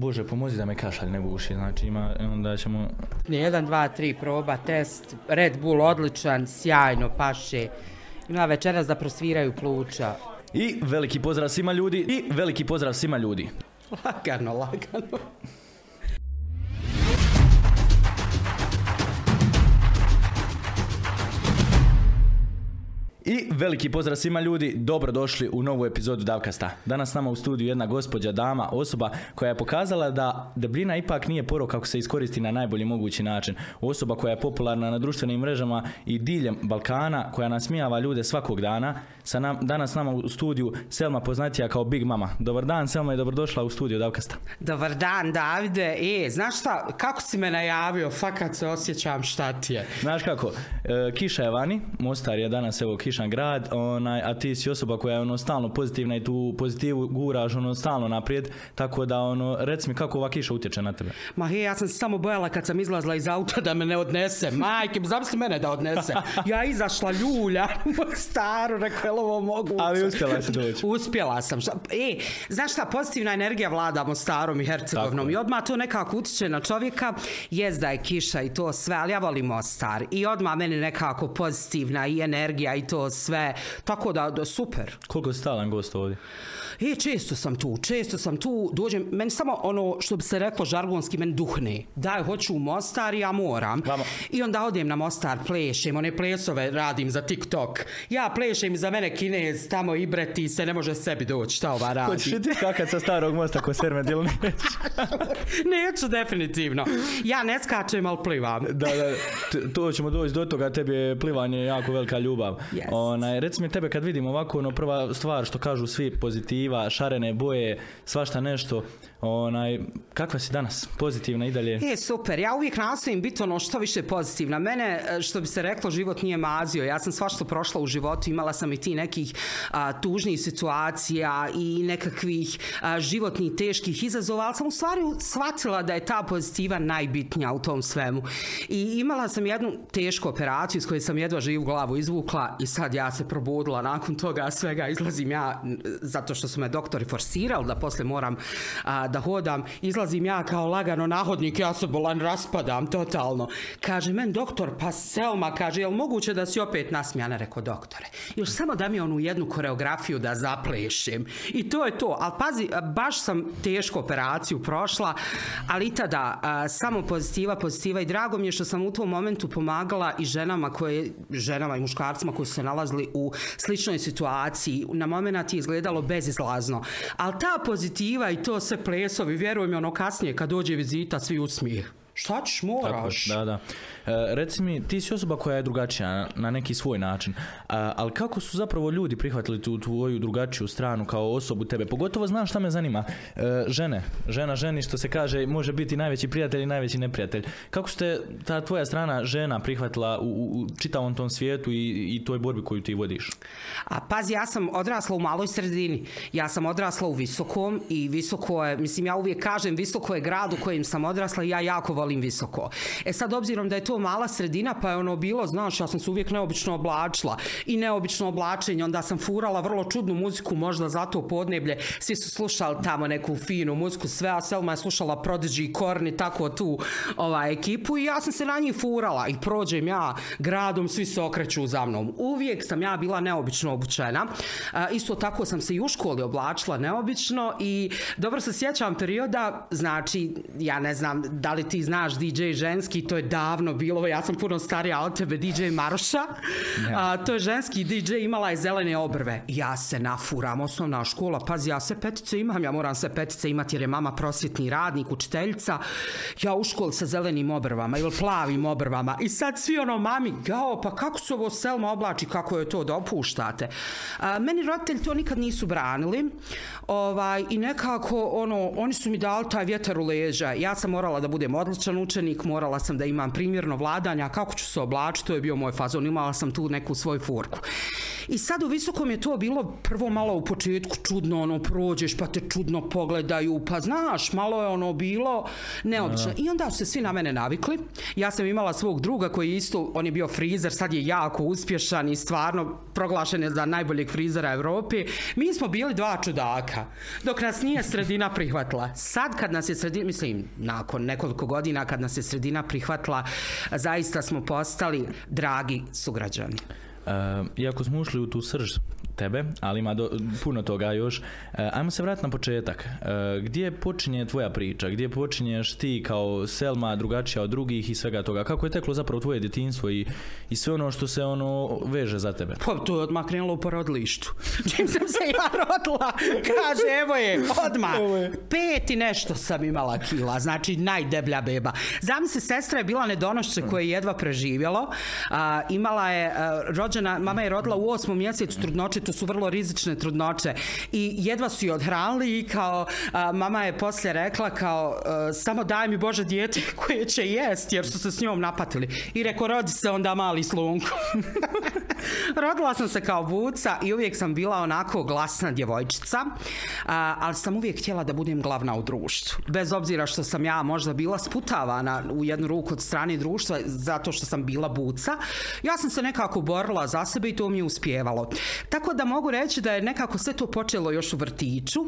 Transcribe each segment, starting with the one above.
Bože, pomozi da me kašalj ne guši, znači ima, onda ćemo... Jedan, dva, tri, proba, test, Red Bull odličan, sjajno, paše. Ima večeras da prosviraju pluća. I veliki pozdrav svima ljudi, i veliki pozdrav svima ljudi. Lagano, lagano. Veliki pozdrav svima ljudi, dobrodošli u novu epizodu Davkasta. Danas s nama u studiju jedna gospođa, dama, osoba koja je pokazala da debljina ipak nije porok kako se iskoristi na najbolji mogući način. Osoba koja je popularna na društvenim mrežama i diljem Balkana, koja nasmijava ljude svakog dana. Sa nam, danas s nama u studiju Selma poznatija kao Big Mama. Dobar dan Selma i dobrodošla u studiju Davkasta. Dobar dan, Davide. E, znaš šta, kako si me najavio, fakat se osjećam šta ti je. Znaš kako, e, kiša je vani, Mostar je danas evo kišan grad, onaj, a ti si osoba koja je ono stalno pozitivna i tu pozitivu guraš ono stalno naprijed, tako da ono, reci mi kako ova kiša utječe na tebe. Ma he, ja sam se samo bojala kad sam izlazila iz auta da me ne odnese. Majke, zamisli mene da odnese. Ja izašla ljulja staru, rekao, ovo moguće? Ali uspjela si doći. Uspjela sam. Šta, e, znaš šta, pozitivna energija vlada Mostarom i Hercegovnom Tako i odmah to nekako utječe na čovjeka. Jest da je kiša i to sve, ali ja volim Mostar. I odmah meni nekako pozitivna i energija i to sve. Tako da, da super. Koliko si stalan gost ovdje? E, često sam tu, često sam tu, dođem, meni samo ono što bi se reklo žargonski, meni duhne. Daj, hoću u Mostar ja moram. Vamo. I onda odem na Mostar, plešem, one plesove radim za TikTok. Ja plešem i za mene kinez, tamo i breti se, ne može sebi doći, šta ova radi. Hoćeš ti skakat sa starog mosta ko Sermed ili neće? Neću definitivno. Ja ne skačem, ali plivam. Da, da, to ćemo doći do toga, tebi je plivanje jako velika ljubav. Jest. Onaj, reci mi tebe kad vidim ovako, ono, prva stvar što kažu svi pozitiva, šarene boje, svašta nešto, onaj, kakva si danas? Pozitivna i dalje? E, super. Ja uvijek nastojim biti ono što više pozitivna. Mene, e, što bi se reklo, život nije mazio. Ja sam svašta prošla u životu. Imala sam i ti nekih a, tužnih situacija i nekakvih a, životnih teških izazova, ali sam u stvari shvatila da je ta pozitiva najbitnija u tom svemu. I imala sam jednu tešku operaciju s kojoj sam jedva živu glavu izvukla i sad ja se probudila nakon toga svega izlazim ja zato što su me doktori forsirali da poslije moram a, da hodam izlazim ja kao lagano nahodnik ja se bolan raspadam totalno. Kaže men doktor pa Selma kaže jel moguće da si opet nasmijana? Rekao doktore još samo da mi onu jednu koreografiju da zaplešem i to je to. Ali pazi baš sam tešku operaciju prošla ali i tada samo pozitiva pozitiva i drago mi je što sam u tom momentu pomagala i ženama koje ženama i muškarcima koji su se nalazili u sličnoj situaciji. Na moment je izgledalo bezizlazno. Ali ta pozitiva i to sve plesovi vjeruj mi ono kasnije kad dođe vizita svi usmijeh šta ćeš moraš Da, da. E, reci mi, ti si osoba koja je drugačija na, na neki svoj način, a, ali kako su zapravo ljudi prihvatili tu tvoju drugačiju stranu kao osobu tebe? Pogotovo znaš šta me zanima, e, žene, žena ženi što se kaže može biti najveći prijatelj i najveći neprijatelj. Kako ste ta tvoja strana žena prihvatila u, u, u čitavom tom svijetu i, i toj borbi koju ti vodiš? A pazi, ja sam odrasla u maloj sredini. Ja sam odrasla u Visokom i Visoko je, mislim ja uvijek kažem, Visoko je grad u kojem sam odrasla i ja jako volim Visoko. E sad, obzirom da je to mala sredina, pa je ono bilo, znaš, ja sam se uvijek neobično oblačila i neobično oblačenje, onda sam furala vrlo čudnu muziku, možda zato podneblje, svi su slušali tamo neku finu muziku, sve, a Selma je slušala Prodigy, Korni, tako tu ovaj, ekipu i ja sam se na njih furala i prođem ja gradom, svi se okreću za mnom. Uvijek sam ja bila neobično obučena. A, isto tako sam se i u školi oblačila neobično i dobro se sjećam perioda, znači, ja ne znam da li ti znaš DJ ženski, to je davno bilo, ja sam puno starija od tebe, DJ Maroša. A, to je ženski DJ, imala je zelene obrve. Ja se nafuram, osnovna škola, pazi, ja sve petice imam, ja moram sve petice imati jer je mama prosvjetni radnik, učiteljica. Ja u školi sa zelenim obrvama ili plavim obrvama i sad svi ono, mami, jao, pa kako se ovo Selma oblači, kako je to da opuštate. A, meni roditelji to nikad nisu branili ovaj, i nekako, ono, oni su mi dali taj vjetar u leđa. Ja sam morala da budem odlična uspješan učenik, morala sam da imam primjerno vladanja, kako ću se oblačiti, to je bio moj fazon, imala sam tu neku svoju furku. I sad u visokom je to bilo prvo malo u početku čudno, ono, prođeš pa te čudno pogledaju, pa znaš, malo je ono bilo neobično. I onda su se svi na mene navikli. Ja sam imala svog druga koji isto, on je bio frizer, sad je jako uspješan i stvarno proglašen je za najboljeg frizera Europe. Mi smo bili dva čudaka, dok nas nije sredina prihvatila. Sad kad nas je sredina, mislim, nakon nekoliko godina kad nas je sredina prihvatila, zaista smo postali dragi sugrađani. Uh, iako smo ušli u tu srž tebe, ali ima do, puno toga još. Uh, ajmo se vratiti na početak. Uh, gdje počinje tvoja priča? Gdje počinješ ti kao Selma drugačija od drugih i svega toga? Kako je teklo zapravo tvoje djetinstvo i, i sve ono što se ono veže za tebe? Pa to je odmah krenulo u porodilištu. Čim sam se ja rodila, kaže evo je, odmah. Pet i nešto sam imala kila, znači najdeblja beba. Zamisli, sestra je bila nedonošće koje je jedva preživjelo. A, imala je, a, rođena, mama je rodila u osmom mjesecu trudnoće, to su vrlo rizične trudnoće. I jedva su je odhranili i kao, mama je poslije rekla kao, a, samo daj mi Bože dijete koje će jest, jer su se s njom napatili. I reko, rodi se onda mali slunku. Rodila sam se kao buca i uvijek sam bila onako glasna djevojčica, ali sam uvijek htjela da budem glavna u društvu. Bez obzira što sam ja možda bila sputavana u jednu ruku od strane društva zato što sam bila buca, ja sam se nekako borila za sebe i to mi je uspjevalo. Tako da mogu reći da je nekako sve to počelo još u vrtiću,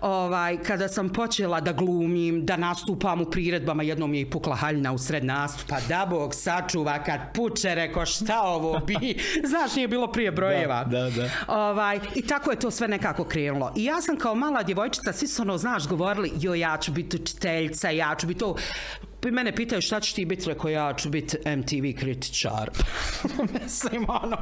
ovaj, kada sam počela da glumim, da nastupam u priredbama, jednom je i pukla haljna u sred nastupa, da Bog sačuva kad puče, reko šta ovo bi, znaš nije bilo prije brojeva. Da, da, da. Ovaj, I tako je to sve nekako krenulo. I ja sam kao mala djevojčica, svi su ono, znaš, govorili, jo, ja ću biti učiteljica, ja ću biti to. Mene pitaju šta ćeš ti biti, rekao ja ću biti MTV kritičar. Mislim, ono,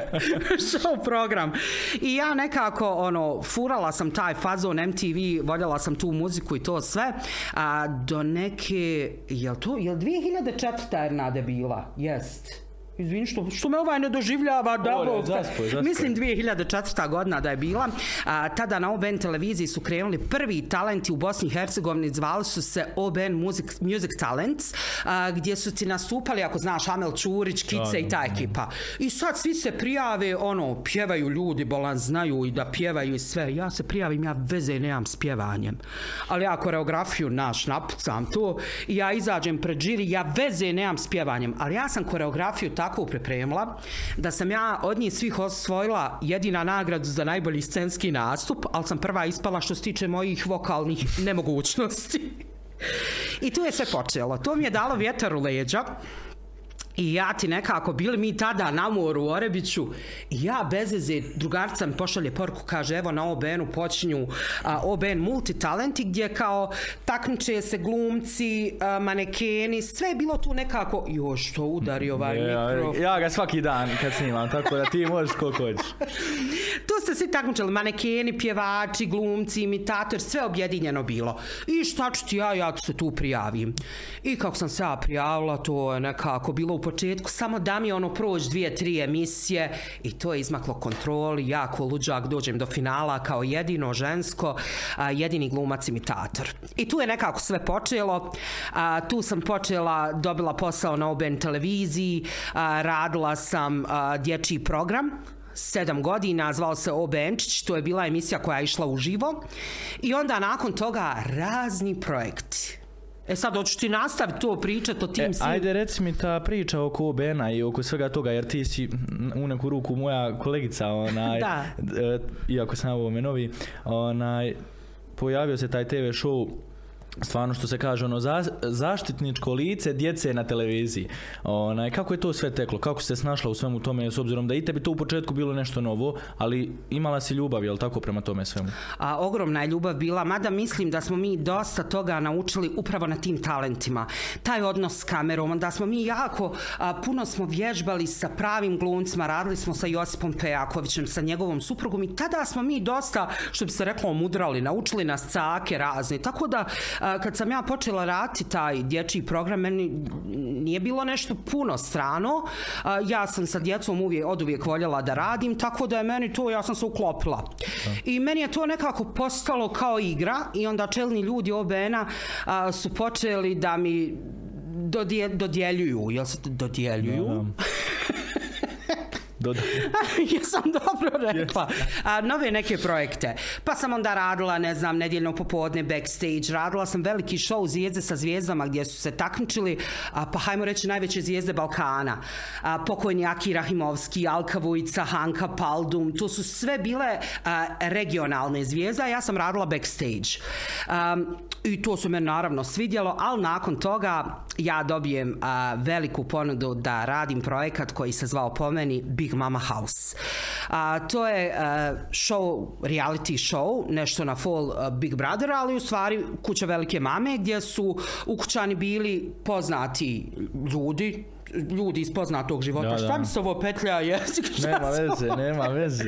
show program. I ja nekako, ono, furala sam taj fazon MTV, voljela sam tu muziku i to sve. A do neke, jel to, jel 2004. je bila? Jest. Izvini, što, što me ovaj ne doživljava, da Bog, zaspoj, zaspoj. Mislim 2004. godina da je bila. A, tada na OBN televiziji su krenuli prvi talenti u Bosni i Hercegovini, zvali su se OBN Music, Music Talents, a, gdje su ti nastupali, ako znaš, Amel Čurić, Kice i ta ekipa. I sad svi se prijave, ono, pjevaju ljudi, bolan znaju i da pjevaju i sve. Ja se prijavim, ja veze nemam s pjevanjem. Ali ja koreografiju naš napucam to i ja izađem pred žiri, ja veze nemam s pjevanjem. Ali ja sam koreografiju tako pripremila da sam ja od njih svih osvojila jedina nagradu za najbolji scenski nastup, ali sam prva ispala što se tiče mojih vokalnih nemogućnosti. I tu je sve počelo. To mi je dalo vjetar u leđa. I ja ti nekako, bili mi tada na moru u Orebiću, i ja bez veze, drugarca mi pošalje poruku, kaže, evo na OBN-u počinju a, OBN multitalenti, gdje kao takmiče se glumci, a, manekeni, sve je bilo tu nekako, još to udari ovaj Ja, mikrofon. ja ga svaki dan kad snimam, tako da ti možeš koliko hoćeš. tu se svi takmičili, manekeni, pjevači, glumci, imitator, sve objedinjeno bilo. I šta ću ti ja, ja ti se tu prijavim. I kako sam se ja prijavila, to je nekako bilo u početku, samo da mi ono prođe dvije, tri emisije i to je izmaklo kontroli, jako luđak, dođem do finala kao jedino žensko, a, jedini glumac imitator. I tu je nekako sve počelo, a, tu sam počela, dobila posao na OBN televiziji, a, radila sam a, dječji program, sedam godina, zvao se O to je bila emisija koja je išla uživo. I onda nakon toga razni projekti. E sad, hoćeš ti nastaviti to pričati o tim E, svim... ajde reci mi ta priča oko OBN-a i oko svega toga, jer ti si u neku ruku moja kolegica, onaj, Da. e, iako sam ja u ovome novi, onaj, pojavio se taj TV show stvarno što se kaže ono za, zaštitničko lice djece na televiziji. Onaj kako je to sve teklo? Kako se snašla u svemu tome s obzirom da i tebi to u početku bilo nešto novo, ali imala si ljubav, jel tako prema tome svemu? a, ogromna je ljubav bila, mada mislim da smo mi dosta toga naučili upravo na tim talentima. Taj odnos s kamerom, da smo mi jako, a, puno smo vježbali sa pravim glumcima, radili smo sa Josipom Pejakovićem, sa njegovom suprugom i tada smo mi dosta, što bi se reklo, mudrali, naučili nas cake razne. Tako da, kad sam ja počela raditi taj dječji program, meni nije bilo nešto puno strano. Ja sam sa djecom uvijek, od uvijek voljela da radim, tako da je meni to, ja sam se uklopila. I meni je to nekako postalo kao igra i onda čelni ljudi OBN-a su počeli da mi dodje, dodjeljuju, jel se dodjeljuju? Da. Do... Jesam dobro rekla. A, nove neke projekte. Pa sam onda radila, ne znam, nedjeljno popodne backstage. Radila sam veliki show Zvijezde sa zvijezdama gdje su se takmičili, a, pa hajmo reći najveće zvijezde Balkana. A, pokojni Aki Rahimovski, Alka Vujica, Hanka Paldum. To su sve bile a, regionalne zvijezde, a ja sam radila backstage. Um, I to su me naravno svidjelo, ali nakon toga ja dobijem veliku ponudu da radim projekat koji se zvao po meni Big Mama House. A, to je a, show, reality show, nešto na full a, Big Brother, ali u stvari kuća velike mame gdje su ukućani bili poznati ljudi, ljudi iz poznatog života. Da, da. Šta mi se ovo petlja jezik? Šta Nema veze, ovo- nema veze.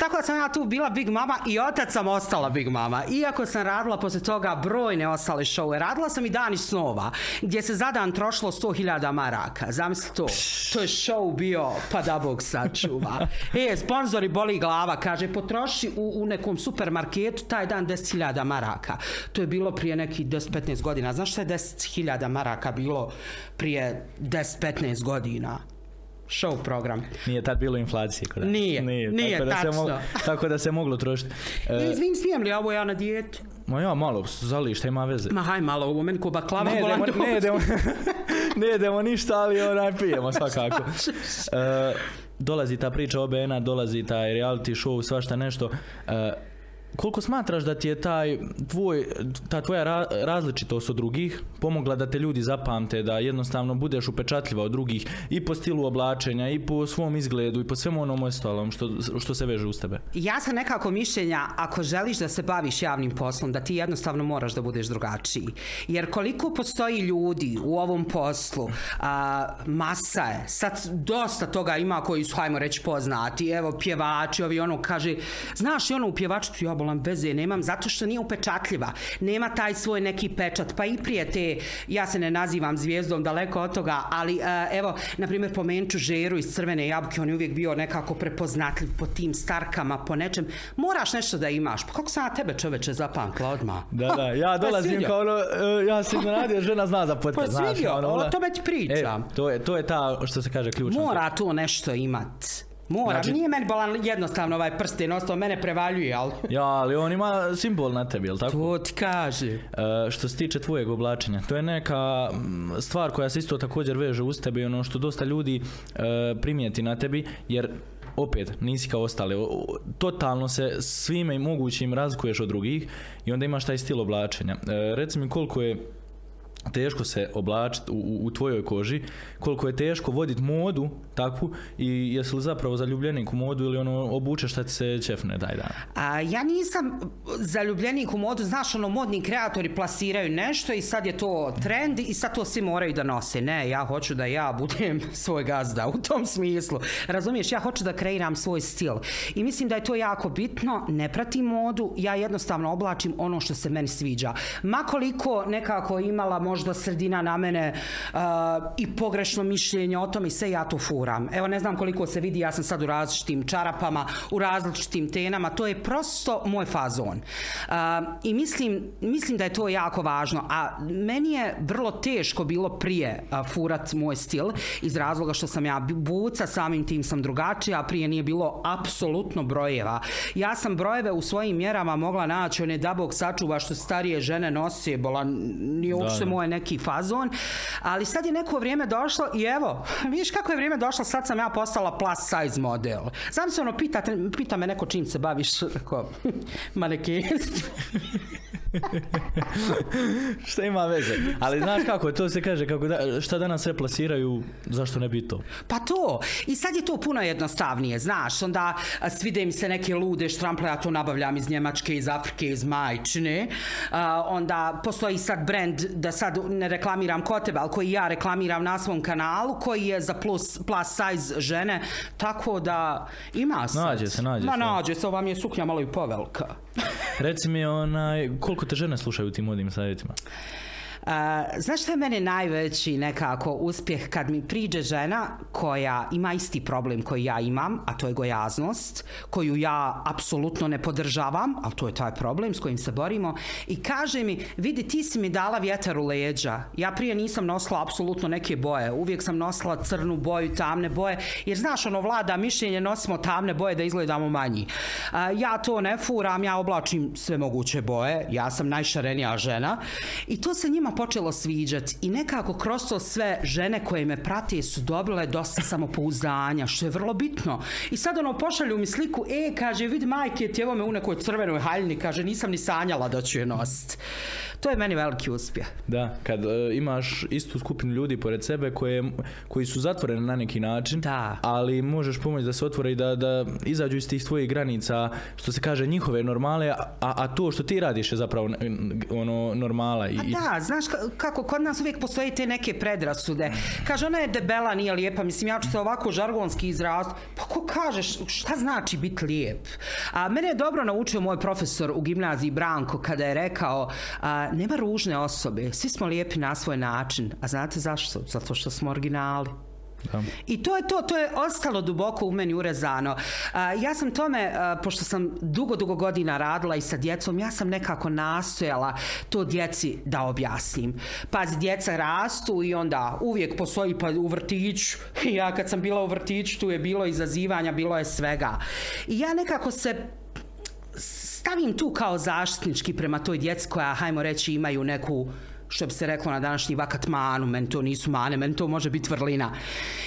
tako da sam ja tu bila Big Mama i otac sam ostala Big Mama. Iako sam radila posle toga brojne ostale šove. Radila sam i Dani snova, gdje se za dan trošilo 100.000 maraka. Zamisli to. To je show bio, pa da Bog sačuva. E, sponzori boli glava, kaže, potroši u, u nekom supermarketu taj dan 10.000 maraka. To je bilo prije nekih 10-15 godina. Znaš šta je 10.000 maraka bilo prije 10-15 godina? Show program. Nije tad bilo inflacije. Kod nas. Nije, nije, tako da se moglo, tako da se moglo trošiti. E, Izvim, smijem li ovo ja na dijetu? ma ja malo, zali, šta ima veze? Ma haj malo, ovo meni ko baklava Ne volandović. ne, jedemo, ne jedemo ništa, ali onaj pijemo svakako. E, dolazi ta priča OBN-a, dolazi taj reality show, svašta nešto. E, koliko smatraš da ti je taj tvoj, ta tvoja ra- različitost od drugih pomogla da te ljudi zapamte, da jednostavno budeš upečatljiva od drugih i po stilu oblačenja i po svom izgledu i po svemu onom ostalom što, što se veže uz tebe? Ja sam nekako mišljenja, ako želiš da se baviš javnim poslom, da ti jednostavno moraš da budeš drugačiji. Jer koliko postoji ljudi u ovom poslu, a, masa je, sad dosta toga ima koji su, hajmo reći, poznati, evo, pjevači, ovi ono kaže, znaš i ono u pjevačicu, ja bolam veze, nemam, zato što nije upečatljiva, nema taj svoj neki pečat, pa i prije te, ja se ne nazivam zvijezdom, daleko od toga, ali a, evo, na primjer, pomenut ću Žeru iz Crvene jabuke, on je uvijek bio nekako prepoznatljiv po tim starkama, po nečem, moraš nešto da imaš, pa kako sam ja tebe čoveče zapamtila odmah? Da, da, ja Pa dolazim kao ono, e, ja se iznenadio, žena zna za podcast, Pa znaš, svidio, ono, o tome ti pričam. E, to je, to je ta, što se kaže, ključna. Mora to nešto imat. Mora, Znači- nije meni bolan jednostavno ovaj prsten, ostao mene prevaljuje, ali... Ja, ali on ima simbol na tebi, jel tako? To ti kaže. E, što se tiče tvojeg oblačenja, to je neka mm, stvar koja se isto također veže uz tebe i ono što dosta ljudi e, primijeti na tebi, jer opet nisi kao ostale, totalno se svime i mogućim razlikuješ od drugih i onda imaš taj stil oblačenja. E, reci mi koliko je teško se oblačiti u, u, tvojoj koži, koliko je teško voditi modu takvu i jesi li zapravo zaljubljenik u modu ili ono obučeš šta ti se čefne taj dan? A, ja nisam zaljubljenik u modu, znaš, ono, modni kreatori plasiraju nešto i sad je to trend i sad to svi moraju da nose. Ne, ja hoću da ja budem svoj gazda u tom smislu. Razumiješ, ja hoću da kreiram svoj stil. I mislim da je to jako bitno, ne pratim modu, ja jednostavno oblačim ono što se meni sviđa. Makoliko nekako imala možda sredina na mene uh, i pogrešno mišljenje o tome i sve ja to furam. Evo ne znam koliko se vidi, ja sam sad u različitim čarapama, u različitim tenama, to je prosto moj fazon. Uh, I mislim, mislim da je to jako važno, a meni je vrlo teško bilo prije uh, furat moj stil iz razloga što sam ja buca, samim tim sam drugačija, a prije nije bilo apsolutno brojeva. Ja sam brojeve u svojim mjerama mogla naći, one da Bog sačuva što starije žene nose, bola, nije uopšte da. Moj neki fazon, ali sad je neko vrijeme došlo i evo, vidiš kako je vrijeme došlo, sad sam ja postala plus size model. Znam se ono, pita, pita me neko čim se baviš, rekao, manekenstvo. Šta ima veze? Ali znaš kako, to se kaže, kako da, šta danas sve plasiraju, zašto ne bi to? Pa to. I sad je to puno jednostavnije, znaš. Onda svide mi se neke lude štrample, ja to nabavljam iz Njemačke, iz Afrike, iz Majčine. A, onda postoji sad brand, da sad ne reklamiram kod tebe, ali koji ja reklamiram na svom kanalu, koji je za plus, plus size žene. Tako da ima sad. Nađe se, nađe Ma se. nađe se, ova mi je suknja malo i povelika. Reci mi, onaj, koliko te žene slušaju u tim modnim savjetima? Znaš šta je meni najveći nekako uspjeh kad mi priđe žena koja ima isti problem koji ja imam, a to je gojaznost, koju ja apsolutno ne podržavam, ali to je taj problem s kojim se borimo, i kaže mi, vidi ti si mi dala vjetar u leđa, ja prije nisam nosila apsolutno neke boje, uvijek sam nosila crnu boju, tamne boje, jer znaš ono vlada mišljenje nosimo tamne boje da izgledamo manji. Ja to ne furam, ja oblačim sve moguće boje, ja sam najšarenija žena. I to se njima počelo sviđati i nekako kroz to sve žene koje me prate su dobile dosta samopouzdanja, što je vrlo bitno. I sad ono pošalju mi sliku, e, kaže, vidi majke, ti evo me u nekoj crvenoj haljini, kaže, nisam ni sanjala da ću je nositi. To je meni veliki uspjeh. Da, kad uh, imaš istu skupinu ljudi pored sebe koje, koji su zatvoreni na neki način, Da. ali možeš pomoći da se otvore i da, da izađu iz tih svojih granica, što se kaže njihove normale, a, a to što ti radiš je zapravo ono normala. I, A da, znaš ka- kako, kod nas uvijek postoje te neke predrasude. Kaže, ona je debela, nije lijepa, mislim, ja ću se ovako žargonski izrast. Pa ko kažeš, šta znači biti lijep? A mene je dobro naučio moj profesor u gimnaziji Branko kada je rekao, a, nema ružne osobe, svi smo lijepi na svoj način. A znate zašto? Zato što smo originali. I to je to, to je ostalo duboko u meni urezano. Ja sam tome, pošto sam dugo, dugo godina radila i sa djecom, ja sam nekako nastojala to djeci da objasnim. Pazi, djeca rastu i onda uvijek postoji pa u vrtiću. Ja kad sam bila u vrtiću, tu je bilo izazivanja, bilo je svega. I ja nekako se stavim tu kao zaštitnički prema toj djeci koja, hajmo reći, imaju neku što bi se reklo na današnji vakat manu, meni to nisu mane, meni to može biti vrlina.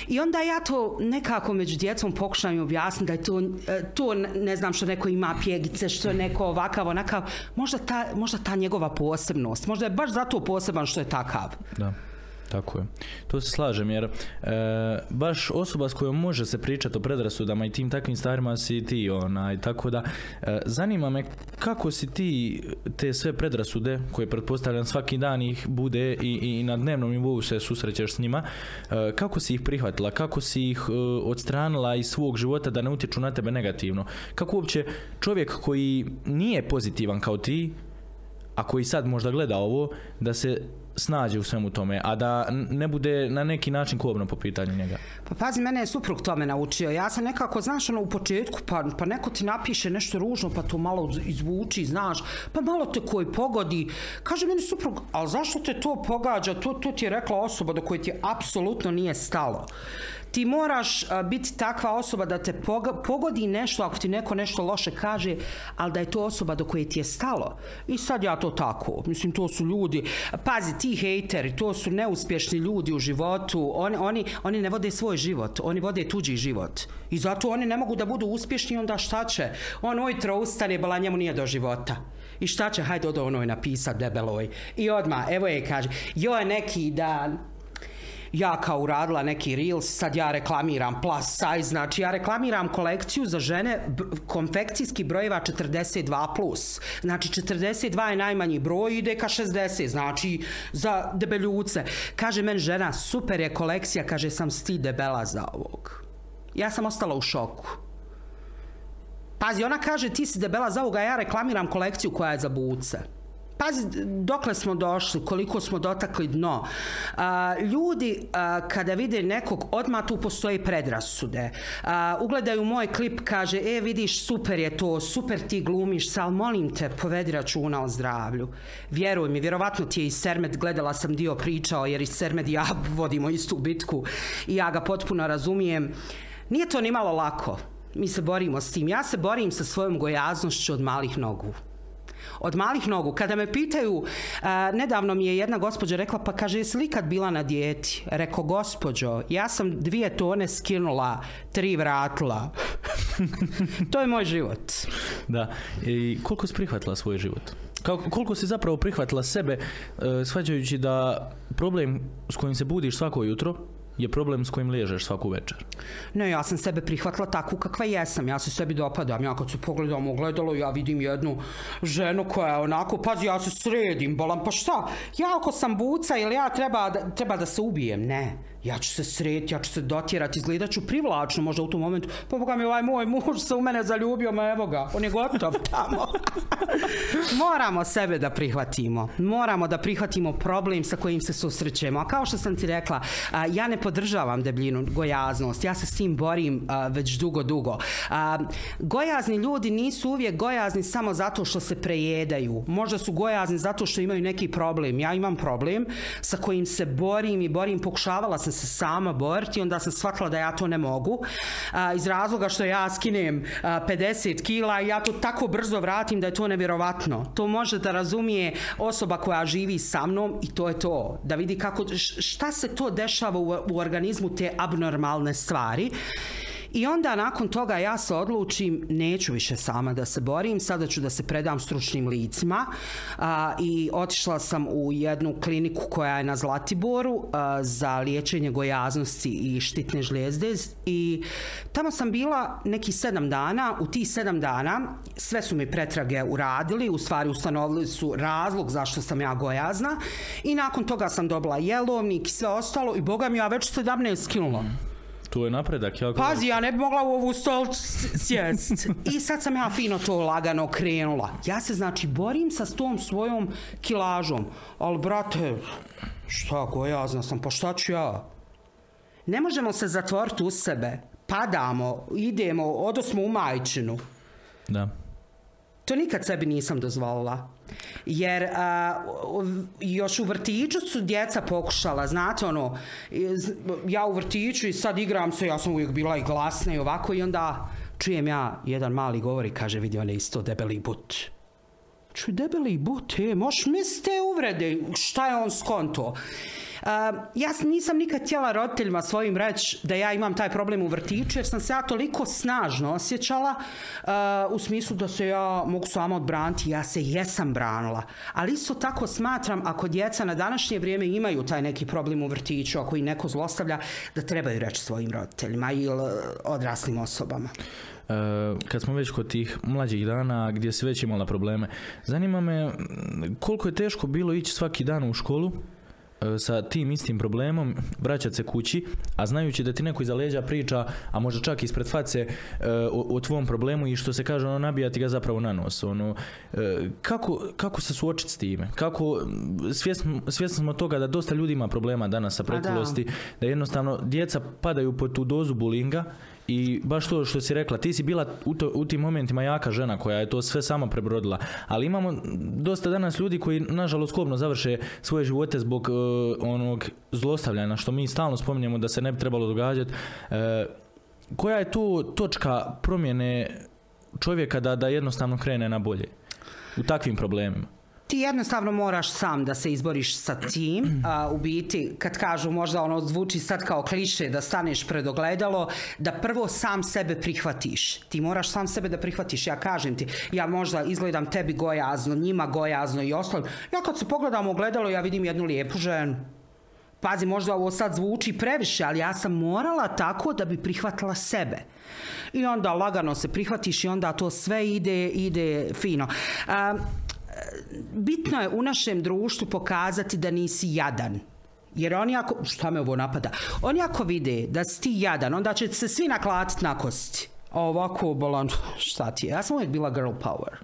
I onda ja to nekako među djecom pokušam objasniti da je to, e, to ne znam što neko ima pjegice, što je neko ovakav, onakav, možda ta, možda ta njegova posebnost, možda je baš zato poseban što je takav. Da, tako je. To se slažem jer e, baš osoba s kojom može se pričati o predrasudama i tim takvim stvarima si ti onaj, tako da e, zanima me kako si ti te sve predrasude koje pretpostavljam svaki dan ih bude i, i na dnevnom nivou se susrećeš s njima, e, kako si ih prihvatila, kako si ih e, odstranila iz svog života da ne utječu na tebe negativno, kako uopće čovjek koji nije pozitivan kao ti, a koji sad možda gleda ovo, da se snađe u svemu tome, a da ne bude na neki način kobno po pitanju njega. Pa pazi, mene je suprug tome naučio. Ja sam nekako, znaš, ono u početku, pa, pa neko ti napiše nešto ružno, pa to malo izvuči, znaš, pa malo te koji pogodi. Kaže meni suprug, ali zašto te to pogađa? To, to ti je rekla osoba do koje ti apsolutno nije stalo. Ti moraš biti takva osoba da te pogodi nešto ako ti neko nešto loše kaže, ali da je to osoba do koje ti je stalo. I sad ja to tako. Mislim, to su ljudi, pazi, ti hejteri, to su neuspješni ljudi u životu. Oni, oni, oni ne vode svoj život, oni vode tuđi život. I zato oni ne mogu da budu uspješni, onda šta će? On ujutro ustane, bala njemu nije do života. I šta će, hajde od onoj napisat debeloj. I odmah, evo je kaže, joj neki dan, ja kao uradila neki reels, sad ja reklamiram plus size, znači ja reklamiram kolekciju za žene konfekcijski brojeva 42+. Plus. Znači 42 je najmanji broj, ide ka 60, znači za debeljuce. Kaže men žena, super je kolekcija, kaže sam sti debela za ovog. Ja sam ostala u šoku. Pazi, ona kaže ti si debela za ovoga, ja reklamiram kolekciju koja je za buce. Pazi, dokle smo došli, koliko smo dotakli dno. A, ljudi, a, kada vide nekog, odmah tu postoji predrasude. A, ugledaju moj klip, kaže, e, vidiš, super je to, super ti glumiš, se, ali molim te, povedi računa o zdravlju. Vjeruj mi, vjerovatno ti je i Sermed, gledala sam dio pričao, jer i Sermed ja vodimo istu bitku i ja ga potpuno razumijem. Nije to ni malo lako. Mi se borimo s tim. Ja se borim sa svojom gojaznošću od malih nogu od malih nogu. Kada me pitaju, a, nedavno mi je jedna gospođa rekla, pa kaže, jesi li bila na dijeti? Reko, gospođo, ja sam dvije tone skinula, tri vratila. to je moj život. Da. I koliko si prihvatila svoj život? Kako, koliko si zapravo prihvatila sebe, e, shvaćajući da problem s kojim se budiš svako jutro je problem s kojim ležeš svaku večer. Ne, ja sam sebe prihvatila takvu kakva jesam. Ja se sebi dopadam. Ja kad se pogledam u gledalo, ja vidim jednu ženu koja je onako, pazi, ja se sredim, bolam, pa šta? Ja ako sam buca ili ja treba da, treba da se ubijem? Ne. Ja ću se sreti, ja ću se dotjerati, izgledat ću privlačno možda u tom momentu. Pa boga mi ovaj moj muž se u mene zaljubio, ma evo ga, on je gotov tamo. Moramo sebe da prihvatimo. Moramo da prihvatimo problem sa kojim se susrećemo. A kao što sam ti rekla, a, ja ne podržavam debljinu, gojaznost. Ja se s tim borim a, već dugo, dugo. A, gojazni ljudi nisu uvijek gojazni samo zato što se prejedaju. Možda su gojazni zato što imaju neki problem. Ja imam problem sa kojim se borim i borim. Pokušavala sam se sama boriti, onda sam shvatila da ja to ne mogu. Iz razloga što ja skinem a, 50 kila i ja to tako brzo vratim da je to nevjerovatno. To može da razumije osoba koja živi sa mnom i to je to. Da vidi kako, šta se to dešava u organizmu te abnormalne stvari. I onda nakon toga ja se odlučim, neću više sama da se borim, sada ću da se predam stručnim licima. A, i otišla sam u jednu kliniku koja je na Zlatiboru za liječenje gojaznosti i štitne žlijezde. I tamo sam bila neki sedam dana, u tih sedam dana sve su mi pretrage uradili, u stvari ustanovili su razlog zašto sam ja gojazna. I nakon toga sam dobila jelovnik i sve ostalo i boga mi ja već 17 kilula. To je napredak, jako. Pazi, ja ne bi mogla u ovu stol sjest. I sad sam ja fino to lagano krenula. Ja se znači borim sa tom svojom kilažom. Ali brate, šta gojazna sam, pa šta ću ja? Ne možemo se zatvoriti u sebe. Padamo, idemo, odosmo u majčinu. Da. To nikad sebi nisam dozvolila. Jer a, još u vrtiću su djeca pokušala, znate ono, ja u vrtiću i sad igram se, ja sam uvijek bila i glasna i ovako i onda čujem ja, jedan mali govori, kaže vidi on je isto debeli but. Čuj, debeli but, e, moš mislite uvrede, šta je on skonto? Uh, ja nisam nikad htjela roditeljima svojim reći da ja imam taj problem u vrtiću jer sam se ja toliko snažno osjećala uh, u smislu da se ja mogu sama odbraniti, ja se jesam branila. Ali isto tako smatram ako djeca na današnje vrijeme imaju taj neki problem u vrtiću, ako i neko zlostavlja, da trebaju reći svojim roditeljima ili odraslim osobama. Uh, kad smo već kod tih mlađih dana gdje se već imala probleme, zanima me koliko je teško bilo ići svaki dan u školu E, sa tim istim problemom vraćati se kući, a znajući da ti neko iza leđa priča, a možda čak ispred face e, o, o tvom problemu i što se kaže, ono, nabijati ga zapravo na nos. Ono, e, kako, kako se suočiti s time? Kako, svjesni, svjesni smo toga da dosta ljudi ima problema danas sa pretilosti, da. da jednostavno djeca padaju pod tu dozu bulinga i baš to što si rekla, ti si bila u, to, u tim momentima jaka žena koja je to sve sama prebrodila, ali imamo dosta danas ljudi koji nažalost kobno završe svoje živote zbog uh, onog zlostavljanja što mi stalno spominjemo da se ne bi trebalo događati. Uh, koja je tu točka promjene čovjeka da, da jednostavno krene na bolje u takvim problemima? Ti jednostavno moraš sam da se izboriš sa tim. A, u biti, kad kažu možda ono zvuči sad kao kliše da staneš pred ogledalo, da prvo sam sebe prihvatiš. Ti moraš sam sebe da prihvatiš. Ja kažem ti, ja možda izgledam tebi gojazno, njima gojazno i ostalo. Ja kad se pogledam u ogledalo, ja vidim jednu lijepu ženu. Pazi, možda ovo sad zvuči previše, ali ja sam morala tako da bi prihvatila sebe. I onda lagano se prihvatiš i onda to sve ide, ide fino. Um, bitno je u našem društvu pokazati da nisi jadan. Jer oni ako, šta me ovo napada, oni ako vide da si ti jadan, onda će se svi naklatiti na kosti. A ovako, bolan, šta ti je? Ja sam uvijek bila girl power.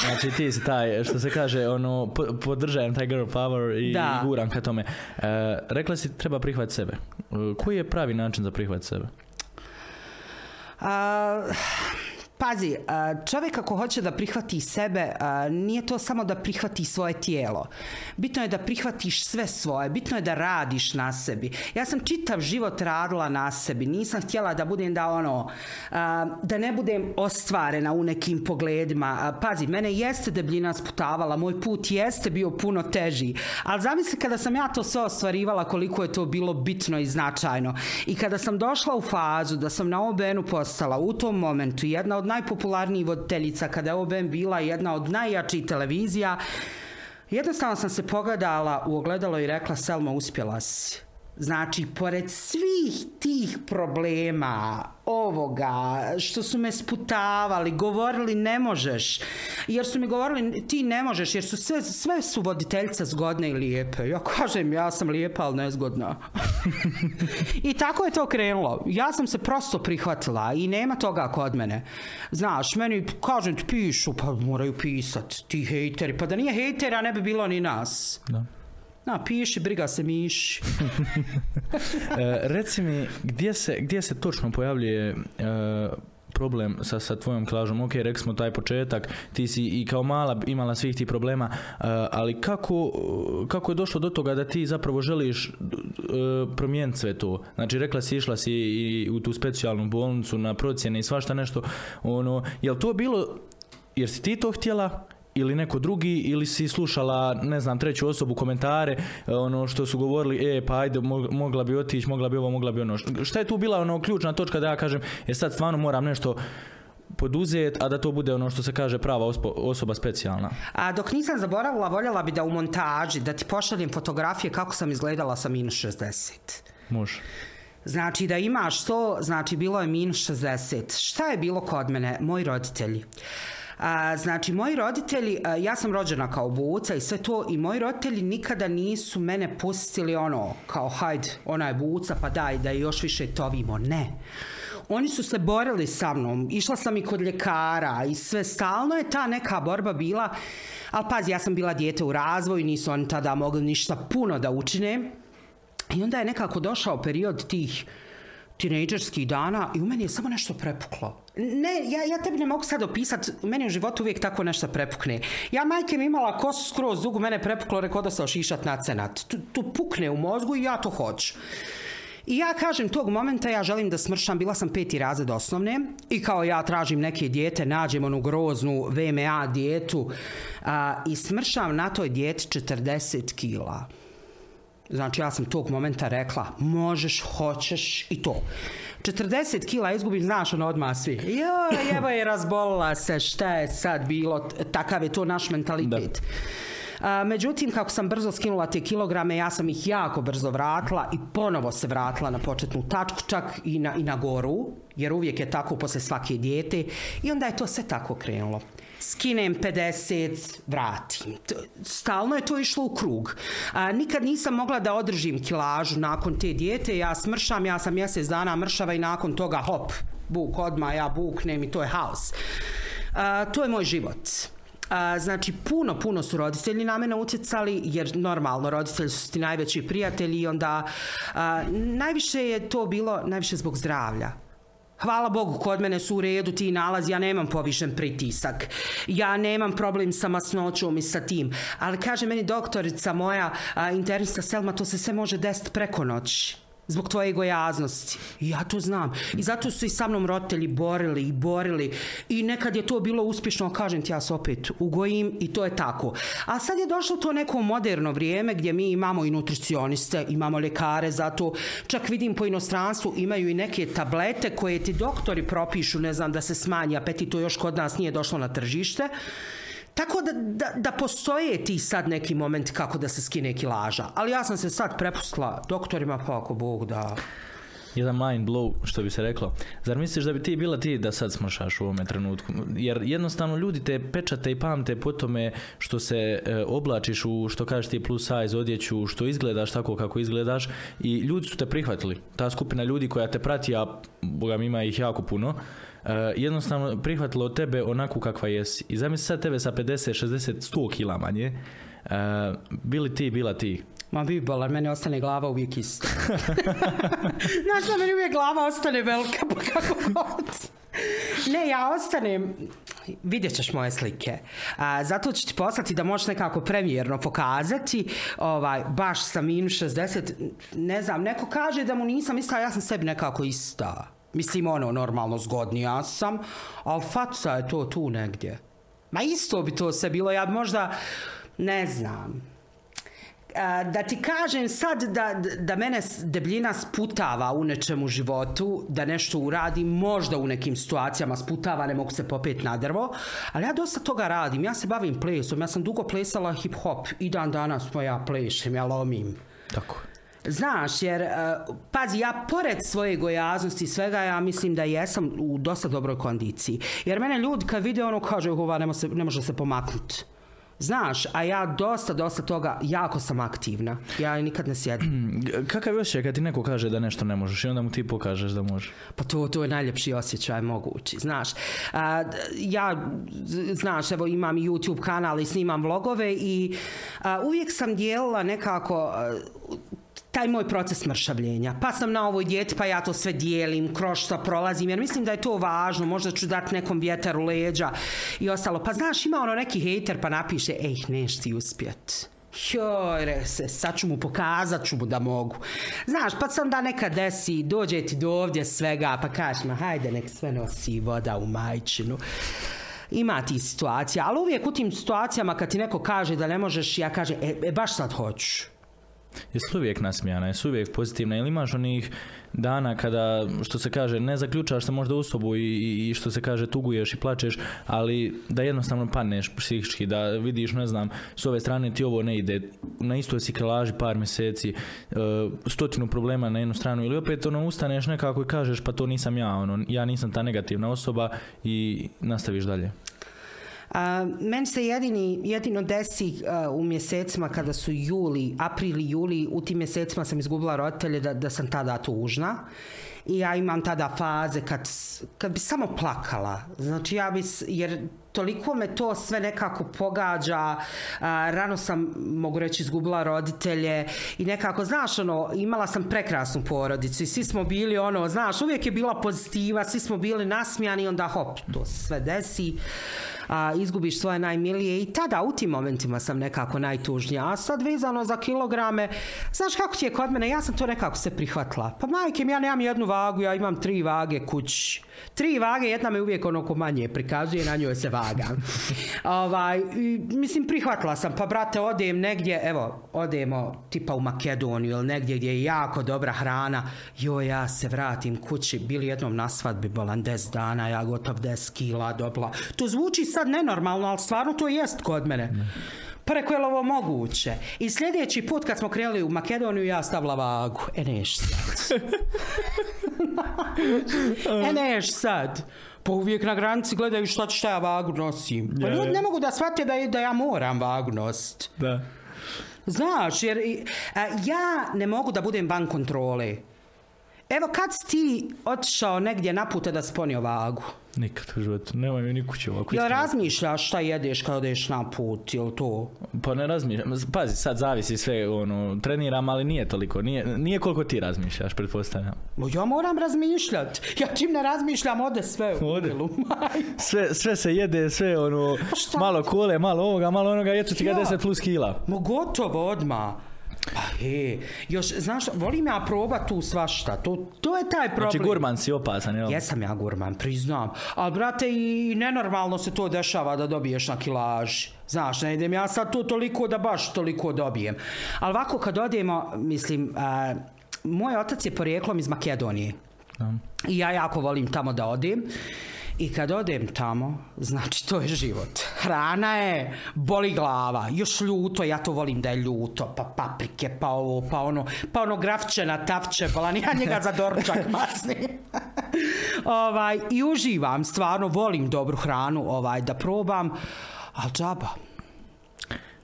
Znači ti si taj, što se kaže, ono, podržajem taj girl power i, da. i guram ka tome. E, rekla si treba prihvatiti sebe. E, koji je pravi način za prihvatiti sebe? A, Pazi, čovjek ako hoće da prihvati sebe, nije to samo da prihvati svoje tijelo. Bitno je da prihvatiš sve svoje, bitno je da radiš na sebi. Ja sam čitav život radila na sebi, nisam htjela da budem da ono, da ne budem ostvarena u nekim pogledima. Pazi, mene jeste debljina sputavala, moj put jeste bio puno teži, ali zamisli kada sam ja to sve ostvarivala koliko je to bilo bitno i značajno. I kada sam došla u fazu da sam na OBN-u postala u tom momentu jedna od najpopularnijih voditeljica kada je OBN bila jedna od najjačih televizija. Jednostavno sam se pogledala u ogledalo i rekla Selma uspjela si. Znači, pored svih tih problema, ovoga, što su me sputavali, govorili ne možeš, jer su mi govorili ti ne možeš, jer su sve, sve su voditeljice zgodne i lijepe. Ja kažem, ja sam lijepa, ali nezgodna. I tako je to krenulo. Ja sam se prosto prihvatila i nema toga kod mene. Znaš, meni, kažem ti, pišu, pa moraju pisat, ti hejteri. Pa da nije hejtera, ne bi bilo ni nas. Da. Na, piši, briga se miši. E, reci mi, gdje se, gdje se točno pojavljuje e, problem sa, sa tvojom klažom? Ok, rekli smo taj početak, ti si i kao mala imala svih tih problema, e, ali kako, kako je došlo do toga da ti zapravo želiš e, promijeniti sve to? Znači, rekla si, išla si i u tu specijalnu bolnicu na procjene i svašta nešto, ono, je li to bilo, jer si ti to htjela ili neko drugi ili si slušala ne znam treću osobu komentare e, ono što su govorili e pa ajde mo- mogla bi otići mogla bi ovo mogla bi ono šta je tu bila ono ključna točka da ja kažem e sad stvarno moram nešto poduzet, a da to bude ono što se kaže prava ospo- osoba specijalna. A dok nisam zaboravila, voljela bi da u montaži, da ti pošaljem fotografije kako sam izgledala sa minus 60. Može. Znači da imaš to, znači bilo je minus 60. Šta je bilo kod mene? Moji roditelji. A, znači, moji roditelji, a, ja sam rođena kao buca i sve to i moji roditelji nikada nisu mene pustili ono, kao hajde, ona je buca, pa daj da je još više tovimo. Ne. Oni su se borili sa mnom, išla sam i kod ljekara i sve stalno je ta neka borba bila, ali pazi, ja sam bila dijete u razvoju, nisu oni tada mogli ništa puno da učine. I onda je nekako došao period tih tinejdžerskih dana i u meni je samo nešto prepuklo. Ne, ja, ja tebi ne mogu sad opisat, meni u životu uvijek tako nešto prepukne. Ja majke mi imala kosu skroz dugu, mene prepuklo, rekao da se ošišat na cenat. Tu, tu pukne u mozgu i ja to hoću. I ja kažem, tog momenta ja želim da smršam, bila sam peti razred osnovne i kao ja tražim neke dijete, nađem onu groznu VMA dijetu a, i smršam na toj dijeti 40 kila. Znači ja sam tog momenta rekla, možeš, hoćeš i to. 40 kila izgubim, znaš ono odmah svi. Joj, evo je razbolila se, šta je sad bilo, takav je to naš mentalitet. Da. A, međutim, kako sam brzo skinula te kilograme, ja sam ih jako brzo vratila i ponovo se vratila na početnu tačku, čak i na, i na goru, jer uvijek je tako posle svake dijete i onda je to sve tako krenulo skinem 50, vratim. Stalno je to išlo u krug. A, nikad nisam mogla da održim kilažu nakon te dijete, ja smršam, ja sam mjesec dana mršava i nakon toga hop, buk odma, ja buknem i to je haos. To je moj život. A, znači, puno, puno su roditelji na mene utjecali, jer normalno, roditelji su ti najveći prijatelji i onda najviše je to bilo, najviše zbog zdravlja Hvala Bogu, kod mene su u redu ti nalazi, ja nemam povišen pritisak. Ja nemam problem sa masnoćom i sa tim. Ali kaže meni doktorica moja, internista Selma, to se sve može desiti preko noći zbog tvoje gojaznosti. I ja to znam. I zato su i sa mnom roditelji borili i borili. I nekad je to bilo uspješno, kažem ti ja se opet ugojim i to je tako. A sad je došlo to neko moderno vrijeme gdje mi imamo i nutricioniste, imamo lekare, zato čak vidim po inostranstvu imaju i neke tablete koje ti doktori propišu, ne znam, da se smanji apetit, to još kod nas nije došlo na tržište. Tako da, da, da postoje ti sad neki moment kako da se skine kilaža. Ali ja sam se sad prepustila doktorima, pa ako Bog da... Jedan mind blow, što bi se reklo. Zar misliš da bi ti bila ti da sad smršaš u ovome trenutku? Jer jednostavno ljudi te pečate i pamte po tome što se e, oblačiš u, što kažeš ti, plus size odjeću, što izgledaš tako kako izgledaš i ljudi su te prihvatili. Ta skupina ljudi koja te prati, a boga mi ima ih jako puno, jednostavno prihvatilo od tebe onako kakva jesi. I zamisli sad tebe sa 50, 60, 100 kila manje. Uh, bili ti, bila ti. Ma bi bolar, meni ostane glava uvijek isto. Znaš da meni uvijek glava ostane velika, pa kako god. Ne, ja ostanem, vidjet ćeš moje slike. A, zato ću ti poslati da možeš nekako premijerno pokazati. Ovaj, baš sa minus 60, ne znam, neko kaže da mu nisam ista, ja sam sebi nekako ista. Mislim, ono, normalno zgodnija sam, ali faca je to tu negdje. Ma isto bi to sve bilo, ja možda, ne znam, da ti kažem sad da, da mene debljina sputava u nečem u životu, da nešto uradim, možda u nekim situacijama sputava, ne mogu se popet na drvo, ali ja dosta toga radim, ja se bavim plesom, ja sam dugo plesala hip hop i dan danas mo ja plešem, ja lomim. Tako. Znaš, jer, uh, pazi, ja pored svoje gojaznosti i svega, ja mislim da jesam u dosta dobroj kondiciji. Jer mene ljudi kad vide ono kažu, ova ne, se, ne može se pomaknuti. Znaš, a ja dosta, dosta toga, jako sam aktivna. Ja nikad ne sjedim. Kakav je osjećaj kad ti neko kaže da nešto ne možeš i onda mu ti pokažeš da možeš? Pa to, to je najljepši osjećaj mogući, znaš. A, ja, znaš, evo imam YouTube kanal i snimam vlogove i a, uvijek sam dijelila nekako a, taj moj proces mršavljenja. Pa sam na ovoj dijeti, pa ja to sve dijelim, kroz što prolazim, jer mislim da je to važno, možda ću dati nekom vjetaru leđa i ostalo. Pa znaš, ima ono neki hejter pa napiše, ej, neš ti uspjet. Joj, se, sad ću mu pokazat ću mu da mogu. Znaš, pa sam da neka desi, dođe ti do ovdje svega, pa kažeš ma, hajde, nek sve nosi voda u majčinu ima ti situacija, ali uvijek u tim situacijama kad ti neko kaže da ne možeš, ja kažem, e, e baš sad hoću Jesi uvijek nasmijana, jesi uvijek pozitivna ili imaš onih dana kada, što se kaže, ne zaključaš se možda u sobu i, i što se kaže tuguješ i plačeš, ali da jednostavno padneš psihički, da vidiš, ne znam, s ove strane ti ovo ne ide, na istoj si krelaži par mjeseci, uh, stotinu problema na jednu stranu ili opet ono ustaneš nekako i kažeš pa to nisam ja, ono, ja nisam ta negativna osoba i nastaviš dalje. Meni se jedini, jedino desi u mjesecima kada su juli, april i juli, u tim mjesecima sam izgubila roditelje da, da sam tada tužna. I ja imam tada faze kad, kad bi samo plakala. Znači ja bi, jer toliko me to sve nekako pogađa. Rano sam, mogu reći, izgubila roditelje i nekako, znaš, ono, imala sam prekrasnu porodicu i svi smo bili, ono, znaš, uvijek je bila pozitiva, svi smo bili nasmijani onda hop, to sve desi a, izgubiš svoje najmilije i tada u tim momentima sam nekako najtužnija. A sad vezano za kilograme, znaš kako ti je kod mene, ja sam to nekako se prihvatila. Pa majke mi, ja nemam jednu vagu, ja imam tri vage kući. Tri vage, jedna me uvijek onako manje prikazuje, na njoj se vaga. ovaj, i, mislim, prihvatila sam, pa brate, odem negdje, evo, odemo tipa u Makedoniju ili negdje gdje je jako dobra hrana, jo, ja se vratim kući, bili jednom na svadbi, bolan 10 dana, ja gotov 10 kila dobla. To zvuči sad nenormalno, ali stvarno to jest kod mene. Pa rekao je ovo moguće. I sljedeći put kad smo krenuli u Makedoniju, ja stavila vagu. E neš sad. e neš sad. Pa uvijek na granici gledaju šta, šta ja vagu nosim. Pa ljudi ne mogu da shvate da, da ja moram vagu nositi. Da. Znaš, jer a, ja ne mogu da budem van kontrole. Evo kad si ti otišao negdje napute da sponio vagu? Nikad u životu, nemoj mi ni kuće ovako. Jel razmišljaš šta jedeš kad odeš na put, jel to? Pa ne razmišljam, pazi, sad zavisi sve, ono, treniram, ali nije toliko, nije, nije koliko ti razmišljaš, pretpostavljam. Ja moram razmišljat, ja čim ne razmišljam, ode sve u ode. sve, sve se jede, sve ono, pa malo kole, malo ovoga, malo onoga, eto ti ga ja. 10 plus kila. Mo gotovo odmah. Pa he, još, znaš, volim ja probat tu svašta, to, to je taj problem. Znači gurman si opasan, jel? Jesam ja gurman, priznam. Ali, brate, i nenormalno se to dešava da dobiješ na kilaži. Znaš, ne idem ja sad to toliko da baš toliko dobijem. Ali ovako kad odemo, mislim, uh, moj otac je porijeklom iz Makedonije. Da. I ja jako volim tamo da odem. I kad odem tamo, znači to je život. Hrana je, boli glava, još ljuto, ja to volim da je ljuto, pa paprike, pa ovo, pa ono, pa ono grafčena, tavče, bolan, ja njega za doručak masnim. ovaj, I uživam, stvarno volim dobru hranu ovaj, da probam, ali džaba,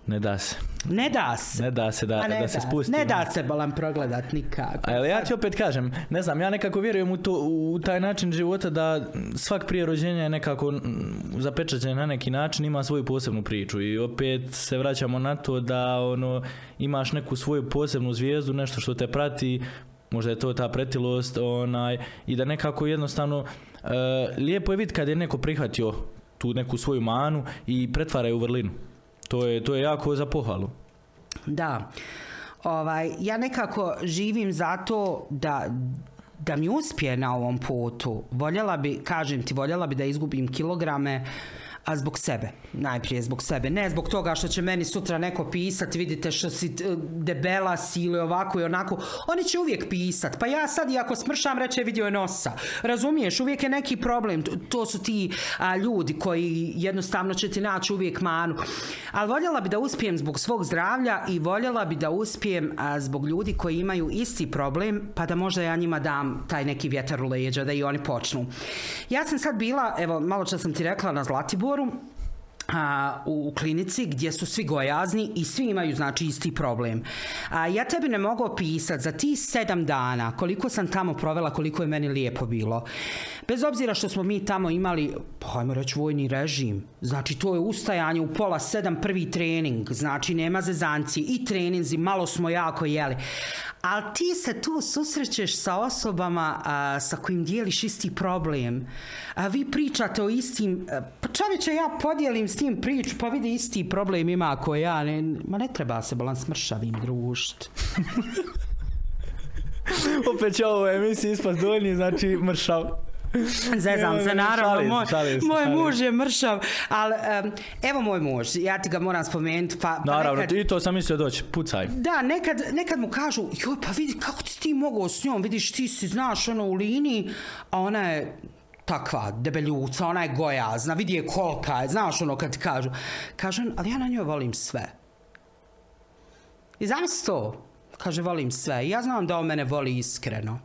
Ne da se. Ne da se. Ne da se da, ne da se spusti. Ne da se bolam progledat nikako. Ali ja ti opet kažem, ne znam, ja nekako vjerujem u, to, u taj način života da svak prije rođenja je nekako zapečaćen na neki način, ima svoju posebnu priču i opet se vraćamo na to da ono imaš neku svoju posebnu zvijezdu, nešto što te prati, možda je to ta pretilost onaj, i da nekako jednostavno e, lijepo je vidjeti kad je neko prihvatio tu neku svoju manu i pretvara je u vrlinu. To je, to je jako za pohvalu. Da. Ovaj, ja nekako živim zato da da mi uspije na ovom putu. Voljela bi, kažem ti, voljela bi da izgubim kilograme, a zbog sebe. Najprije zbog sebe. Ne zbog toga što će meni sutra neko pisati, vidite što si debela si ili ovako i onako. Oni će uvijek pisat. Pa ja sad i ako smršam reče vidio je nosa. Razumiješ, uvijek je neki problem. To su ti ljudi koji jednostavno će ti naći uvijek manu. Ali voljela bi da uspijem zbog svog zdravlja i voljela bi da uspijem zbog ljudi koji imaju isti problem, pa da možda ja njima dam taj neki vjetar u leđa, da i oni počnu. Ja sam sad bila, evo, malo čas sam ti rekla na Zlatiboru, foram a, u, klinici gdje su svi gojazni i svi imaju znači isti problem. A, ja tebi ne mogu opisati za ti sedam dana koliko sam tamo provela, koliko je meni lijepo bilo. Bez obzira što smo mi tamo imali, pa ajmo reći, vojni režim. Znači, to je ustajanje u pola sedam prvi trening. Znači, nema zezancije i treninzi, malo smo jako jeli. Ali ti se tu susrećeš sa osobama a, sa kojim dijeliš isti problem. A vi pričate o istim... Pa čovječe, ja podijelim s tim priču, pa vidi isti problem ima ako ja. Ne, ma ne treba se balan smršavim družiti. Opet će ovo emisiji ispast dovoljni, znači mršav. Zezam se, naravno, Šalim moj, šalim moj šalim muž je mršav, ali um, evo moj muž, ja ti ga moram spomenuti, pa, pa Naravno, nekad- i to sam mislio doći, pucaj. Da, nekad, nekad mu kažu, joj, pa vidi kako ti ti mogao s njom, vidiš, ti si, znaš, ono, u liniji, a ona je takva debeljuca, ona je gojazna, vidi je kolika je, znaš ono kad ti kažu. Kažem, ali ja na njoj volim sve. I zamisli to, kaže, volim sve. I ja znam da on mene voli iskreno.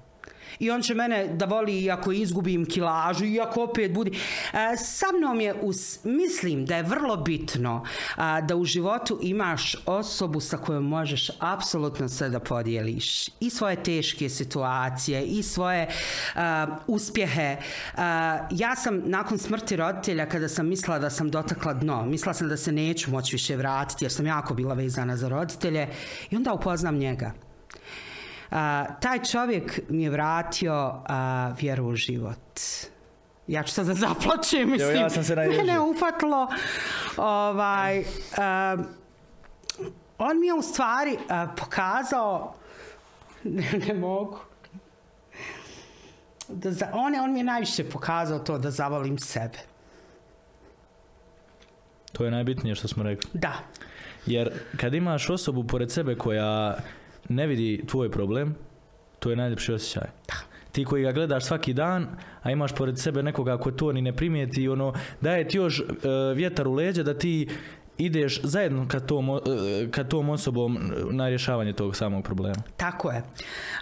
I on će mene da voli iako izgubim kilažu, iako opet budi. E, sa mnom je, us, mislim da je vrlo bitno a, da u životu imaš osobu sa kojom možeš apsolutno sve da podijeliš. I svoje teške situacije, i svoje a, uspjehe. Ja sam nakon smrti roditelja, kada sam mislila da sam dotakla dno, mislila sam da se neću moći više vratiti, jer sam jako bila vezana za roditelje, i onda upoznam njega. A, taj čovjek mi je vratio a, vjeru u život. Ja ću sad da zaplačem, mislim. ja sam se. Mene je ufatilo. Ovaj, a, on mi je u stvari a, pokazao, ne, ne mogu, da za, on, je, on mi je najviše pokazao to da zavolim sebe. To je najbitnije što smo rekli. Da. Jer kad imaš osobu pored sebe koja ne vidi tvoj problem, to je najljepši osjećaj. Da. Ti koji ga gledaš svaki dan, a imaš pored sebe nekoga ko to ni ne primijeti ono, daje ti još e, vjetar u leđa da ti ideš zajedno ka tom, e, ka tom osobom na rješavanje tog samog problema. Tako je.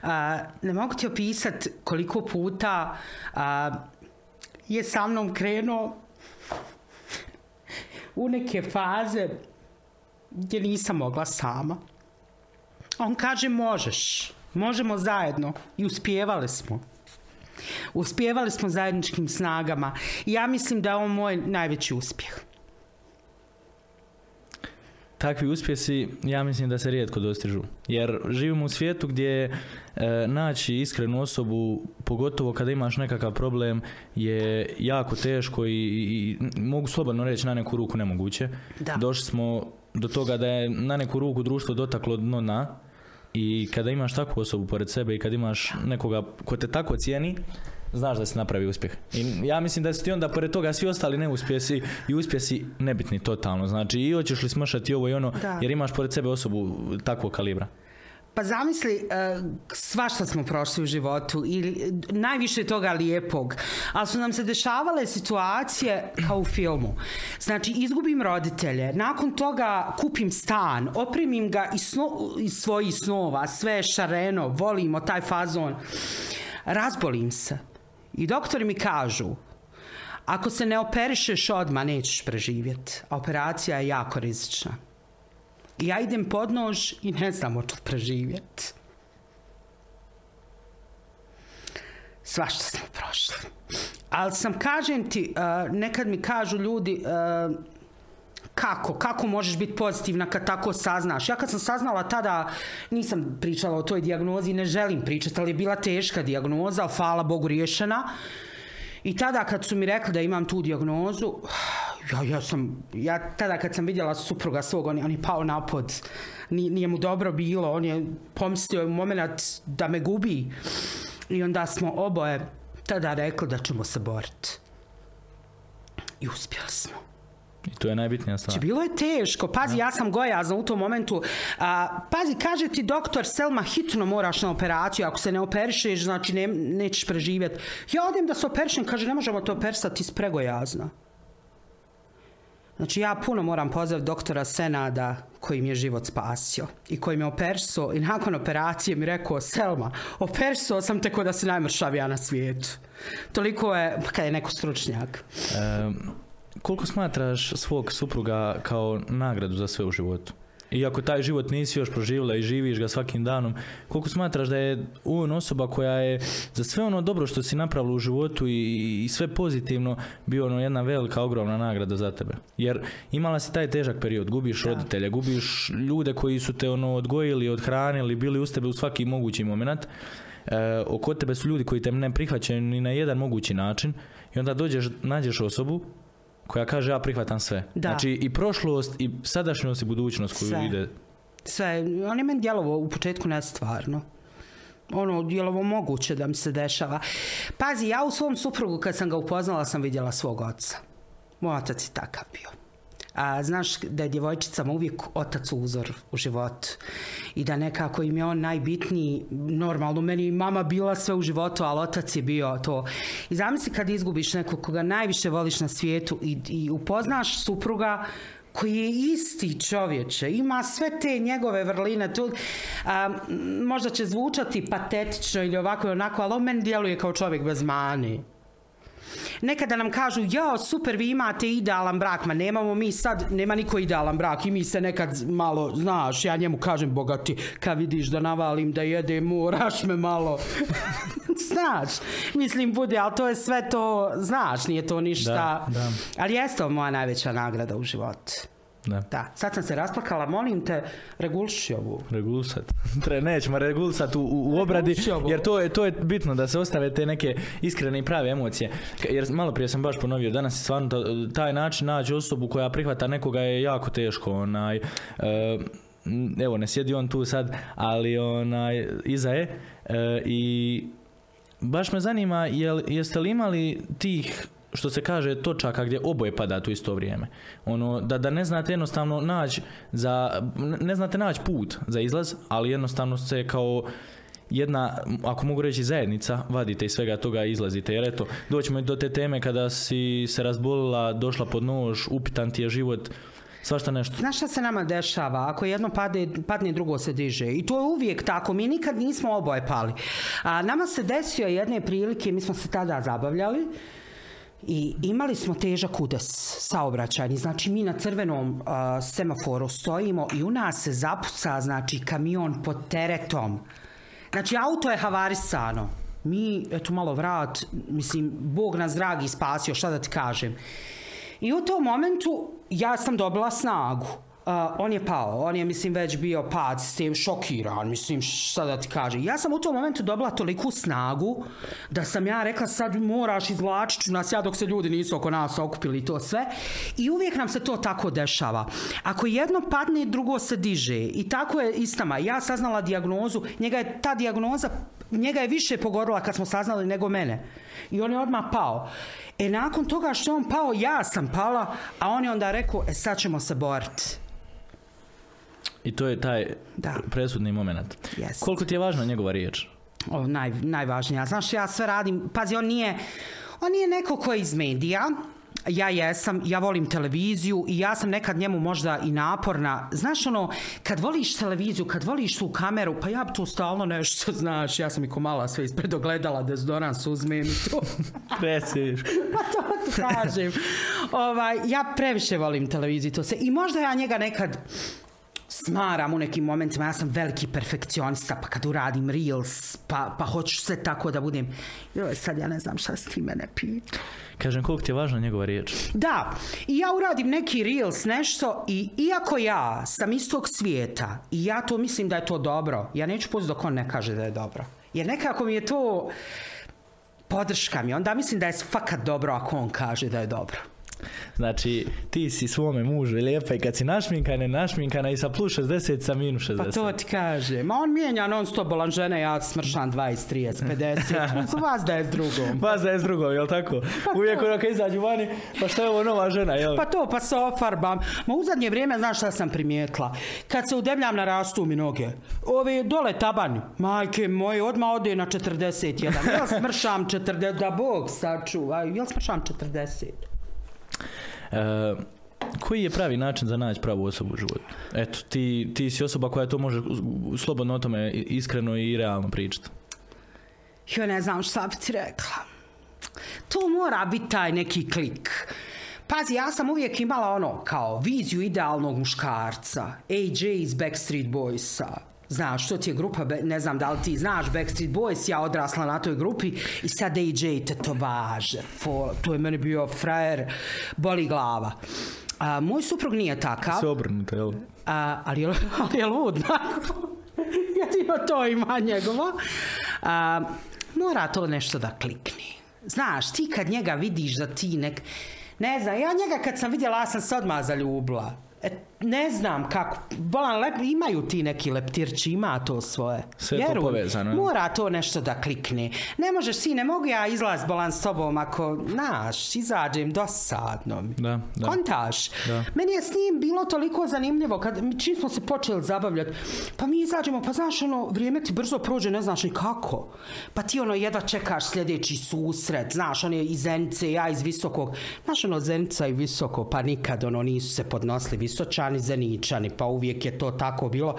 A, ne mogu ti opisati koliko puta a, je sa mnom krenuo u neke faze gdje nisam mogla sama. On kaže možeš, možemo zajedno i uspjevali smo. Uspjevali smo zajedničkim snagama i ja mislim da je ovo moj najveći uspjeh. Takvi uspjesi, ja mislim da se rijetko dostižu. Jer živimo u svijetu gdje e, naći iskrenu osobu, pogotovo kada imaš nekakav problem, je jako teško i, i, i mogu slobodno reći na neku ruku nemoguće. Da. Došli smo do toga da je na neku ruku društvo dotaklo dno na i kada imaš takvu osobu pored sebe i kad imaš nekoga ko te tako cijeni, znaš da se napravi uspjeh. I ja mislim da su ti onda pored toga svi ostali neuspjesi i uspjesi nebitni totalno. Znači i hoćeš li smršati ovo i ono, Da. jer imaš pored sebe osobu takvog kalibra. Pa zamisli, uh, svašta smo prošli u životu i najviše toga lijepog, ali su nam se dešavale situacije kao u filmu. Znači, izgubim roditelje, nakon toga kupim stan, opremim ga iz, sno, iz svojih snova, sve je šareno, volimo taj fazon. Razbolim se. I doktori mi kažu, ako se ne operišeš odmah, nećeš preživjeti. Operacija je jako rizična. I ja idem pod nož i ne znam li preživjeti. Svašta smo prošli. Ali sam, kažem ti, uh, nekad mi kažu ljudi, uh, kako, kako možeš biti pozitivna kad tako saznaš? Ja kad sam saznala tada, nisam pričala o toj dijagnozi, ne želim pričati, ali je bila teška dijagnoza, hvala Bogu riješena. I tada kad su mi rekli da imam tu dijagnozu, ja, ja sam, ja tada kad sam vidjela supruga svog, on on je pao na pod, Ni- nije mu dobro bilo, on je pomislio u moment da me gubi. I onda smo oboje tada rekli da ćemo se boriti. I uspjeli smo. I to je najbitnija stvar. Znači, bilo je teško. Pazi, ja sam gojazna u tom momentu. A, pazi, kaže ti doktor Selma, hitno moraš na operaciju. Ako se ne operišeš, znači ne, nećeš preživjeti. Ja odem da se operišem, kaže, ne možemo to operisati, ti si pregojazna. Znači ja puno moram pozdraviti doktora Senada koji mi je život spasio i koji me operso i nakon operacije mi rekao Selma, operso sam te da si najmršavija na svijetu. Toliko je, pa kad je neko stručnjak. E, koliko smatraš svog supruga kao nagradu za sve u životu? Iako taj život nisi još proživjela i živiš ga svakim danom, koliko smatraš da je on osoba koja je za sve ono dobro što si napravila u životu i, i sve pozitivno bio ono jedna velika, ogromna nagrada za tebe. Jer imala si taj težak period, gubiš da. roditelje, gubiš ljude koji su te ono odgojili, odhranili, bili uz tebe u svaki mogući moment. E, oko tebe su ljudi koji te ne prihvaćaju ni na jedan mogući način i onda dođeš, nađeš osobu koja kaže ja prihvatam sve. Da. Znači i prošlost i sadašnjost i budućnost koju Sve. ide. Sve, on je meni djelovo u početku nestvarno. Ono, djelovo moguće da mi se dešava. Pazi, ja u svom suprugu kad sam ga upoznala sam vidjela svog oca. Moj otac je takav bio. A, znaš da je djevojčicama uvijek otac uzor u životu i da nekako im je on najbitniji. Normalno meni mama bila sve u životu ali otac je bio to. I zamisli kad izgubiš nekog koga najviše voliš na svijetu i, i upoznaš supruga koji je isti čovječe, ima sve te njegove vrline, tu, a, možda će zvučati patetično ili ovako i onako, ali on meni djeluje kao čovjek bez mani. Nekada nam kažu, ja, super, vi imate idealan brak, ma nemamo mi sad, nema niko idealan brak i mi se nekad malo, znaš, ja njemu kažem, bogati, kad vidiš da navalim da jedem, moraš me malo, znaš, mislim, bude, ali to je sve to, znaš, nije to ništa, Da, da. ali jeste moja najveća nagrada u životu. Da. Da, sad sam se rasplakala, molim te, regulši ovu. Regulsat. Tre, nećemo regulsat u, u, obradi, jer to je, to je bitno da se ostave te neke iskrene i prave emocije. Jer malo prije sam baš ponovio, danas je stvarno ta- taj način naći osobu koja prihvata nekoga je jako teško. Onaj, e, m, evo, ne sjedi on tu sad, ali onaj, iza je. E, I baš me zanima, jel, jeste li imali tih što se kaže točaka gdje oboje padate u isto vrijeme. Ono, da, da ne znate jednostavno naći za, ne znate naći put za izlaz, ali jednostavno se kao jedna, ako mogu reći zajednica, vadite iz svega toga i izlazite. Jer eto, doćemo i do te teme kada si se razbolila, došla pod nož, upitan ti je život, svašta nešto. Znaš šta se nama dešava? Ako jedno padne, padne drugo se diže. I to je uvijek tako. Mi nikad nismo oboje pali. A, nama se desio jedne prilike, mi smo se tada zabavljali, i imali smo težak udes saobraćajni. Znači mi na crvenom a, semaforu stojimo i u nas se zapuca znači kamion pod teretom. Znači auto je havarisano. Mi, eto malo vrat, mislim, Bog nas dragi spasio, šta da ti kažem. I u tom momentu ja sam dobila snagu. Uh, on je pao, on je mislim već bio pad s tim šokiran, mislim šta da ti kažem. Ja sam u tom momentu dobila toliku snagu da sam ja rekla sad moraš izvlačit ću nas ja dok se ljudi nisu oko nas okupili to sve. I uvijek nam se to tako dešava. Ako jedno padne, drugo se diže. I tako je istama. Ja saznala dijagnozu, njega je ta dijagnoza njega je više pogodila kad smo saznali nego mene. I on je odmah pao. E nakon toga što on pao, ja sam pala, a on je onda rekao, e sad ćemo se boriti. I to je taj Da. presudni moment. Jest. Koliko ti je važna njegova riječ? O, naj, najvažnija. Znaš, ja sve radim, pazi, on nije, on nije neko ko je iz medija, ja jesam, ja volim televiziju i ja sam nekad njemu možda i naporna. Znaš ono, kad voliš televiziju, kad voliš tu kameru, pa ja bi tu stalno nešto, znaš, ja sam i ko mala sve ispred ogledala, dezodorans uzmem i to. Presiš. Pa to ti kažem. ovaj, ja previše volim televiziju to se. I možda ja njega nekad smaram u nekim momentima, ja sam veliki perfekcionista, pa kad uradim reels, pa, pa hoću sve tako da budem, joj, sad ja ne znam šta s ti mene pita. Kažem, koliko ti je važna njegova riječ? Da, i ja uradim neki reels, nešto, i iako ja sam istog svijeta, i ja to mislim da je to dobro, ja neću pustiti dok on ne kaže da je dobro. Jer nekako mi je to podrška mi, onda mislim da je fakat dobro ako on kaže da je dobro. Znači, ti si svome mužu lijepa i kad si našminkana, našminkana i sa plus 60 sa minus 60. Pa to ti kaže. Ma on mijenja non stop bolan žene, ja smršam 20, 30, 50. Vas da je s drugom. Vas da je s drugom, jel tako? Uvijek ono kad izađu vani, pa što je ovo nova žena, jel? Pa to, pa se ofarbam. Ma u zadnje vrijeme, znaš šta sam primijetila? Kad se udebljam na rastu mi noge. Ove dole tabani, majke moje, odmah ode na 41. Ja smršam 40, da Bog sačuva. Jel smršam 40? E, koji je pravi način za naći pravu osobu u životu? Eto, ti, ti si osoba koja to može slobodno o tome iskreno i realno pričati. Ja ne znam šta bi ti rekla. To mora biti taj neki klik. Pazi, ja sam uvijek imala ono, kao viziju idealnog muškarca. AJ iz Backstreet Boysa. Znaš, što ti je grupa, ne znam da li ti znaš, Backstreet Boys, ja odrasla na toj grupi i sad AJ tetovaže, to je meni bio frajer, boli glava. A, moj suprug nije takav. Se obrnuto, jel? A, ali, je, ali je lud, Jedino to ima njegovo. A, mora to nešto da klikni. Znaš, ti kad njega vidiš da ti nek... Ne znam, ja njega kad sam vidjela, ja sam se odmah zaljubila. E, ne znam kako, bolan, lep, imaju ti neki leptirči, ima to svoje. Sve je to povezano. Mora to nešto da klikne. Ne možeš, si, ne mogu ja izlaz bolan s tobom ako, naš, izađem dosadno. Da, da. Kontaš. Da. Meni je s njim bilo toliko zanimljivo, kad, čim smo se počeli zabavljati, pa mi izađemo, pa znaš ono, vrijeme ti brzo prođe, ne znaš ni kako. Pa ti ono, jedva čekaš sljedeći susret, znaš, on je iz Zenice, ja iz Visokog. Znaš ono, Zenica i Visoko, pa nikad ono nisu se podnosili Visočani, Zeničani, pa uvijek je to tako bilo.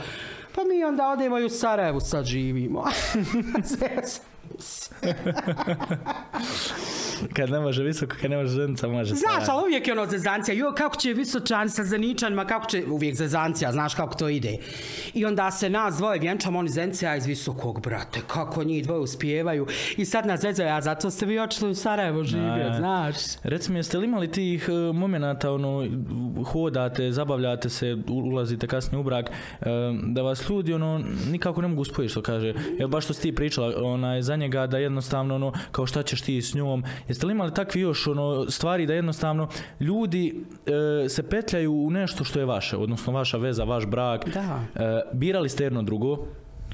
Pa mi onda odemo i u Sarajevu sad živimo. kad ne može visoko, kad ne može zenica, može Znaš, ali uvijek je ono zezancija. Jo, kako će visočan sa zeničanima, kako će, uvijek zezancija, znaš kako to ide. I onda se nas dvoje vjenčamo, oni zencija iz visokog, brate, kako njih dvoje uspijevaju. I sad nas zezaju, a zato ste vi očili u Sarajevo živjeti, znaš. Reci mi, jeste li imali tih uh, momenata, ono, hodate, zabavljate se, ulazite kasnije u brak, uh, da vas ljudi, ono, nikako ne mogu spojiti, što kaže. Evo, baš što si ti pričala, onaj, za njega da jednostavno, ono, kao šta ćeš ti s njom, Jeste li imali takvi još ono, stvari da jednostavno ljudi e, se petljaju u nešto što je vaše, odnosno vaša veza, vaš brak. Da. E, birali ste jedno drugo,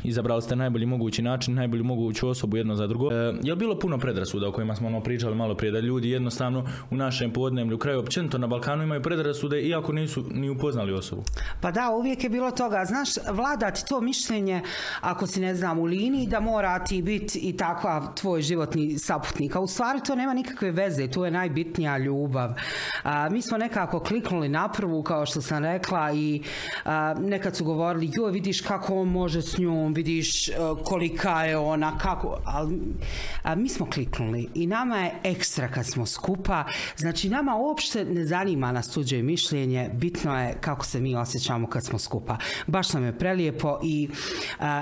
izabrali ste najbolji mogući način, najbolju moguću osobu jedno za drugo. E, je li bilo puno predrasuda o kojima smo ono pričali malo prije, da ljudi jednostavno u našem podnemlju, kraju općenito na Balkanu imaju predrasude iako nisu ni upoznali osobu? Pa da, uvijek je bilo toga. Znaš, vladati to mišljenje, ako si ne znam u liniji, da mora ti biti i takva tvoj životni saputnik. A u stvari to nema nikakve veze, to je najbitnija ljubav. A, mi smo nekako kliknuli na prvu, kao što sam rekla, i nekad su govorili, joj vidiš kako on može s njom, vidiš e, kolika je ona, kako, ali mi smo kliknuli i nama je ekstra kad smo skupa, znači nama uopšte ne zanima nas tuđe mišljenje, bitno je kako se mi osjećamo kad smo skupa. Baš nam je prelijepo i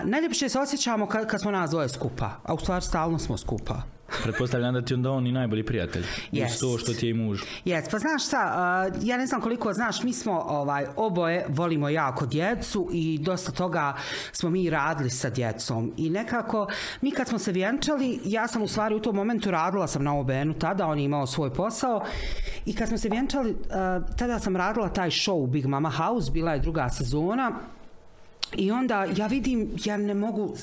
najljepše se osjećamo kad, kad smo nas dvoje skupa, a u stvari stalno smo skupa. Pretpostavljam da ti onda on i najbolji prijatelj. Yes. to što ti je i muž. Yes. Pa znaš šta, ja ne znam koliko znaš, mi smo ovaj, oboje volimo jako djecu i dosta toga smo mi radili sa djecom. I nekako, mi kad smo se vjenčali, ja sam u stvari u tom momentu radila sam na OBN-u tada, on je imao svoj posao. I kad smo se vjenčali, tada sam radila taj show Big Mama House, bila je druga sezona i onda ja vidim, ja ne mogu, e,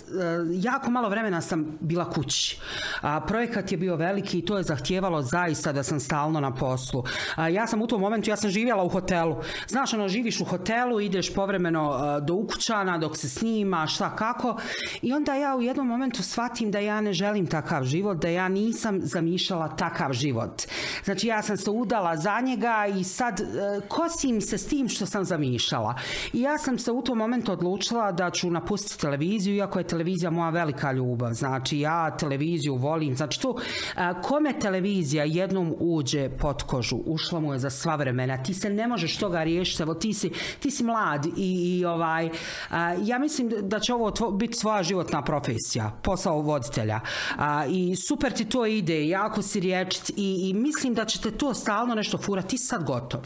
jako malo vremena sam bila kući. A, projekat je bio veliki i to je zahtijevalo zaista da sam stalno na poslu. A, ja sam u tom momentu, ja sam živjela u hotelu. Znaš, ono, živiš u hotelu, ideš povremeno a, do ukućana dok se snima, šta kako. I onda ja u jednom momentu shvatim da ja ne želim takav život, da ja nisam zamišljala takav život. Znači, ja sam se udala za njega i sad e, kosim se s tim što sam zamišljala. I ja sam se u tom momentu odlučila odlučila da ću napustiti televiziju, iako je televizija moja velika ljubav. Znači, ja televiziju volim. Znači, to, kome televizija jednom uđe pod kožu, ušla mu je za sva vremena. Ti se ne možeš toga riješiti. Evo, ti si, ti si mlad i, i ovaj, ja mislim da će ovo tvo, biti svoja životna profesija, posao voditelja. I super ti to ide, jako si riječit i, i mislim da ćete to stalno nešto furati. Ti sad gotov.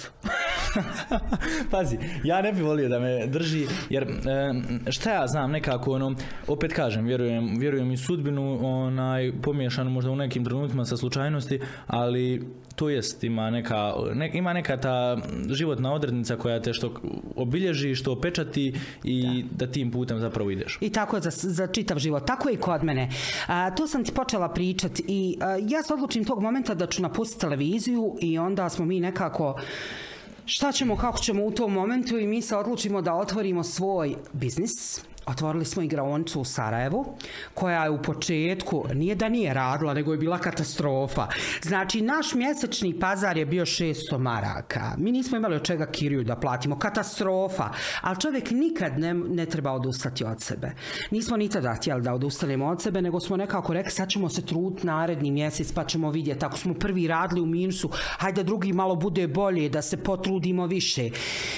Pazi, ja ne bih volio da me drži, jer E, šta ja znam, nekako ono, opet kažem, vjerujem, vjerujem i sudbinu, onaj, pomiješanu možda u nekim trenutima sa slučajnosti, ali to jest, ima neka, ima neka ta životna odrednica koja te što obilježi, što opečati i da, tim putem zapravo ideš. I tako za, za čitav život. Tako je i kod mene. A, to sam ti počela pričati i ja se odlučim tog momenta da ću napustiti televiziju i onda smo mi nekako šta ćemo, kako ćemo u tom momentu i mi se odlučimo da otvorimo svoj biznis Otvorili smo igraonicu u Sarajevu, koja je u početku, nije da nije radila, nego je bila katastrofa. Znači, naš mjesečni pazar je bio 600 maraka. Mi nismo imali od čega kiriju da platimo. Katastrofa. Ali čovjek nikad ne, treba odustati od sebe. Nismo ni tada htjeli da odustanemo od sebe, nego smo nekako rekli, sad ćemo se truditi naredni mjesec, pa ćemo vidjeti. Ako smo prvi radili u minusu, hajde drugi malo bude bolje, da se potrudimo više.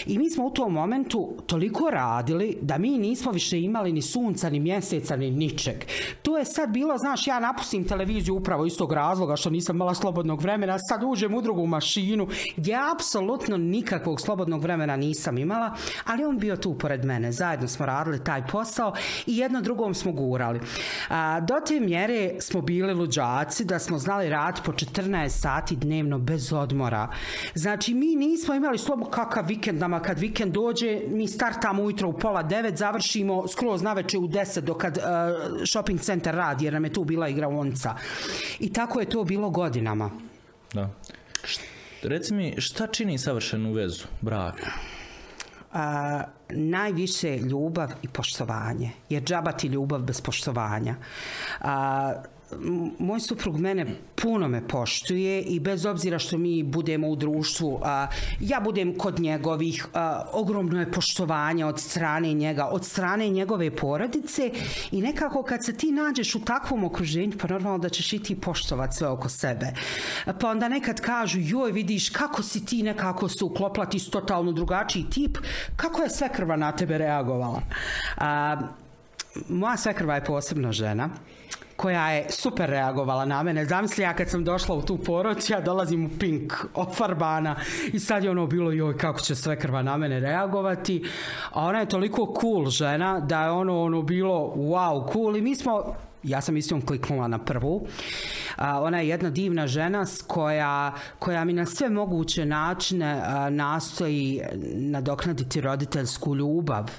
I mi smo u tom momentu toliko radili da mi nismo više imali ni sunca, ni mjeseca, ni ničeg. To je sad bilo, znaš, ja napustim televiziju upravo iz tog razloga što nisam imala slobodnog vremena, sad uđem u drugu mašinu gdje apsolutno nikakvog slobodnog vremena nisam imala, ali on bio tu pored mene. Zajedno smo radili taj posao i jedno drugom smo gurali. A, do te mjere smo bili luđaci da smo znali rad po 14 sati dnevno bez odmora. Znači, mi nismo imali slobo kakav vikend, nama kad vikend dođe, mi startamo ujutro u pola devet, završimo skroz naveče u 10 dok kad uh, shopping center radi jer nam je tu bila igraonica. I tako je to bilo godinama. Da. Reci mi, šta čini savršenu vezu, brak? Uh, najviše ljubav i poštovanje. Jer džabati ljubav bez poštovanja. Uh, moj suprug mene puno me poštuje i bez obzira što mi budemo u društvu, a, ja budem kod njegovih, ogromno je poštovanje od strane njega, od strane njegove porodice i nekako kad se ti nađeš u takvom okruženju, pa normalno da ćeš i ti poštovati sve oko sebe. Pa onda nekad kažu, joj vidiš kako si ti nekako se uklopla, ti totalno drugačiji tip, kako je sve krva na tebe reagovala. A, moja svekrva je posebno žena koja je super reagovala na mene. Zamisli ja kad sam došla u tu poroć, ja dolazim u pink ofarbana i sad je ono bilo joj kako će sve krva na mene reagovati. A ona je toliko cool žena da je ono, ono bilo wow cool i mi smo ja sam istom kliknula na prvu. A, ona je jedna divna žena koja, koja mi na sve moguće načine nastoji nadoknaditi roditeljsku ljubav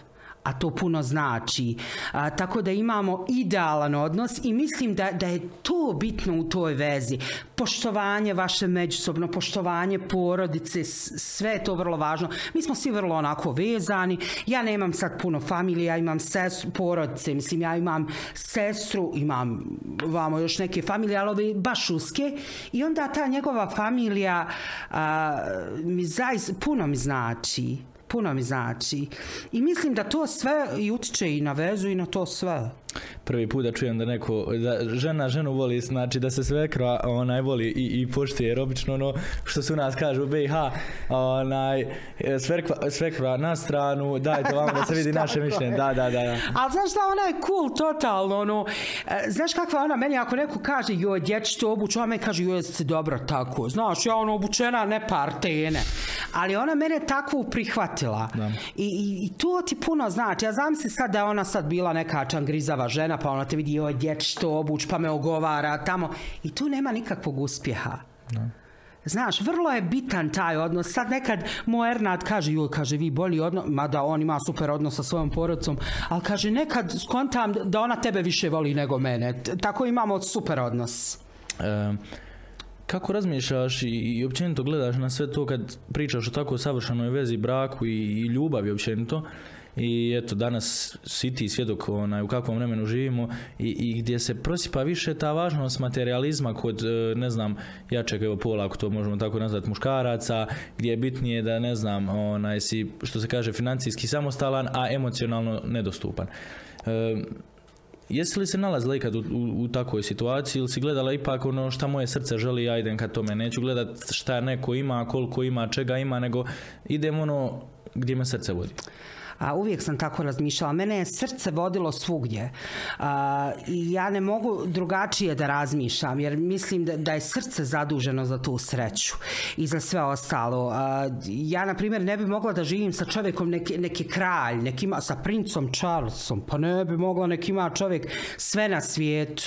a to puno znači. A, tako da imamo idealan odnos i mislim da, da je to bitno u toj vezi. Poštovanje vaše međusobno, poštovanje porodice, sve je to vrlo važno. Mi smo svi vrlo onako vezani. Ja nemam sad puno familije, ja imam sestru, porodice, mislim ja imam sestru, imam vamo još neke familije, ali ove baš uske. I onda ta njegova familija a, mi zaista puno mi znači puno mi znači. I mislim da to sve i utiče i na vezu i na to sve prvi put da čujem da neko, da žena ženu voli, znači da se svekra onaj voli i, i poštuje, jer obično ono što se u nas kaže u BiH, onaj, svekra, svekra na stranu, dajte vam da se vidi naše mišljenje, da, da, da. da. Ali znaš šta, ona je cool totalno, ono, e, znaš kakva ona meni, ako neko kaže, joj, dječito obuču, ona me kaže, joj, se dobro tako, znaš, ja ono obučena, ne partene, ali ona mene takvu prihvatila. Da. I, i, I to ti puno znači, ja znam se sad da je ona sad bila neka čangrizava prava žena, pa ona te vidi, joj, dječito obuč, pa me ogovara tamo. I tu nema nikakvog uspjeha. No. Znaš, vrlo je bitan taj odnos. Sad nekad moj Ernad kaže, joj, kaže, vi bolji odnos, mada on ima super odnos sa svojom porodicom, ali kaže, nekad skontam da ona tebe više voli nego mene. Tako imamo super odnos. Um kako razmišljaš i, i općenito gledaš na sve to kad pričaš o tako savršenoj vezi, braku i, i ljubavi općenito i eto danas si ti svjedok onaj, u kakvom vremenu živimo i, i gdje se prosipa više ta važnost materializma kod e, ne znam jačeg evo pola ako to možemo tako nazvati muškaraca gdje je bitnije da ne znam onaj si što se kaže financijski samostalan a emocionalno nedostupan e, Jesi li se nalazila ikad u, u, u takvoj situaciji ili si gledala ipak ono šta moje srce želi, ja idem ka tome, neću gledat šta neko ima, koliko ima, čega ima, nego idem ono gdje me srce vodi? A uvijek sam tako razmišljala. Mene je srce vodilo svugdje. A, I ja ne mogu drugačije da razmišljam, jer mislim da, da je srce zaduženo za tu sreću i za sve ostalo. A, ja, na primjer, ne bi mogla da živim sa čovjekom neki, neki kralj, nekima, sa princom Charlesom, pa ne bi mogla neki ima čovjek sve na svijetu.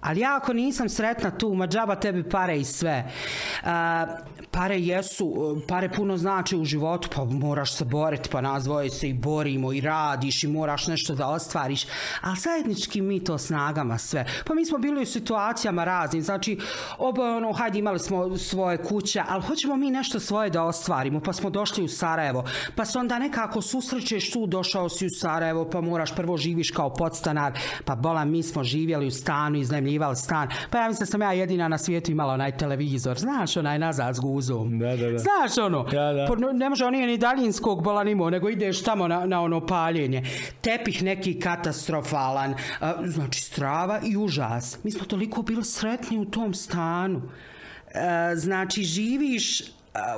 Ali ja ako nisam sretna tu, ma džaba tebi pare i sve. Pare jesu, pare puno znači u životu, pa moraš se boriti, pa nas se i borimo i radiš i moraš nešto da ostvariš. Ali zajednički mi to snagama sve. Pa mi smo bili u situacijama raznim, znači oboje ono, hajde imali smo svoje kuće, ali hoćemo mi nešto svoje da ostvarimo, pa smo došli u Sarajevo. Pa se onda nekako susrećeš tu, došao si u Sarajevo, pa moraš prvo živiš kao podstanar, pa bola mi smo živjeli u stanu, iznajmljivali stan. Pa ja mislim da sam ja jedina na svijetu imala onaj televizor, znaš, onaj nazad s guzom. Da, da, da. Znaš ono, Da, da. po- ne može on nije ni daljinskog bola nimo, nego ideš tamo na, na ono paljenje. Tepih neki katastrofalan, a, znači strava i užas. Mi smo toliko bili sretni u tom stanu. E, znači živiš a,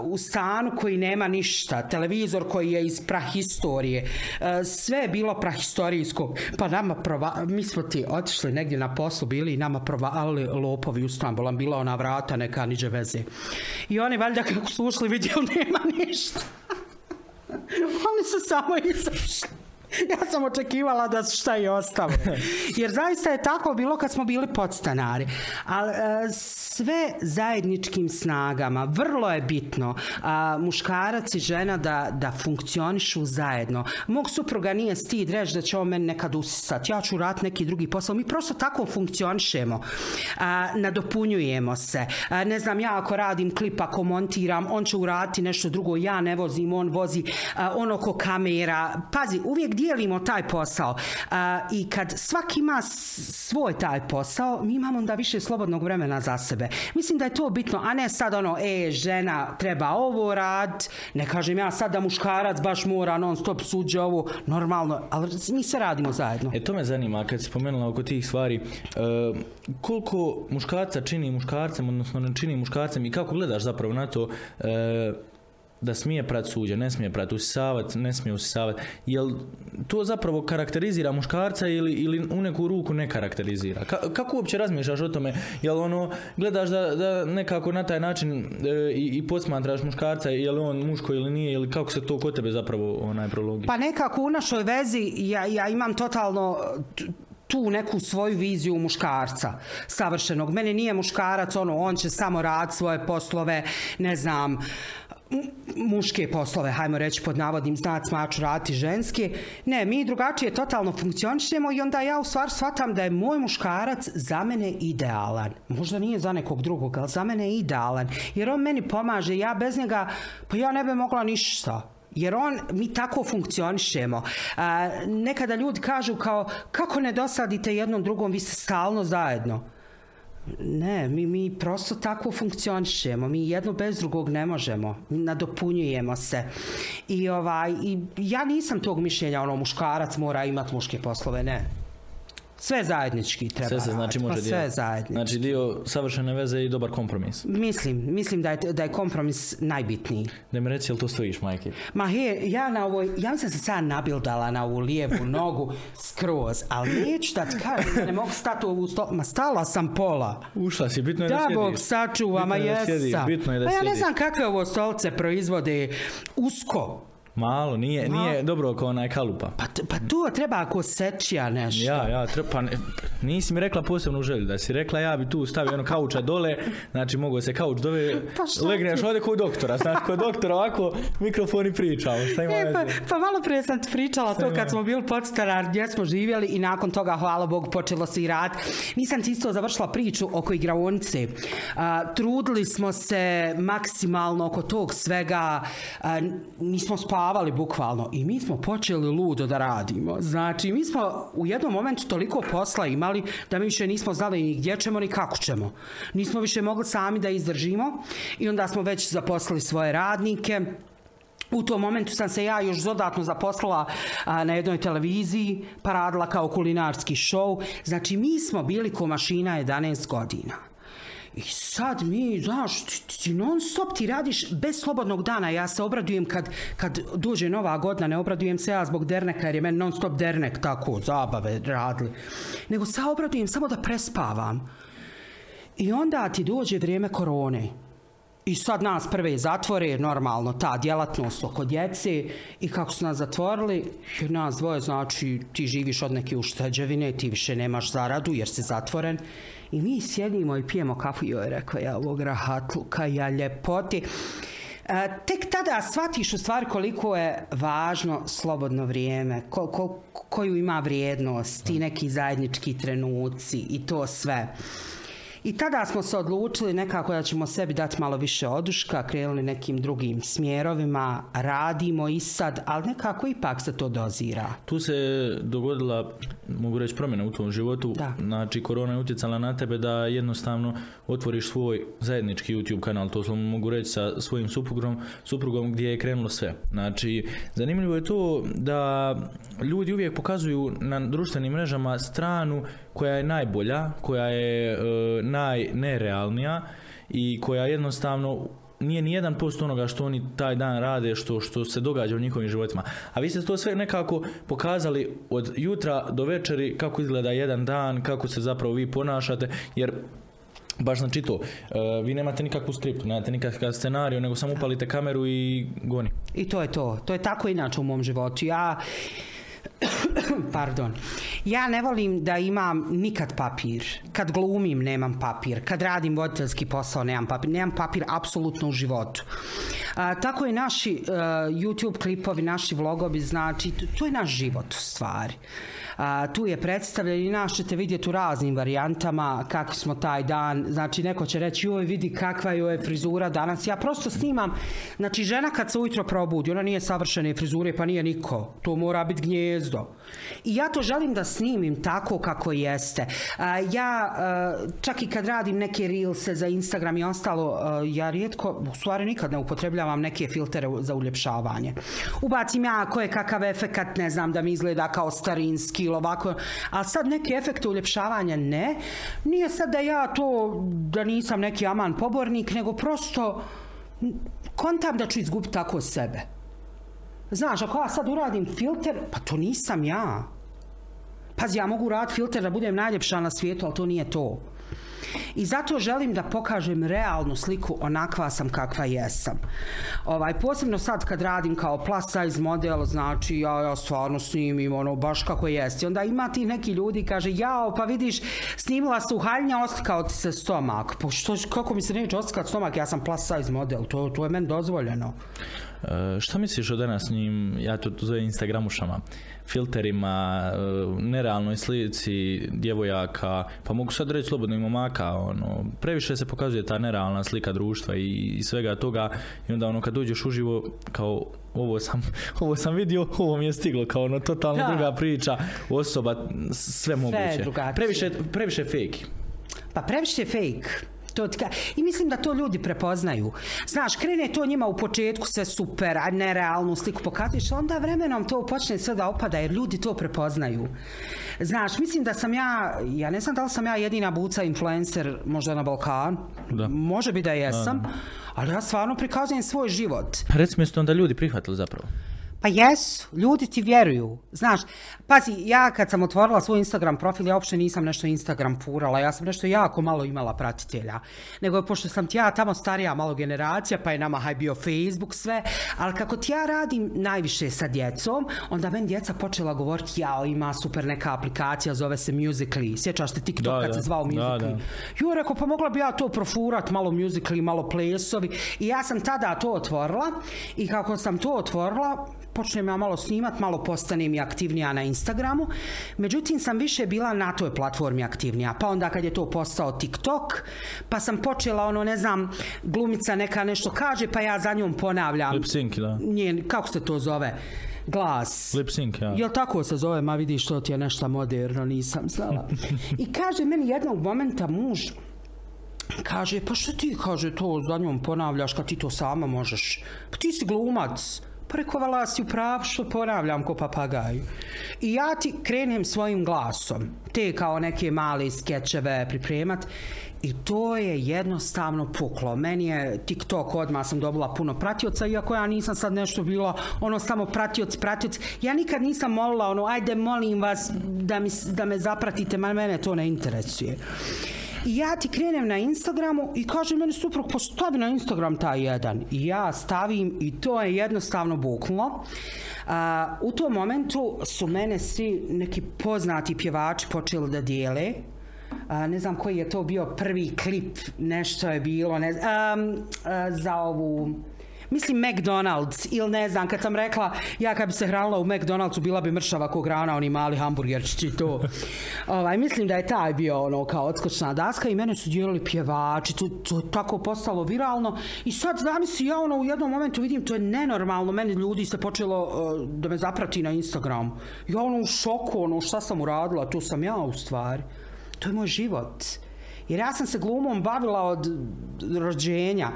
u stanu koji nema ništa, televizor koji je iz prahistorije, E, sve je bilo prahistorijsko, pa nama prova, mi smo ti otišli negdje na poslu bili i nama provalili lopovi u stan, bolam bila ona vrata neka niđe veze. I oni valjda kako su ušli vidjeli nema ništa. Oni su samo izašli. Ja sam očekivala da su šta i ostalo. Jer zaista je tako bilo kad smo bili podstanari. Ali e, sve zajedničkim snagama. Vrlo je bitno a, muškarac i žena da, da funkcionišu zajedno. Mog supruga nije stid reći da će on meni nekad usisat. Ja ću raditi neki drugi posao. Mi prosto tako funkcionišemo. A, nadopunjujemo se. Ne znam, ja ako radim klip, ako montiram, on će uraditi nešto drugo. Ja ne vozim, on vozi. A, on oko kamera. Pazi, uvijek dijelimo taj posao. I kad svaki ima svoj taj posao, mi imamo onda više slobodnog vremena za sebe. Mislim da je to bitno, a ne sad ono, e, žena treba ovo rad, ne kažem ja sad da muškarac baš mora non stop suđe ovo, normalno, ali mi sve radimo zajedno. E to me zanima, kad si spomenula oko tih stvari, e, koliko muškarca čini muškarcem, odnosno ne čini muškarcem i kako gledaš zapravo na to e, da smije prat suđe, ne smije prat usisavat, ne smije usisavat. Jel to zapravo karakterizira muškarca ili, ili u neku ruku ne karakterizira? Ka- kako uopće razmišljaš o tome? Jel ono, gledaš da, da nekako na taj način e, i, i posmatraš muškarca, je li on muško ili nije, ili kako se to kod tebe zapravo onaj prologi? Pa nekako u našoj vezi ja, ja imam totalno tu neku svoju viziju muškarca savršenog. Meni nije muškarac, ono, on će samo rad svoje poslove, ne znam, muške poslove, hajmo reći pod navodnim znacima, ja ću raditi ženske. Ne, mi drugačije totalno funkcionišemo i onda ja u stvari shvatam da je moj muškarac za mene idealan. Možda nije za nekog drugog, ali za mene je idealan. Jer on meni pomaže, ja bez njega, pa ja ne bi mogla ništa. Jer on, mi tako funkcionišemo. A, nekada ljudi kažu kao, kako ne dosadite jednom drugom, vi ste stalno zajedno. Ne, mi, mi prosto tako funkcionišemo. Mi jedno bez drugog ne možemo. Nadopunjujemo se. I, ovaj, i ja nisam tog mišljenja, ono, muškarac mora imati muške poslove, ne. Sve zajednički treba Sve se znači raditi, može pa sve dijeliti. zajednički. Znači dio savršene veze i dobar kompromis. Mislim, mislim da je, da je kompromis najbitniji. Da mi reci, jel to stojiš, majke? Ma he, ja na ovoj, ja sam sad nabildala na ovu lijevu nogu skroz, ali neću da ti kažem ne mogu stati u ovu sto... Ma stala sam pola. Ušla si, bitno je da, Da, sjediš. Bog sačuva, ma Bitno je da sjediš, jesam. da Pa ja ne znam kakve ovo stolce proizvode usko. Malo, nije, nije dobro kao onaj kalupa. Pa, pa to treba ako sečija nešto. Ja, ja, treba, pa ne- nisi mi rekla posebnu želju, da si rekla ja bi tu stavio ono kauča dole, znači mogu se kauč dove, Pa šta legneš ovdje kod doktora, znači kod doktora ovako mikrofon i pričamo, šta ima E, pa, pa malo prije sam pričala to ima. kad smo bili podstanar gdje smo živjeli i nakon toga, hvala Bogu, počelo se i rad. Nisam ti isto završila priču oko igraonice. A, trudili smo se maksimalno oko tog svega. A, nismo spavali bukvalno i mi smo počeli ludo da radimo. Znači, mi smo u jednom momentu toliko posla imali da mi više nismo znali ni gdje ćemo ni kako ćemo. Nismo više mogli sami da izdržimo i onda smo već zaposlili svoje radnike. U tom momentu sam se ja još dodatno zaposlila a, na jednoj televiziji, pa radila kao kulinarski show. Znači, mi smo bili ko mašina 11 godina. I sad mi, znaš, ti, ti non stop ti radiš bez slobodnog dana. Ja se obradujem kad, kad dođe nova godina, ne obradujem se ja zbog derneka jer je meni non stop dernek tako, zabave radili. Nego se obradujem samo da prespavam. I onda ti dođe vrijeme korone. I sad nas prve zatvore, normalno, ta djelatnost oko djece i kako su nas zatvorili, jer nas dvoje, znači, ti živiš od neke ušteđevine, ti više nemaš zaradu jer si zatvoren. I mi sjedimo i pijemo kafu, joj, rekao ja, ovog rahatluka, ja ljepoti. E, tek tada shvatiš u stvari koliko je važno slobodno vrijeme, ko, ko, koju ima vrijednost, ti neki zajednički trenuci i to sve. I tada smo se odlučili nekako da ćemo sebi dati malo više oduška, krenuli nekim drugim smjerovima, radimo i sad, ali nekako ipak se to dozira. Tu se dogodila, mogu reći, promjena u tvom životu. Da. Znači, korona je utjecala na tebe da jednostavno otvoriš svoj zajednički YouTube kanal, to sam mogu reći sa svojim suprugom, suprugom gdje je krenulo sve. Znači, zanimljivo je to da ljudi uvijek pokazuju na društvenim mrežama stranu koja je najbolja, koja je e, najnerealnija i koja jednostavno nije ni jedan posto onoga što oni taj dan rade, što, što se događa u njihovim životima. A vi ste to sve nekako pokazali od jutra do večeri kako izgleda jedan dan, kako se zapravo vi ponašate, jer baš znači to, e, vi nemate nikakvu skriptu, nemate nikakav scenariju, nego samo upalite kameru i goni. I to je to. To je tako inače u mom životu. Ja pardon, ja ne volim da imam nikad papir. Kad glumim nemam papir. Kad radim voditeljski posao nemam papir. Nemam papir apsolutno u životu. A, tako i naši uh, YouTube klipovi, naši vlogovi, znači, to, to je naš život u stvari. Tu je predstavljen i nas ćete vidjeti u raznim varijantama kako smo taj dan. Znači, neko će reći, joj, vidi kakva joj je frizura danas. Ja prosto snimam, znači, žena kad se ujutro probudi, ona nije savršene frizure, pa nije niko. To mora biti gnjezdo. I ja to želim da snimim tako kako jeste. Ja, a, čak i kad radim neke reelse za Instagram i ostalo, a, ja rijetko, u stvari nikad ne upotrebljavam neke filtere za uljepšavanje. Ubacim ja koje kakav efekat, ne znam, da mi izgleda kao starinski ili ovako, a sad neke efekte uljepšavanja ne. Nije sad da ja to, da nisam neki aman pobornik, nego prosto kontam da ću izgubiti tako sebe. Znaš, ako ja sad uradim filter, pa to nisam ja. Pazi, ja mogu raditi filter da budem najljepša na svijetu, ali to nije to. I zato želim da pokažem realnu sliku onakva sam kakva jesam. Ovaj, posebno sad kad radim kao plus size model, znači ja, ja stvarno snimim ono baš kako jeste. Onda ima ti neki ljudi kaže jao pa vidiš snimila se u haljnja ostikao ti se stomak. Pa što, kako mi se neće ostikati stomak, ja sam plus size model, to, to je meni dozvoljeno. E, šta misliš o danas njim, ja to zovem Instagramušama, filterima, e, nerealnoj slici djevojaka, pa mogu sad reći slobodno i momaka, ono, previše se pokazuje ta nerealna slika društva i, i svega toga i onda ono kad uđeš uživo kao ovo sam, ovo sam vidio, ovo mi je stiglo kao ono totalno Da. druga priča, osoba, sve moguće. drugačije. Previše, previše fake. Pa previše fake. To I mislim da to ljudi prepoznaju. Znaš, krene to njima u početku sve super, a nerealnu sliku pokazuješ, onda vremenom to počne sve da opada jer ljudi to prepoznaju. Znaš, mislim da sam ja, ja ne znam da li sam ja jedina buca influencer možda na Balkan. Da. Može bi da jesam, ali ja stvarno prikazujem svoj život. Pa Recimo jeste onda ljudi prihvatili zapravo. Pa jesu, ljudi ti vjeruju. Znaš, pazi, ja kad sam otvorila svoj Instagram profil, ja uopšte nisam nešto Instagram furala, ja sam nešto jako malo imala pratitelja. Nego pošto sam ti ja tamo starija malo generacija, pa je nama haj bio Facebook sve, ali kako ti ja radim najviše sa djecom, onda meni djeca počela govoriti, jao, ima super neka aplikacija, zove se Musical.ly. Sjećaš te TikTok Da, kad da. se zvao Musical.ly? Jo, rekao, pa mogla bi ja to profurat, malo musicali, malo plesovi. I ja sam tada to otvorila i kako sam to otvorila, počnem ja malo snimat, malo postanem i aktivnija na Instagramu. Međutim, sam više bila na toj platformi aktivnija. Pa onda kad je to postao TikTok, pa sam počela ono, ne znam, glumica neka nešto kaže, pa ja za njom ponavljam. Lip sync, da. Njen, kako se to zove? Glas. Lip sync, ja. Jel tako se zove, ma vidiš to ti je nešto moderno, nisam znala. I kaže meni jednog momenta muž, kaže, pa što ti, kaže, to za njom ponavljaš kad ti to sama možeš? Pa ti si glumac. Pa rekao, vala si u pravu što ponavljam ko papagaju. I ja ti krenem svojim glasom, te kao neke male skečeve pripremat i to je jednostavno puklo. Meni je TikTok odmah sam dobila puno pratioca, iako ja nisam sad nešto bila ono samo pratioc, pratioc. Ja nikad nisam molila ono, ajde molim vas da, mi, da me zapratite, ma mene to ne interesuje. I ja ti krenem na Instagramu i kaže meni suprug, pa stavi na Instagram taj jedan. I ja stavim i to je jednostavno buknulo. U tom momentu su mene svi neki poznati pjevači počeli da dijele ne znam koji je to bio prvi klip, nešto je bilo, ne znam, za ovu mislim McDonald's ili ne znam, kad sam rekla ja kad bi se hranila u McDonald'su bila bi mršava kog grana, oni mali hamburgerčići to. ovaj, mislim da je taj bio ono kao odskočna daska i mene su dijelili pjevači, to, to tako postalo viralno i sad zamisli ja ono u jednom momentu vidim to je nenormalno, meni ljudi se počelo uh, da me zaprati na Instagram. Ja ono u šoku, ono šta sam uradila, to sam ja u stvari. To je moj život. Jer ja sam se glumom bavila od rođenja.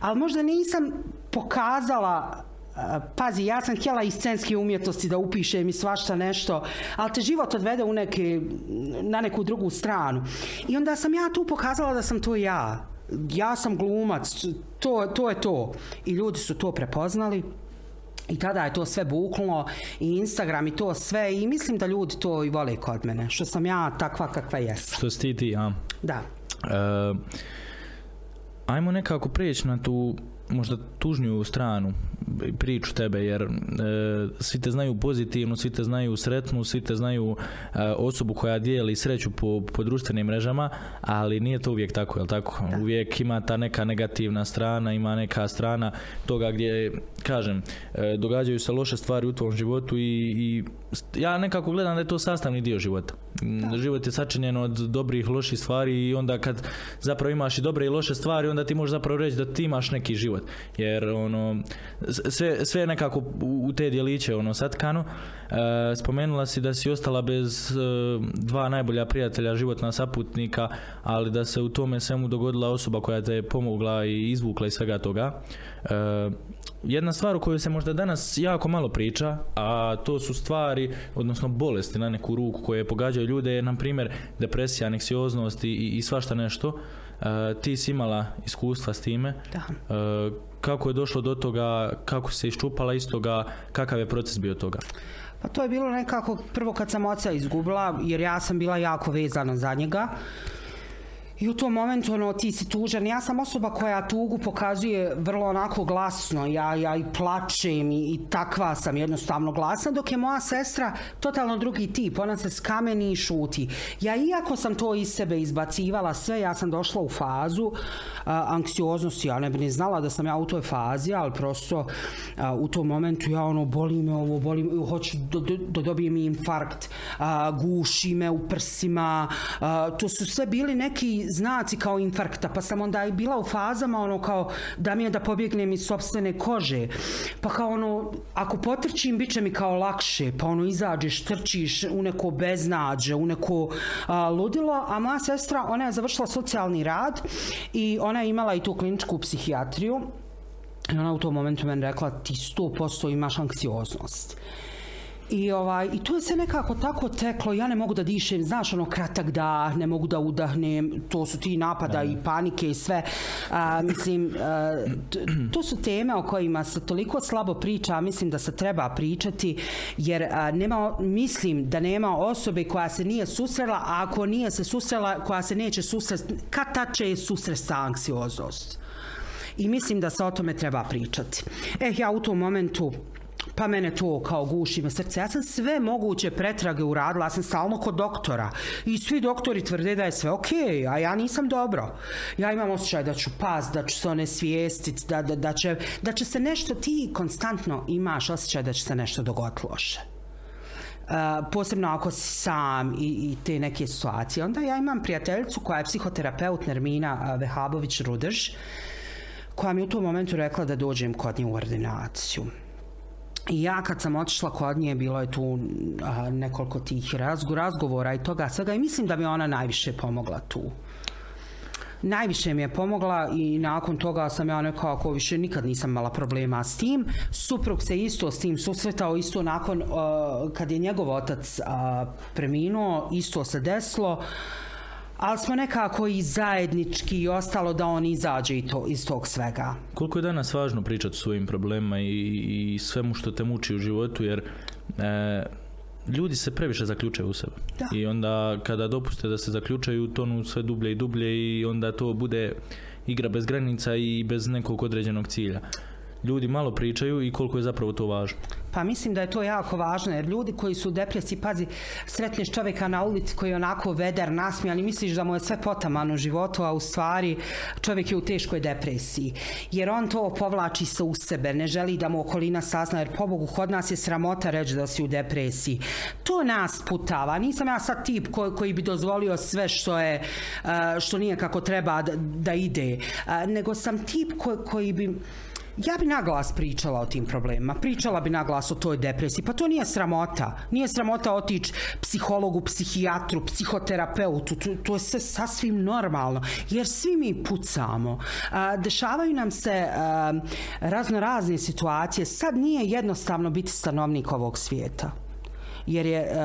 Ali možda nisam pokazala pazi, ja sam htjela iz scenske umjetnosti da upišem i svašta nešto, ali te život odvede u neke, na neku drugu stranu. I onda sam ja tu pokazala da sam to ja. Ja sam glumac, to, to je to. I ljudi su to prepoznali. I tada je to sve buknulo i Instagram i to sve i mislim da ljudi to i vole kod mene. Što sam ja takva kakva jesam. Što si ti ti, a? Da. E, ajmo nekako prijeći na tu možda tužniju stranu priču tebe jer e, svi te znaju pozitivno, svi te znaju sretnu, svi te znaju e, osobu koja dijeli sreću po, po društvenim mrežama, ali nije to uvijek tako, jel tako? Da. Uvijek ima ta neka negativna strana, ima neka strana toga gdje, kažem, e, događaju se loše stvari u tvom životu i, i ja nekako gledam da je to sastavni dio života. Da. Život je sačinjen od dobrih loših stvari i onda kad zapravo imaš i dobre i loše stvari, onda ti možeš zapravo reći da ti imaš neki život. Jer ono, sve, sve nekako u te djeliće ono satkano. E, spomenula si da si ostala bez e, dva najbolja prijatelja, životna saputnika, ali da se u tome svemu dogodila osoba koja te je pomogla i izvukla iz svega toga. E, jedna stvar o kojoj se možda danas jako malo priča, a to su stvari, odnosno bolesti na neku ruku koje pogađaju ljude, je na primjer depresija, aneksioznost i, i svašta nešto. Uh, ti si imala iskustva s time. Da. Uh, kako je došlo do toga, kako se iščupala iz toga, kakav je proces bio toga? Pa to je bilo nekako prvo kad sam oca izgubila, jer ja sam bila jako vezana za njega. I u tom momentu ono, ti si tužan. Ja sam osoba koja tugu pokazuje vrlo onako glasno. Ja, ja i plačem i, i takva sam jednostavno glasna, dok je moja sestra totalno drugi tip. Ona se skameni i šuti. Ja iako sam to iz sebe izbacivala sve, ja sam došla u fazu a, anksioznosti. Ja ne bi ni znala da sam ja u toj fazi, ali prosto a, u tom momentu ja ono, boli me ovo, boli me, hoću da do, do, dobijem infarkt, a, guši me u prsima. To su sve bili neki znaci kao infarkta, pa sam onda i bila u fazama ono kao da mi je da pobjegnem iz sobstvene kože. Pa kao ono, ako potrčim, bit će mi kao lakše, pa ono izađeš, trčiš u neko beznađe, u neko a, ludilo, a moja sestra, ona je završila socijalni rad i ona je imala i tu kliničku psihijatriju i ona u tom momentu meni rekla ti 100% imaš anksioznost. I, ovaj, I to je se nekako tako teklo, ja ne mogu da dišem, znaš, ono, kratak da, ne mogu da udahnem, to su ti napada da. i panike i sve. A, mislim, a, to su teme o kojima se toliko slabo priča, a mislim da se treba pričati, jer a, nema, mislim da nema osobe koja se nije susrela, a ako nije se susrela, koja se neće susresti, kad ta će je susresta anksioznost. I mislim da se o tome treba pričati. Eh, ja u tom momentu pa mene to kao guši me srce. Ja sam sve moguće pretrage uradila, ja sam stalno kod doktora i svi doktori tvrde da je sve ok, a ja nisam dobro. Ja imam osjećaj da ću pas, da ću se one svijestiti, da, da, da, će, da će se nešto, ti konstantno imaš osjećaj da će se nešto dogoditi loše. Uh, posebno ako si sam i, i te neke situacije. Onda ja imam prijateljicu koja je psihoterapeut Nermina Vehabović-Rudrž, koja mi u tom momentu rekla da dođem kod nje u ordinaciju. I ja kad sam otišla kod nje, bilo je tu a, nekoliko tih razgo, razgovora i toga svega i mislim da mi ona najviše pomogla tu. najviše mi je pomogla i nakon toga sam ja nekako više nikad nisam imala problema s tim. Suprug se isto s tim susretao, isto nakon uh, kad je njegov otac uh, preminuo, isto se desilo. Ali smo nekako i zajednički i ostalo da on izađe i to, iz tog svega. Koliko je danas važno pričati o svojim problema i, i svemu što te muči u životu, jer e, ljudi se previše zaključaju u sebe. Da. I onda kada dopuste da se zaključaju, tonu sve dublje i dublje i onda to bude igra bez granica i bez nekog određenog cilja. Ljudi malo pričaju i koliko je zapravo to važno. Pa mislim da je to jako važno, jer ljudi koji su u depresiji, pazi, sretneš čovjeka na ulici koji je onako veder, nasmijan i misliš da mu je sve potamano u životu, a u stvari čovjek je u teškoj depresiji. Jer on to povlači se u sebe, ne želi da mu okolina sazna, jer pobogu, kod nas je sramota reći da si u depresiji. To nas putava. Nisam ja sad tip koji, koji bi dozvolio sve što je, što nije kako treba da, da ide, nego sam tip koji, koji bi Ja bi naglas pričala o tim problemima. Pričala bi naglas o toj depresiji. Pa to nije sramota. Nije sramota otići psihologu, psihijatru, psihoterapeutu. To, to je sve sasvim normalno. Jer svi mi pucamo. Dešavaju nam se razno razne situacije. Sad nije jednostavno biti stanovnik ovog svijeta. Jer je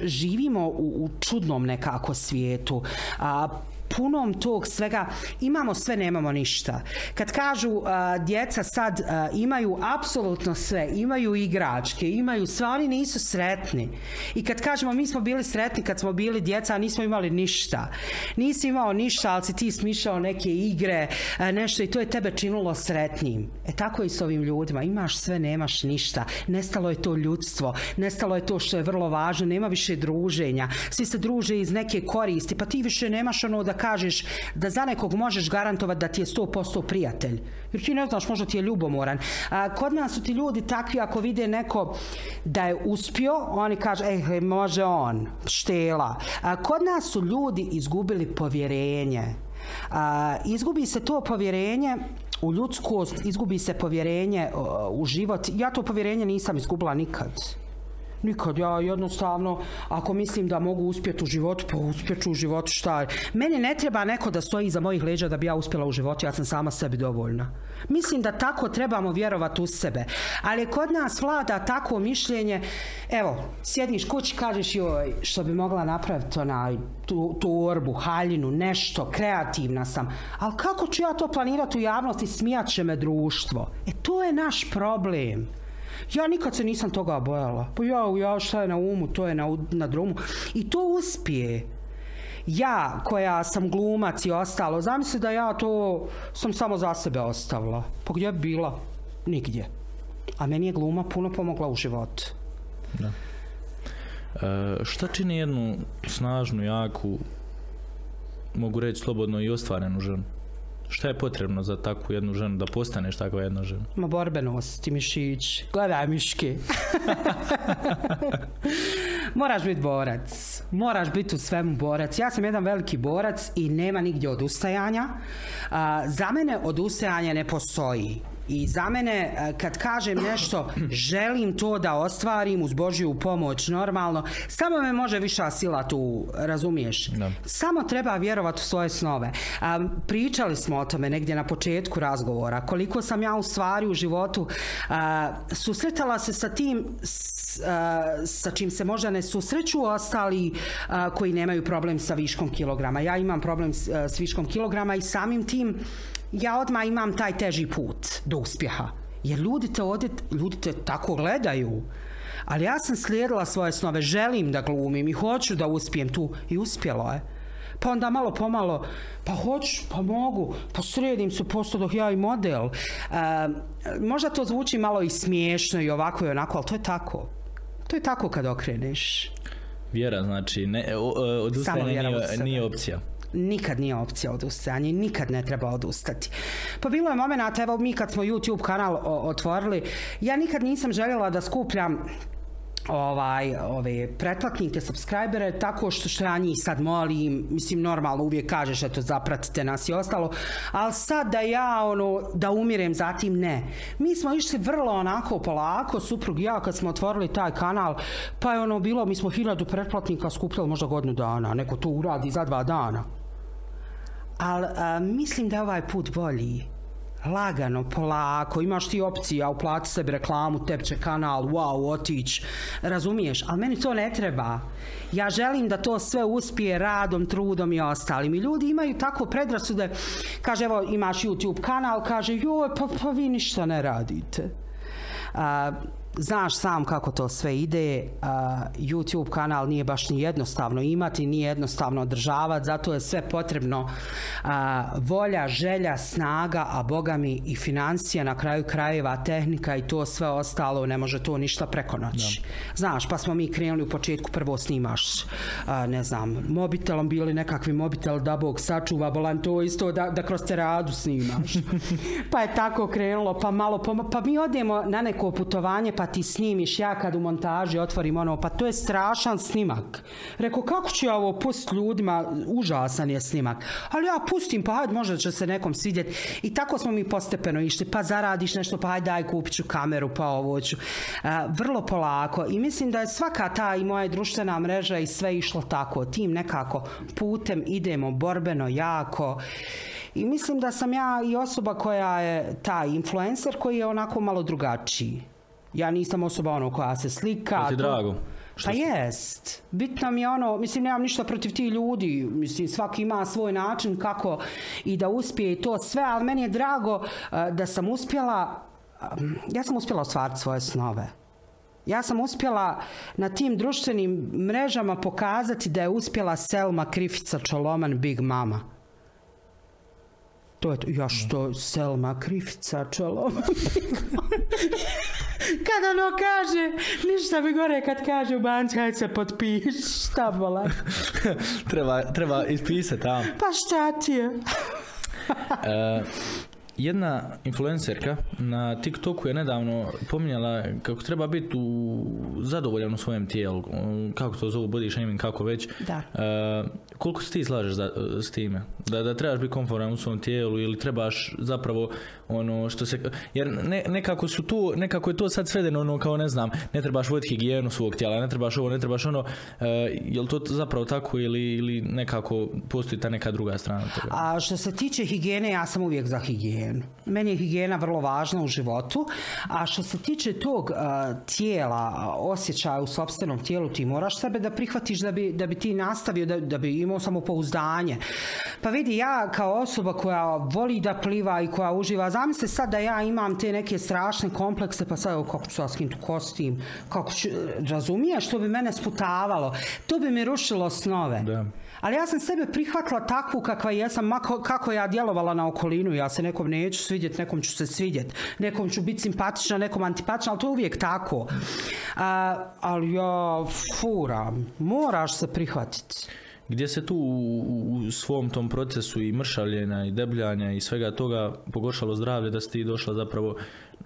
živimo u, u čudnom nekako svijetu. A, punom tog svega imamo sve, nemamo ništa. Kad kažu djeca sad imaju apsolutno sve, imaju igračke, imaju sve, oni nisu sretni. I kad kažemo mi smo bili sretni kad smo bili djeca, a nismo imali ništa. Nisi imao ništa, ali si ti smišao neke igre, nešto i to je tebe činilo sretnim. E tako i s ovim ljudima. Imaš sve, nemaš ništa. Nestalo je to ljudstvo. Nestalo je to što je vrlo važno. Nema više druženja. Svi se druže iz neke koristi. Pa ti više nemaš ono da kažeš da za nekog možeš garantovati da ti je 100% prijatelj. Jer ti ne znaš, možda ti je ljubomoran. A, kod nas su ti ljudi takvi ako vide neko da je uspio, oni kažu, ej, može on, štela. A, kod nas su ljudi izgubili povjerenje. A, izgubi se to povjerenje u ljudskost, izgubi se povjerenje u život. Ja to povjerenje nisam izgubila nikad. Nikad, ja jednostavno, ako mislim da mogu uspjeti u životu, pa uspjeću u životu, šta je. Meni ne treba neko da stoji iza mojih leđa da bi ja uspjela u životu, ja sam sama sebi dovoljna. Mislim da tako trebamo vjerovati u sebe. Ali kod nas vlada tako mišljenje, evo, sjediš kući, kažeš joj, što bi mogla napraviti onaj, tu, tu orbu, haljinu, nešto, kreativna sam. Ali kako ću ja to planirati u javnosti, smijat će me društvo. E, to je naš problem. Ja nikad se nisam toga bojala. Pa ja, ja šta je na umu, to je na, na drumu. I to uspije. Ja, koja sam glumac i ostalo, zamisli da ja to sam samo za sebe ostavila. Pa gdje bi bila? Nigdje. A meni je gluma puno pomogla u životu. Da. E, šta čini jednu snažnu, jaku, mogu reći slobodno i ostvarenu ženu? Šta je potrebno za takvu jednu ženu, da postaneš takva jedna žena? Ma borbenost, ti mišić. Gledaj miške. Moraš biti borac. Moraš biti u svemu borac. Ja sam jedan veliki borac i nema nigdje odustajanja. A, za mene odustajanje ne postoji. I za mene, e, kad kažem nešto, želim to da ostvarim uz Božju pomoć, normalno, samo me može viša sila tu, razumiješ? Da. Samo treba vjerovati u svoje snove. A, pričali smo o tome negdje na početku razgovora. Koliko sam ja u stvari u životu a, susretala se sa tim s, a, sa čim se možda ne susreću ostali koji nemaju problem sa viškom kilograma. Ja imam problem s viškom kilograma i samim tim ja odmah imam taj teži put do uspjeha. Jer ljudi te, ovdje, ljudi te tako gledaju. Ali ja sam slijedila svoje snove, želim da glumim i hoću da uspijem tu. I uspjelo je. Pa onda malo pomalo, pa hoću, pa mogu, pa sredim se posto dok ja i model. E, možda to zvuči malo i smiješno i ovako i onako, ali to je tako. To je tako kad okreneš. Vjera, znači, ne, o, o, odustajanje nije, nije opcija nikad nije opcija odustajanje, nikad ne treba odustati. Pa bilo je moment, evo mi kad smo YouTube kanal otvorili, ja nikad nisam željela da skupljam ovaj ove pretplatnike, subscribere tako što što ja njih sad molim, mislim normalno uvijek kažeš eto zapratite nas i ostalo, ali sad da ja ono da umirem zatim ne. Mi smo išli vrlo onako polako, suprug ja kad smo otvorili taj kanal, pa je ono bilo, mi smo hiljadu pretplatnika skupljali možda godinu dana, neko to uradi za dva dana ali mislim da je ovaj put bolji lagano, polako, imaš ti opcija, uplati sebi reklamu, tepće kanal, wow, otić, razumiješ, ali meni to ne treba. Ja želim da to sve uspije radom, trudom i ostalim. I ljudi imaju tako predrasude, kaže, evo, imaš YouTube kanal, kaže, joj, pa, pa vi ništa ne radite. A, znaš sam kako to sve ide, YouTube kanal nije baš ni jednostavno imati, nije jednostavno održavati, zato je sve potrebno volja, želja, snaga, a boga mi i financija, na kraju krajeva, tehnika i to sve ostalo, ne može to ništa preko noći. Znaš, pa smo mi krenuli u početku, prvo snimaš, ne znam, mobitelom bili nekakvi mobitel da Bog sačuva, bolan to isto da, da kroz teradu snimaš. pa je tako krenulo, pa malo, pa, pa mi odemo na neko putovanje, pa ti snimiš, ja kad u montaži otvorim ono, pa to je strašan snimak. Rekao, kako ću ja ovo pustiti ljudima, užasan je snimak. Ali ja pustim, pa hajde, možda će se nekom svidjeti. I tako smo mi postepeno išli, pa zaradiš nešto, pa hajde daj kupit ću kameru, pa ovo ću. vrlo polako. I mislim da je svaka ta i moja društvena mreža i sve išlo tako. Tim nekako putem idemo borbeno, jako. I mislim da sam ja i osoba koja je taj influencer koji je onako malo drugačiji. Ja nisam osoba ono koja se slika. Pa ti drago. pa jest. Bitno mi je ono, mislim nemam ništa protiv tih ljudi, mislim svaki ima svoj način kako i da uspije i to sve, ali meni je drago eh, da sam uspjela, ja sam uspjela ostvariti svoje snove. Ja sam uspjela na tim društvenim mrežama pokazati da je uspjela Selma Krifica Čoloman Big Mama. To je to. Ja što Selma Krifica Čoloman kad ono kaže, ništa mi gore kad kaže u banci, hajde se potpiš, šta bola. treba, treba ispisati tamo. Pa šta ti je? E, jedna influencerka na TikToku je nedavno pominjala kako treba biti u, zadovoljan u svojem tijelu, kako to zovu body shaming, kako već. Da. E, koliko se ti slažeš s time? Da, da trebaš biti komforan u svom tijelu ili trebaš zapravo ono što se jer ne, nekako su tu nekako je to sad svedeno ono kao ne znam ne trebaš voditi higijenu svog tijela ne trebaš ovo ne trebaš ono uh, jel to zapravo tako ili, ili nekako postoji ta neka druga strana toga? A što se tiče higijene ja sam uvijek za higijenu. Meni je higijena vrlo važna u životu a što se tiče tog uh, tijela osjećaja u sobstvenom tijelu ti moraš sebe da prihvatiš da bi, da bi ti nastavio da, da bi imao samopouzdanje. Pa vidi ja kao osoba koja voli da pliva i koja uživa zamisli sad da ja imam te neke strašne komplekse, pa sad kako ću ja skinuti kostim, kako ću, razumiješ, to bi mene sputavalo, to bi mi rušilo snove. Da. Ali ja sam sebe prihvatila takvu kakva jesam, kako ja djelovala na okolinu, ja se nekom neću svidjeti, nekom ću se svidjeti, nekom ću biti simpatična, nekom antipatična, ali to je uvijek tako. A, ali ja furam, moraš se prihvatiti gdje se tu u, svom tom procesu i mršavljenja i debljanja i svega toga pogoršalo zdravlje da si ti došla zapravo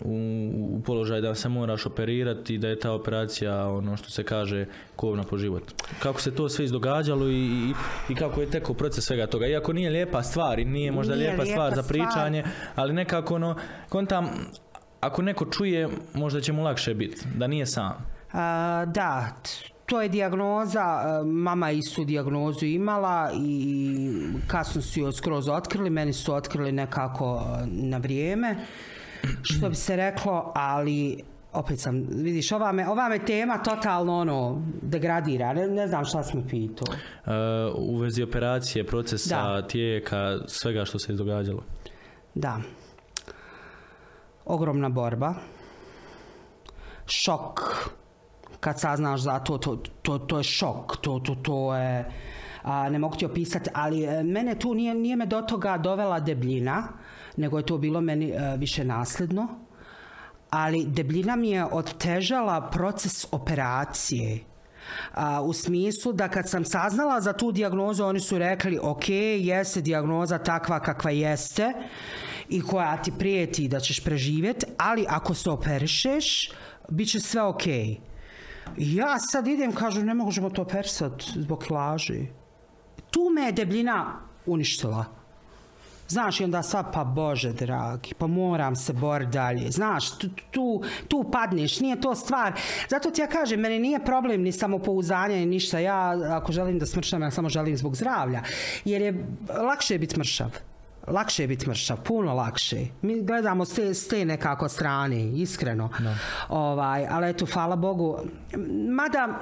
u, u položaj da se moraš operirati i da je ta operacija ono što se kaže kovna po život. Kako se to sve izdogađalo i, i, i kako je tekao proces svega toga. Iako nije lijepa stvar i nije možda lijepa, stvar za pričanje, ali nekako ono, kontam, ako neko čuje, možda će mu lakše biti, da nije sam. da, to je dijagnoza, e, mama istu dijagnozu imala i kasno su joj skroz otkrili, meni su otkrili nekako e, na vrijeme, što bi se reklo, ali opet sam, vidiš, ova me, ova me tema totalno ono, degradira, ne, ne znam šta smo pitao. Uh, u vezi operacije, procesa, tijeka, svega što se je događalo. Da. Ogromna borba. Šok kad saznaš za to, to, to, to je šok, to, to, to je, a, ne mogu ti opisati, ali e, mene tu nije, nije me do toga dovela debljina, nego je to bilo meni e, više nasljedno, ali debljina mi je otežala proces operacije. A, u smislu da kad sam saznala za tu dijagnozu, oni su rekli, ok, jeste dijagnoza takva kakva jeste i koja ti prijeti da ćeš preživjeti, ali ako se operišeš, bit će sve ok. Ja sad idem, kažu, ne možemo to persat zbog laži. Tu me je debljina uništila. Znaš, i onda sva, pa Bože dragi, pa moram se bor dalje. Znaš, tu, tu, tu padneš, nije to stvar. Zato ti ja kažem, meni nije problem ni samopouzanje ni ništa. Ja, ako želim da smršam, ja samo želim zbog zdravlja. Jer je lakše biti mršav. Lakše je biti mršav, puno lakše. Mi gledamo s te, s te nekako strane, iskreno. Ovaj, ali eto, hvala Bogu. Mada,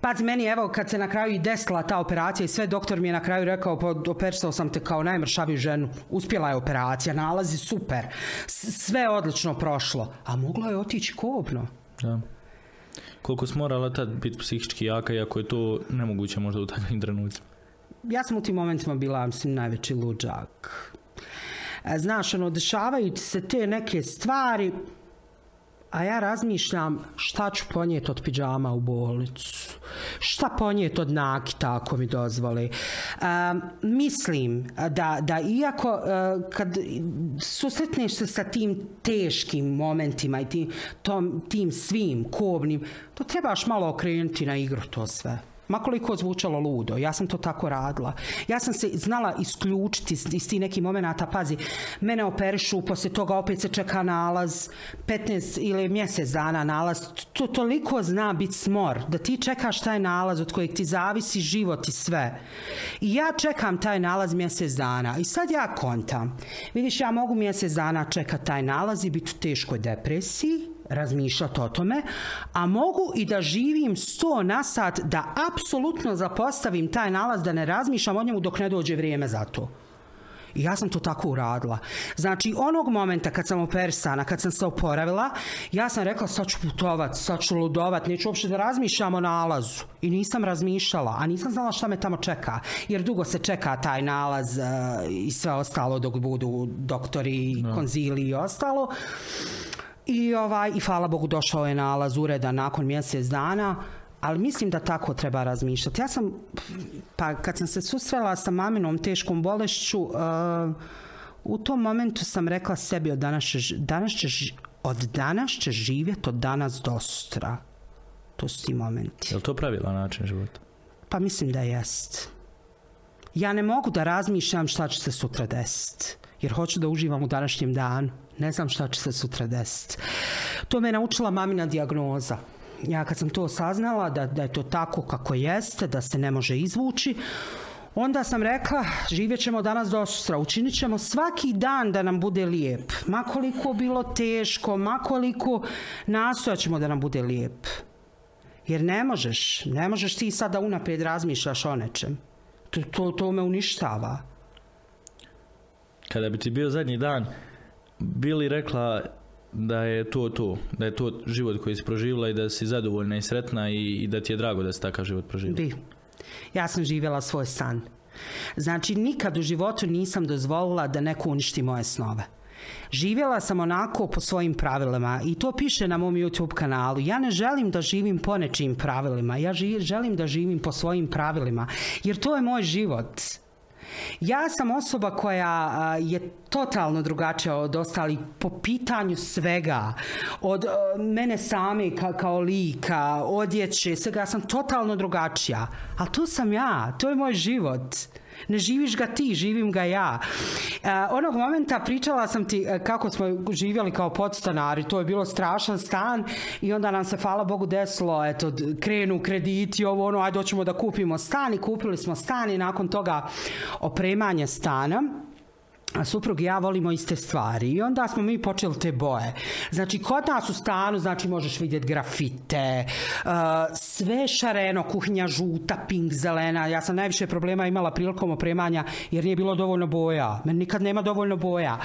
Pazi, meni evo kad se na kraju i desila ta operacija i sve, doktor mi je na kraju rekao, pa operisao sam te kao najmršaviju ženu. Uspjela je operacija, nalazi super. S- sve je odlično prošlo. A moglo je otići kobno. Da. Koliko si morala tad biti psihički jaka, iako je to nemoguće možda u takvim trenucima. Ja sam u tim momentima bila, mislim, najveći luđak. E, Znaš, ono, dešavaju ti se te neke stvari, a ja razmišljam šta ću ponijeti od pidžama u bolnicu. Šta ponijeti od nakita ako mi dozvoli. E, mislim da, da iako e, kad susretneš se sa tim teškim momentima i tim, tom, tim svim kobnim, to trebaš malo okrenuti na igru to sve. Makoliko zvučalo ludo, ja sam to tako radila. Ja sam se znala isključiti iz, tih nekih momenata, pazi, mene operišu, poslije toga opet se čeka nalaz, 15 ili mjesec dana nalaz, to toliko zna biti smor, da ti čekaš taj nalaz od kojeg ti zavisi život i sve. I ja čekam taj nalaz mjesec dana i sad ja kontam. Vidiš, ja mogu mjesec dana čekati taj nalaz i biti u teškoj depresiji, razmišljati o tome, a mogu i da živim sto na sat, da apsolutno zapostavim taj nalaz, da ne razmišljam o njemu dok ne dođe vrijeme za to. I ja sam to tako uradila. Znači, onog momenta kad sam operisana, kad sam se oporavila, ja sam rekla sad ću putovat, sad ću ludovat, neću uopšte da razmišljam o nalazu. I nisam razmišljala, a nisam znala šta me tamo čeka. Jer dugo se čeka taj nalaz e, i sve ostalo dok budu doktori, konzili i ostalo. I, ovaj, I hvala Bogu došao je nalaz ureda nakon mjesec dana, ali mislim da tako treba razmišljati. Ja sam, pa kad sam se susrela sa maminom teškom bolešću, uh, u tom momentu sam rekla sebi od danas danas će, od danas će živjeti od danas do sutra. To su ti momenti. Je li to pravilan način života? Pa mislim da jest. Ja ne mogu da razmišljam šta će se sutra desiti. Jer hoću da uživam u današnjem danu. Ne znam šta će se sutra desiti. To me naučila mamina dijagnoza. Ja kad sam to saznala da, da je to tako kako jeste, da se ne može izvući, onda sam rekla živjet ćemo danas do sutra, učinit ćemo svaki dan da nam bude lijep. Makoliko bilo teško, makoliko nastojat ćemo da nam bude lijep. Jer ne možeš, ne možeš ti sad da unaprijed razmišljaš o nečem. To, to, to me uništava. Kada bi ti bio zadnji dan, bi li rekla da je to to, da je to život koji si proživjela i da si zadovoljna i sretna i, i da ti je drago da si takav život proživjela? Bi. Ja sam živjela svoj san. Znači, nikad u životu nisam dozvolila da neko uništi moje snove. Živjela sam onako po svojim pravilima i to piše na mom YouTube kanalu. Ja ne želim da živim po nečijim pravilima. Ja želim da živim po svojim pravilima. Jer to je moj život. Ja sam osoba koja je totalno drugačija od ostalih po pitanju svega. Od mene same ka, kao lika, odjeće, svega. Ja sam totalno drugačija. Ali to sam ja. To je moj život. Ne živiš ga ti, živim ga ja. E, onog momenta pričala sam ti e, kako smo živjeli kao podstanari, to je bilo strašan stan i onda nam se, hvala Bogu, desilo, eto, krenu krediti, ovo ono, ajde hoćemo da kupimo stan i kupili smo stan i nakon toga opremanje stana. Suprug i ja volimo iste stvari i onda smo mi počeli te boje. Znači, kod nas u stanu, znači, možeš vidjeti grafite, uh, sve šareno, kuhinja žuta, pink, zelena. Ja sam najviše problema imala prilikom opremanja jer nije bilo dovoljno boja. Meni nikad nema dovoljno boja.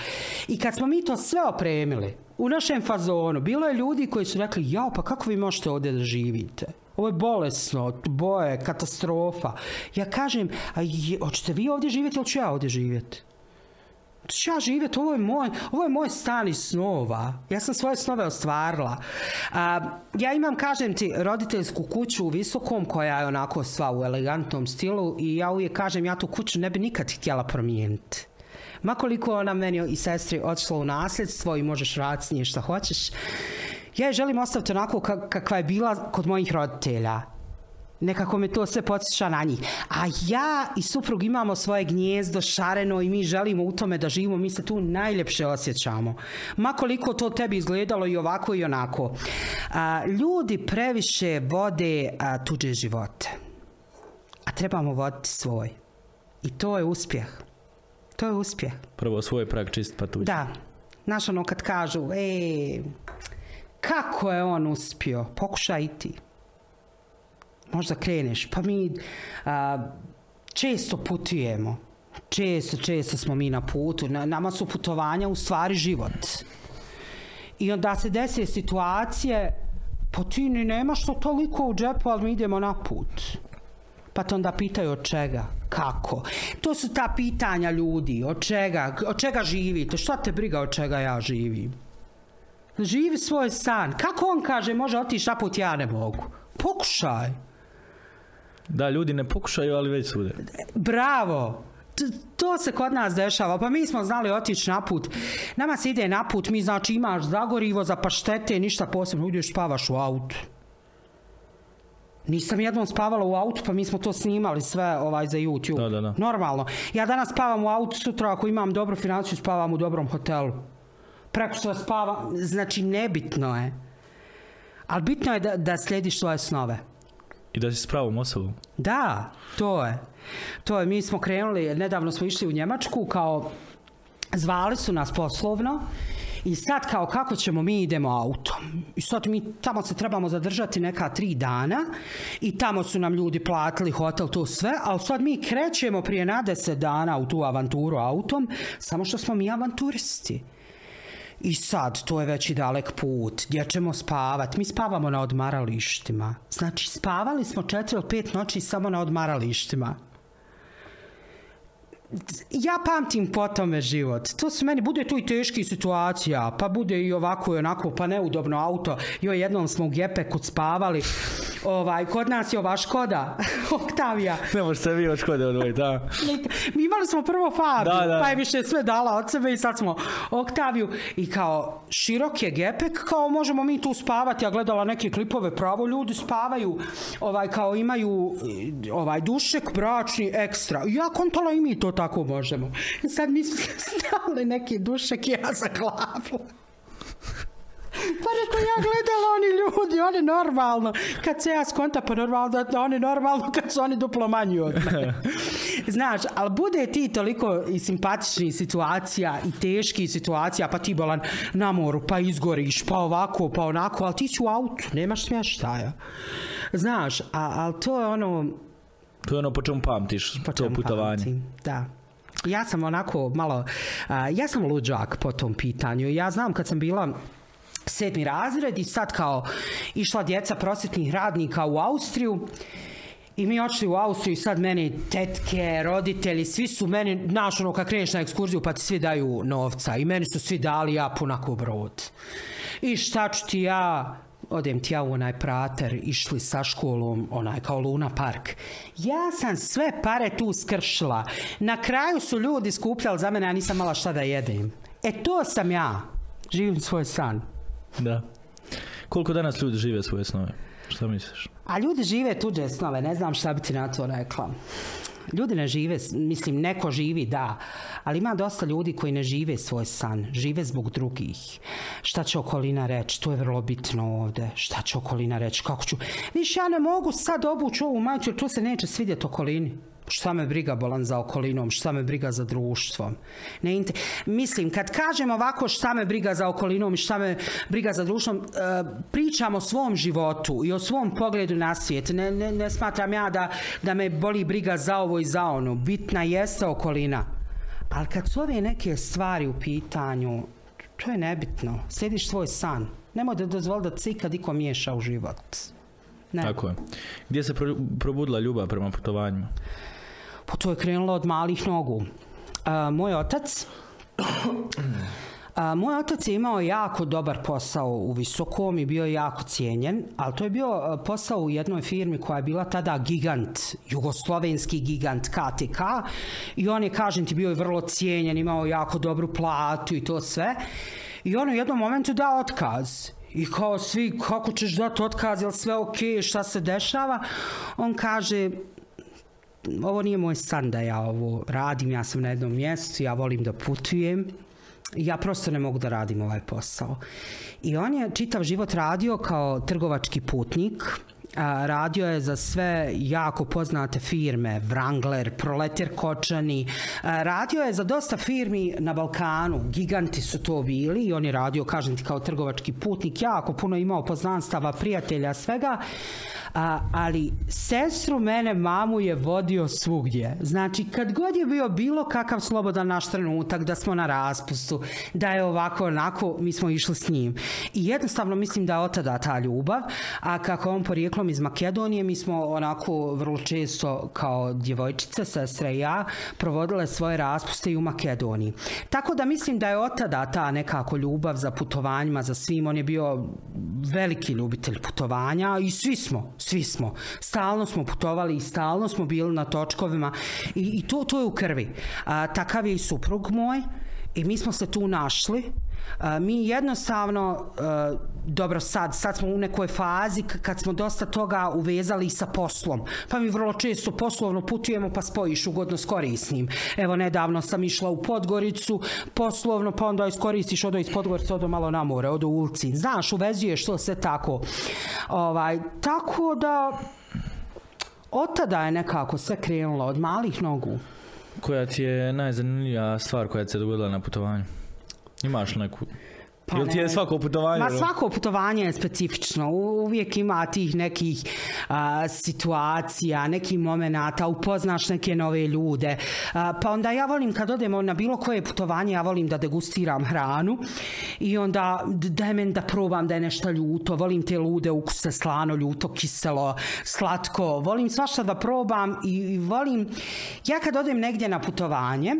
I kad smo mi to sve opremili, u našem fazonu, bilo je ljudi koji su rekli, jao, pa kako vi možete ovdje da živite? Ovo je bolesno, boje, katastrofa. Ja kažem, a hoćete vi ovdje živjeti ili ću ja ovdje živjeti? Ću ja živjeti, ovo je moj, ovo je moj stan iz snova. Ja sam svoje snove ostvarila. A, ja imam, kažem ti, roditeljsku kuću u Visokom koja je onako sva u elegantnom stilu i ja uvijek kažem, ja tu kuću ne bi nikad htjela promijeniti. Makoliko ona meni i sestri otišla u nasljedstvo i možeš raditi s nje šta hoćeš, ja je želim ostaviti onako ka- kakva je bila kod mojih roditelja. Nekako me to sve podsjeća na njih. A ja i suprug imamo svoje gnjezdo šareno i mi želimo u tome da živimo. Mi se tu najljepše osjećamo. Ma koliko to tebi izgledalo i ovako i onako. A, ljudi previše vode a, tuđe živote. A trebamo voditi svoj. I to je uspjeh. To je uspjeh. Prvo svoj prag čist pa tuđi. Da. Znaš ono kad kažu, e, kako je on uspio? Pokušaj i ti. Možda kreneš. Pa mi a, često putujemo. Često, često smo mi na putu. Na, nama su putovanja u stvari život. I onda se desi situacije, pa ti ni nemaš to toliko u džepu, ali mi idemo na put. Pa te onda pitaju od čega, kako. To su ta pitanja ljudi, od čega, od čega živite, šta te briga od čega ja živim. Živi svoj san. Kako on kaže, može otići na put, ja ne mogu. Pokušaj. Da, ljudi ne pokušaju, ali već sude. Bravo. To se kod nas dešava. Pa mi smo znali otići na put. Nama se ide na put, mi znači imaš zagorivo za paštete, ništa posebno, ideš spavaš u autu. Nisam jednom spavala u autu, pa mi smo to snimali sve ovaj za YouTube. Da, da, da. Normalno. Ja danas spavam u autu, sutra ako imam dobru financiju, spavam u dobrom hotelu. Preko što spavam, znači nebitno je. Ali bitno je da, da slijediš svoje snove. I da si s pravom osobom. Da, to je. To je, mi smo krenuli, nedavno smo išli u Njemačku kao zvali su nas poslovno i sad kao kako ćemo mi idemo autom i sad mi tamo se trebamo zadržati neka tri dana i tamo su nam ljudi platili hotel to sve ali sad mi krećemo prije na deset dana u tu avanturu autom samo što smo mi avanturisti i sad, to je već i dalek put, gdje ćemo spavat? Mi spavamo na odmaralištima. Znači, spavali smo četiri ili pet noći samo na odmaralištima. Ja pamtim po tome život. To su meni, bude tu i teški situacija, pa bude i ovako i onako, pa neudobno auto. Jo, jednom smo u Gepeku spavali. Ovaj, kod nas je ova Škoda, Oktavija. Ne može se vi od škode odvojiti, da. Mi imali smo prvo Fabiju, Da, da. pa je više sve dala od sebe i sad smo Oktaviju. I kao širok je gepek, kao možemo mi tu spavati. Ja gledala neke klipove, pravo ljudi spavaju, ovaj, kao imaju ovaj dušek, bračni, ekstra. Ja kontala i mi to tako možemo. I sad mi smo stavili neki dušek i ja za glavu. Pa rekao ja gledala oni ljudi, oni normalno. Kad se ja skonta pa normalno, oni normalno kad su oni duplo manji od mene. Znaš, ali bude ti toliko i simpatičnih situacija i teških situacija, pa ti bolan na moru, pa izgoriš, pa ovako, pa onako, ali ti si u autu, nemaš smještaja. Znaš, a, ali to je ono, To je ono po čemu pamtiš, po to čemu putovanje. pamtim, Da. Ja sam onako malo, a, ja sam luđak po tom pitanju. Ja znam kad sam bila sedmi razred i sad kao išla djeca prosjetnih radnika u Austriju i mi očli u Austriju i sad meni tetke, roditelji, svi su meni, znaš ono kad kreneš na ekskurziju pa ti svi daju novca i meni su svi dali ja punako brod. I šta ću ti ja, odem ti ja u onaj prater, išli sa školom, onaj kao Luna Park. Ja sam sve pare tu skršila. Na kraju su ljudi skupljali za mene, ja nisam mala šta da jedem. E to sam ja. Živim svoj san. Da. Koliko danas ljudi žive svoje snove? Šta misliš? A ljudi žive tuđe snove, ne znam šta bi ti na to rekla. Ljudi ne žive, mislim, neko živi, da, ali ima dosta ljudi koji ne žive svoj san, žive zbog drugih. Šta će okolina reći, to je vrlo bitno ovde. Šta će okolina reći, kako ću... Viš, ja ne mogu sad obući ovu majicu, jer to se neće svidjeti okolini. Šta me briga bolan za okolinom, šta me briga za društvom. Ne. Mislim, kad kažem ovako šta me briga za okolinom i šta me briga za društvom, e, pričam o svom životu i o svom pogledu na svijet. Ne, ne, ne smatram ja da, da me boli briga za ovo i za ono. Bitna jeste okolina. Ali kad su ove neke stvari u pitanju, to je nebitno. Slijediš svoj san. Nemoj da dozvoli da ti se ikad iko miješa u život. Ne. Tako je. Gdje se pro- probudila ljubav prema putovanjima? Pa to je krenulo od malih nogu. A, moj otac A, moj otac je imao jako dobar posao u Visokom i bio je jako cijenjen, ali to je bio a, posao u jednoj firmi koja je bila tada gigant, jugoslovenski gigant KTK i on je, kažem ti, bio je vrlo cijenjen, imao jako dobru platu i to sve. I on u jednom momentu dao otkaz. I kao svi, kako ćeš dati otkaz, jel sve ok, šta se dešava? On kaže, ovo nije moj san da ja ovo radim, ja sam na jednom mjestu, ja volim da putujem, ja prosto ne mogu da radim ovaj posao. I on je čitav život radio kao trgovački putnik, radio je za sve jako poznate firme, Wrangler, Proleter Kočani, radio je za dosta firmi na Balkanu, giganti su to bili i on je radio, kažem ti, kao trgovački putnik, jako puno imao poznanstava, prijatelja, svega, ali sestru mene, mamu je vodio svugdje. Znači, kad god je bio bilo kakav slobodan naš trenutak, da smo na raspustu, da je ovako, onako, mi smo išli s njim. I jednostavno mislim da je od tada ta ljubav, a kako on porijeklom iz Makedonije, mi smo onako vrlo često kao djevojčice, sestre i ja, provodile svoje raspuste i u Makedoniji. Tako da mislim da je od tada ta nekako ljubav za putovanjima, za svim, on je bio veliki ljubitelj putovanja i svi smo, svi smo. Stalno smo putovali i stalno smo bili na točkovima i, i to, to je u krvi. A, takav je i suprug moj i mi smo se tu našli. A, mi jednostavno, a, dobro sad, sad smo u nekoj fazi kad smo dosta toga uvezali sa poslom. Pa mi vrlo često poslovno putujemo pa spojiš ugodno s korisnim. Evo nedavno sam išla u Podgoricu poslovno pa onda iskoristiš odo iz Podgorice odo malo na more, odo u Ulcin. Znaš, uvezuješ to sve tako. Ovaj, tako da od tada je nekako sve krenulo od malih nogu. Koja ti je najzanimljivija stvar koja ti se dogodila na putovanju? Imaš neku... Pa Jel ti je svako putovanje? Ma svako putovanje je specifično. Uvijek ima tih nekih a, situacija, nekih momenata, upoznaš neke nove ljude. A, pa onda ja volim kad odemo na bilo koje putovanje, ja volim da degustiram hranu i onda d- daj meni da probam da je nešto ljuto. Volim te lude ukuse, slano, ljuto, kiselo, slatko. Volim svašta da probam i, i volim... Ja kad odem negdje na putovanje,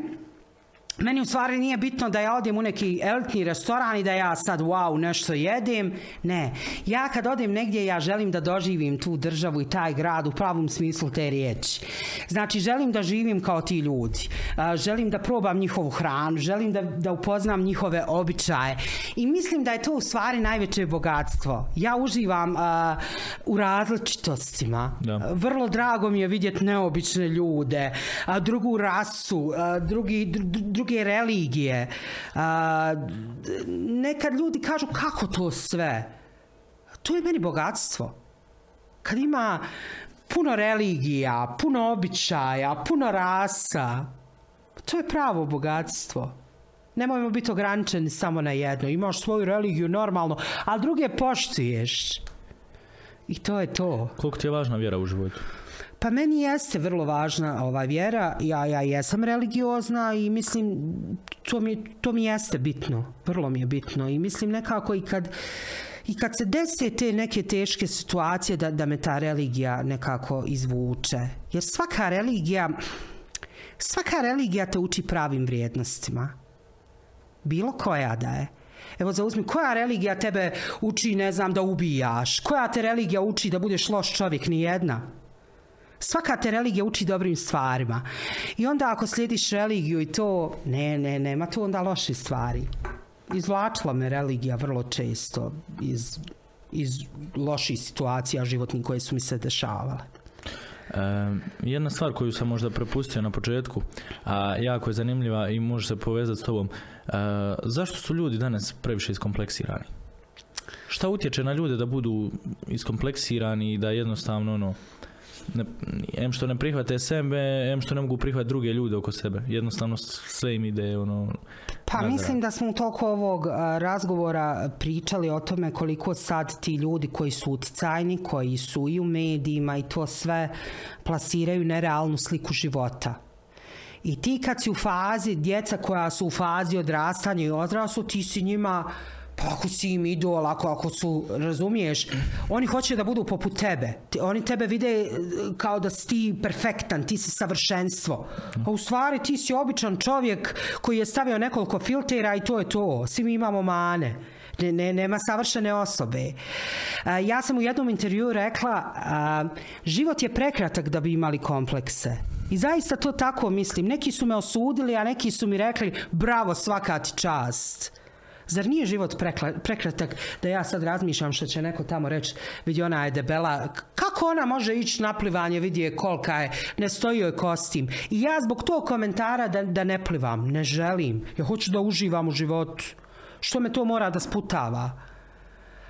Meni u stvari nije bitno da ja odem u neki elitni restoran i da ja sad wow nešto jedem. Ne. Ja kad odem negdje ja želim da doživim tu državu i taj grad u pravom smislu te riječi. Znači želim da živim kao ti ljudi. Želim da probam njihovu hranu, želim da, da upoznam njihove običaje. I mislim da je to u stvari najveće bogatstvo. Ja uživam u različitostima. Da. Vrlo drago mi je vidjeti neobične ljude, drugu rasu, drugi, dr, dr- druge religije. A, nekad ljudi kažu kako to sve? To je meni bogatstvo. Kad ima puno religija, puno običaja, puno rasa, to je pravo bogatstvo. Nemojmo biti ograničeni samo na jedno. Imaš svoju religiju normalno, a druge poštuješ. I to je to. Koliko ti je važna vjera u životu? Pa meni jeste vrlo važna ova vjera. Ja, ja jesam religiozna i mislim to mi, to mi jeste bitno. Vrlo mi je bitno. I mislim nekako i kad i kad se dese te neke teške situacije da, da me ta religija nekako izvuče. Jer svaka religija svaka religija te uči pravim vrijednostima. Bilo koja da je. Evo zauzmi, koja religija tebe uči, ne znam, da ubijaš? Koja te religija uči da budeš loš čovjek? Nijedna. Svaka te religija uči dobrim stvarima. I onda ako slijediš religiju i to, ne, ne, nema tu onda loše stvari. Izvlačila me religija vrlo često iz, iz loših situacija životnih koje su mi se dešavale. E, jedna stvar koju sam možda prepustio na početku, a jako je zanimljiva i može se povezati s tobom. E, zašto su ljudi danas previše iskompleksirani? Šta utječe na ljude da budu iskompleksirani i da jednostavno ono, ne, em što ne prihvate sebe, em što ne mogu prihvatiti druge ljude oko sebe. Jednostavno sve im ide ono... Pa nazad. mislim da smo u toliko ovog razgovora pričali o tome koliko sad ti ljudi koji su utjecajni, koji su i u medijima i to sve plasiraju nerealnu sliku života. I ti kad si u fazi, djeca koja su u fazi odrastanja i odrastu, ti si njima pa ako si im idol, ako, ako su, razumiješ, oni hoće da budu poput tebe. Oni tebe vide e, kao da si ti perfektan, ti si savršenstvo. A u stvari ti si običan čovjek koji je stavio nekoliko filtera i to je to. Svi mi imamo mane. Ne, ne, nema savršene osobe. A, ja sam u jednom intervjuu rekla, a, život je prekratak da bi imali komplekse. I zaista to tako mislim. Neki su me osudili, a neki su mi rekli, bravo, svaka ti čast. Zar nije život prekla- prekratak da ja sad razmišljam što će neko tamo reći, vidi ona je debela, kako ona može ići na plivanje, vidi je kolika je, ne stoji joj kostim. I ja zbog tog komentara da, da ne plivam, ne želim. Ja hoću da uživam u životu. Što me to mora da sputava?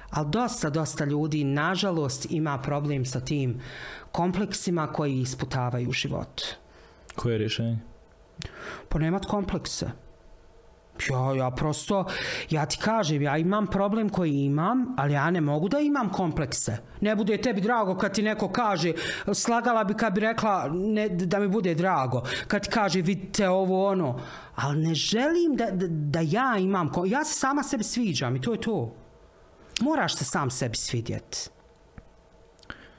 Ali dosta, dosta ljudi, nažalost, ima problem sa tim kompleksima koji isputavaju u životu. Koje je rješenje? Pa nemat komplekse. Ja, ja prosto, ja ti kažem, ja imam problem koji imam, ali ja ne mogu da imam komplekse. Ne bude tebi drago kad ti neko kaže, slagala bi kad bi rekla ne, da mi bude drago. Kad ti kaže vidite ovo ono, ali ne želim da, da, da ja imam, ja se sama sebi sviđam i to je to. Moraš se sam sebi svidjeti.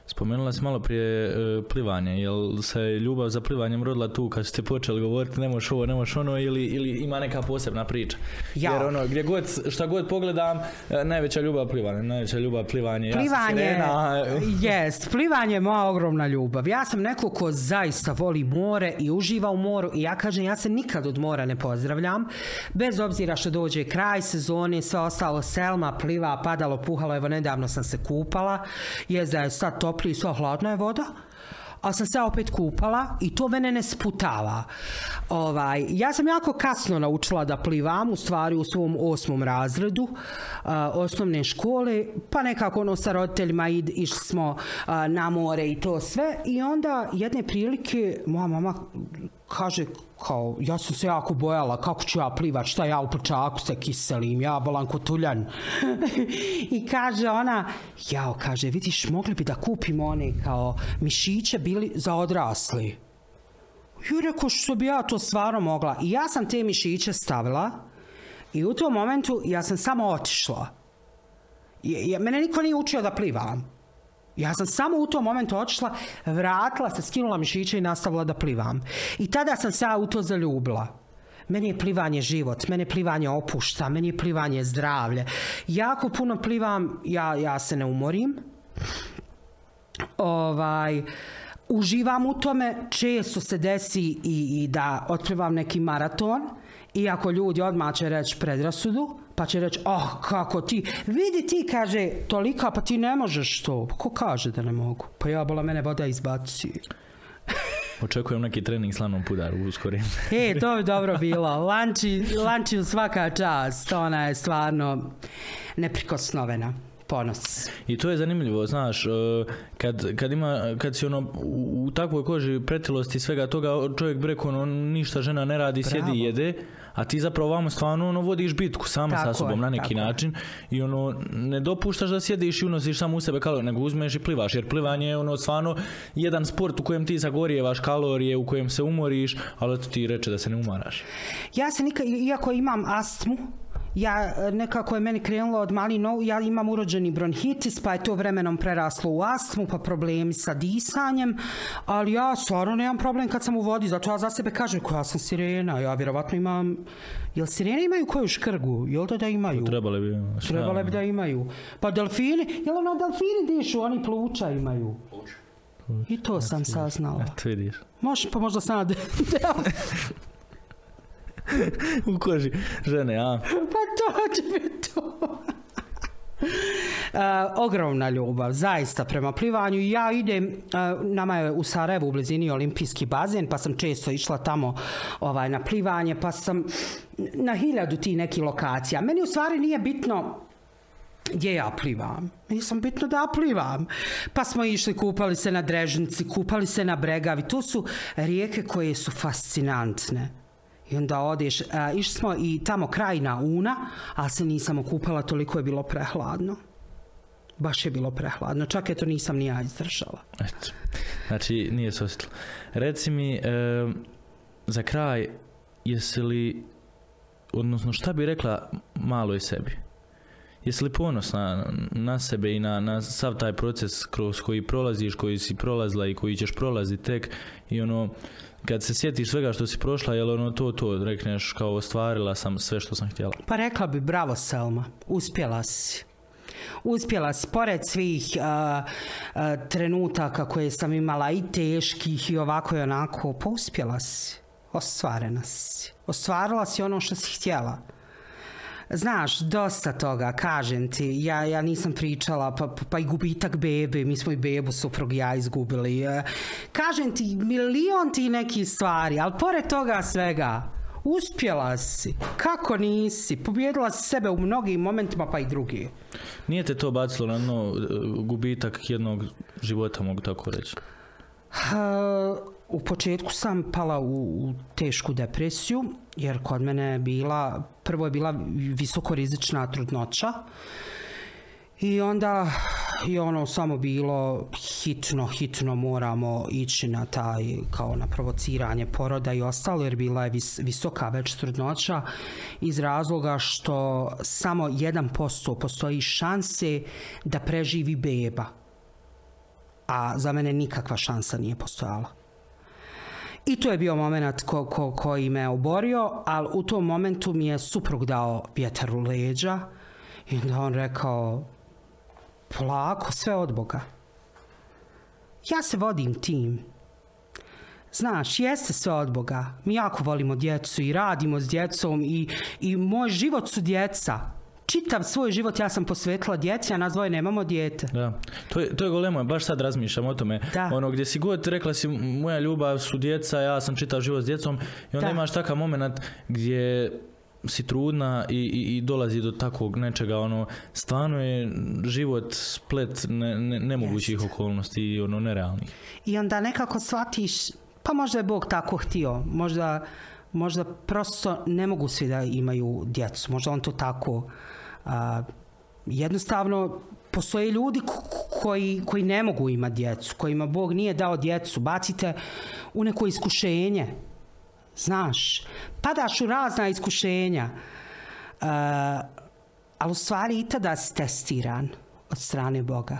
Spomenula si malo prije e, plivanje, jel se ljubav za plivanjem rodila tu kad ste počeli govoriti ne možeš ovo, ne možeš ono ili, ili ima neka posebna priča? Ja. Jer ono, gdje god, šta god pogledam, e, najveća ljubav plivanje, najveća ljubav plivanje. Ja Plivanje, sirena, jest, plivanje je moja ogromna ljubav. Ja sam neko ko zaista voli more i uživa u moru i ja kažem, ja se nikad od mora ne pozdravljam. Bez obzira što dođe kraj sezone, sve ostalo selma, pliva, padalo, puhalo, evo nedavno sam se kupala, je da je sad topli sve hladna je voda, ali sam se opet kupala i to mene ne sputava. Ovaj, ja sam jako kasno naučila da plivam, u stvari u svom osmom razredu a, osnovne škole, pa nekako ono sa roditeljima id, išli smo a, na more i to sve i onda jedne prilike moja mama kaže kao, ja sam se jako bojala kako ću ja plivat, šta ja u prčaku se kiselim, ja bolan kotuljan. I kaže ona, jao, kaže, vidiš, mogli bi da kupimo one kao mišiće bili za odrasli. I rekao što bi ja to stvarno mogla. I ja sam te mišiće stavila i u tom momentu ja sam samo otišla. Je, mene niko nije učio da plivam. Ja sam samo u tom momentu otišla, vratila se, skinula mišiće i nastavila da plivam. I tada sam se u to zaljubila. Meni je plivanje život, meni je plivanje opušta, meni je plivanje zdravlje. Jako puno plivam, ja, ja se ne umorim. Ovaj, uživam u tome, često se desi i, i da otplivam neki maraton, iako ljudi odmah će reći predrasudu, pa će reći, oh, kako ti, vidi ti, kaže, tolika, pa ti ne možeš to. Pa ko kaže da ne mogu? Pa ja, bola, mene voda izbaci. Očekujem neki trening slanom pudaru uskoro. E, to bi dobro bilo. Lanči, lanči svaka čast, ona je stvarno neprikosnovena. Ponos. I to je zanimljivo, znaš, e, kad, kad, ima, kad si ono u, takvoj koži pretilosti svega toga, čovjek bi rekao, ono, ništa žena ne radi, sjedi Bravo. i jede, a ti zapravo vamo stvarno ono, vodiš bitku sama Tako sa sobom je, na neki tako je. način i ono, ne dopuštaš da sjediš i unosiš samo u sebe kalorije, nego uzmeš i plivaš, jer plivanje je ono stvarno jedan sport u kojem ti zagorijevaš kalorije, u kojem se umoriš, ali eto ti reče da se ne umaraš. Ja se nikad, iako imam astmu, ja e, nekako je meni krenulo od mali no, ja imam urođeni bronhitis, pa je to vremenom preraslo u astmu, pa problemi sa disanjem, ali ja stvarno nemam problem kad sam u vodi, zato ja za sebe kažem koja sam sirena, ja vjerovatno imam, jel sirene imaju koju škrgu, jel da da imaju? Trebale bi... šta Trebale bi da imaju. Pa delfini, jel ono delfini dišu, oni pluća imaju. I to sam saznala. Eto vidiš. Može, pa možda sam. u koži žene, a? Pa to će biti to. Uh, ogromna ljubav, zaista prema plivanju. Ja idem, uh, nama je u Sarajevu u blizini olimpijski bazen, pa sam često išla tamo ovaj, na plivanje, pa sam na hiljadu ti neki lokacija. Meni u stvari nije bitno gdje ja plivam. Meni sam bitno da plivam. Pa smo išli, kupali se na Drežnici, kupali se na Bregavi. To su rijeke koje su fascinantne. I onda odeš, a, išli smo i tamo kraj na Una, a se nisam okupala, toliko je bilo prehladno. Baš je bilo prehladno, čak eto nisam ni ja izdržala. Eto. Znači, nije se osjetilo. Reci mi, e, za kraj, jesi li, odnosno šta bi rekla maloj sebi? Jesi li ponosna na sebe i na, na sav taj proces kroz koji prolaziš, koji si prolazila i koji ćeš prolaziti tek i ono, kad se sjetiš svega što si prošla, jel ono to, to, rekneš kao ostvarila sam sve što sam htjela. Pa rekla bi bravo Selma, uspjela si. Uspjela si, pored svih a, trenutaka koje sam imala i teških i ovako i onako, pa uspjela si. Ostvarena si. Ostvarila si ono što si htjela. Znaš, dosta toga, kažem ti, ja, ja nisam pričala, pa, pa i gubitak bebe, mi smo i bebu suprug ja izgubili. E, Kažem ti, milion ti nekih stvari, ali pored toga svega, uspjela si. Kako nisi? Pobjedila si sebe u mnogim momentima, pa i drugi. Nije te to bacilo na dno e, gubitak jednog života, mogu tako reći? Uh, u početku sam pala u, tešku depresiju, jer kod mene je bila, prvo je bila visokorizična trudnoća, i onda je ono samo bilo hitno, hitno moramo ići na taj, kao na provociranje poroda i ostalo, jer bila je vis, visoka već trudnoća iz razloga što samo 1% postoji šanse da preživi beba. A za mene nikakva šansa nije postojala. I to je bio moment ko, ko, koji me oborio, ali u tom momentu mi je suprug dao vjetar u leđa i onda on rekao, polako, sve od Boga. Ja se vodim tim. Znaš, jeste sve od Boga. Mi jako volimo djecu i radimo s djecom i, i moj život su djeca. Čitav svoj život ja sam posvetila djeci, a nas dvoje nemamo dijete. Da, to je, to je golemo, baš sad razmišljam o tome. Da. Ono gdje si god rekla si moja ljubav su djeca, ja sam čitav život s djecom i onda Da. imaš takav moment gdje si trudna i, i, i dolazi do takvog nečega, ono, stvarno je život splet ne, ne, nemogućih Jest. okolnosti i ono nerealnih. I onda nekako shvatiš, pa možda je Bog tako htio, možda, možda prosto ne mogu svi da imaju djecu, možda on to tako a, jednostavno postoje ljudi ko- koji, koji ne mogu imati djecu, kojima Bog nije dao djecu, bacite u neko iskušenje, znaš, padaš u razna iskušenja, a, ali u stvari i tada si testiran od strane Boga.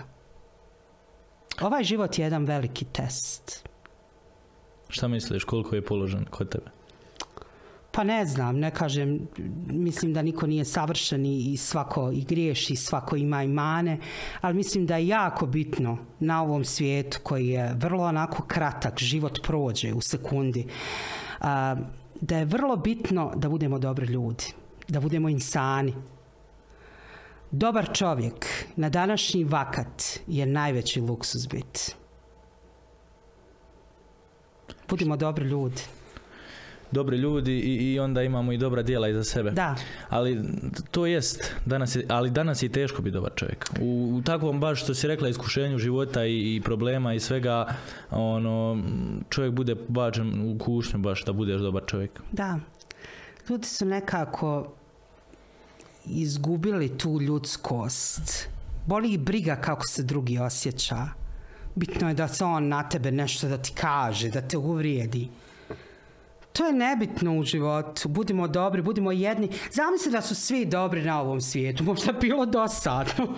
Ovaj život je jedan veliki test. Šta misliš, koliko je položen kod tebe? Pa ne znam, ne kažem, mislim da niko nije savršen i svako i griješi, svako ima i mane, ali mislim da je jako bitno na ovom svijetu koji je vrlo onako kratak, život prođe u sekundi, da je vrlo bitno da budemo dobri ljudi, da budemo insani. Dobar čovjek na današnji vakat je najveći luksuz biti. Budimo dobri ljudi. Dobri ljudi i, i onda imamo i dobra djela iza sebe. Da. Ali to jest, danas je, ali danas je teško biti dobar čovjek. U, u takvom baš što si rekla iskušenju života i, i problema i svega, ono, čovjek bude bačen u kušnju baš da budeš dobar čovjek. Da. Ljudi su nekako izgubili tu ljudskost. Boli ih briga kako se drugi osjeća. Bitno je da se on na tebe nešto da ti kaže, da te uvrijedi. To je nebitno u životu. Budimo dobri, budimo jedni. Zamisli da su svi dobri na ovom svijetu. Možda bi bilo dosadno.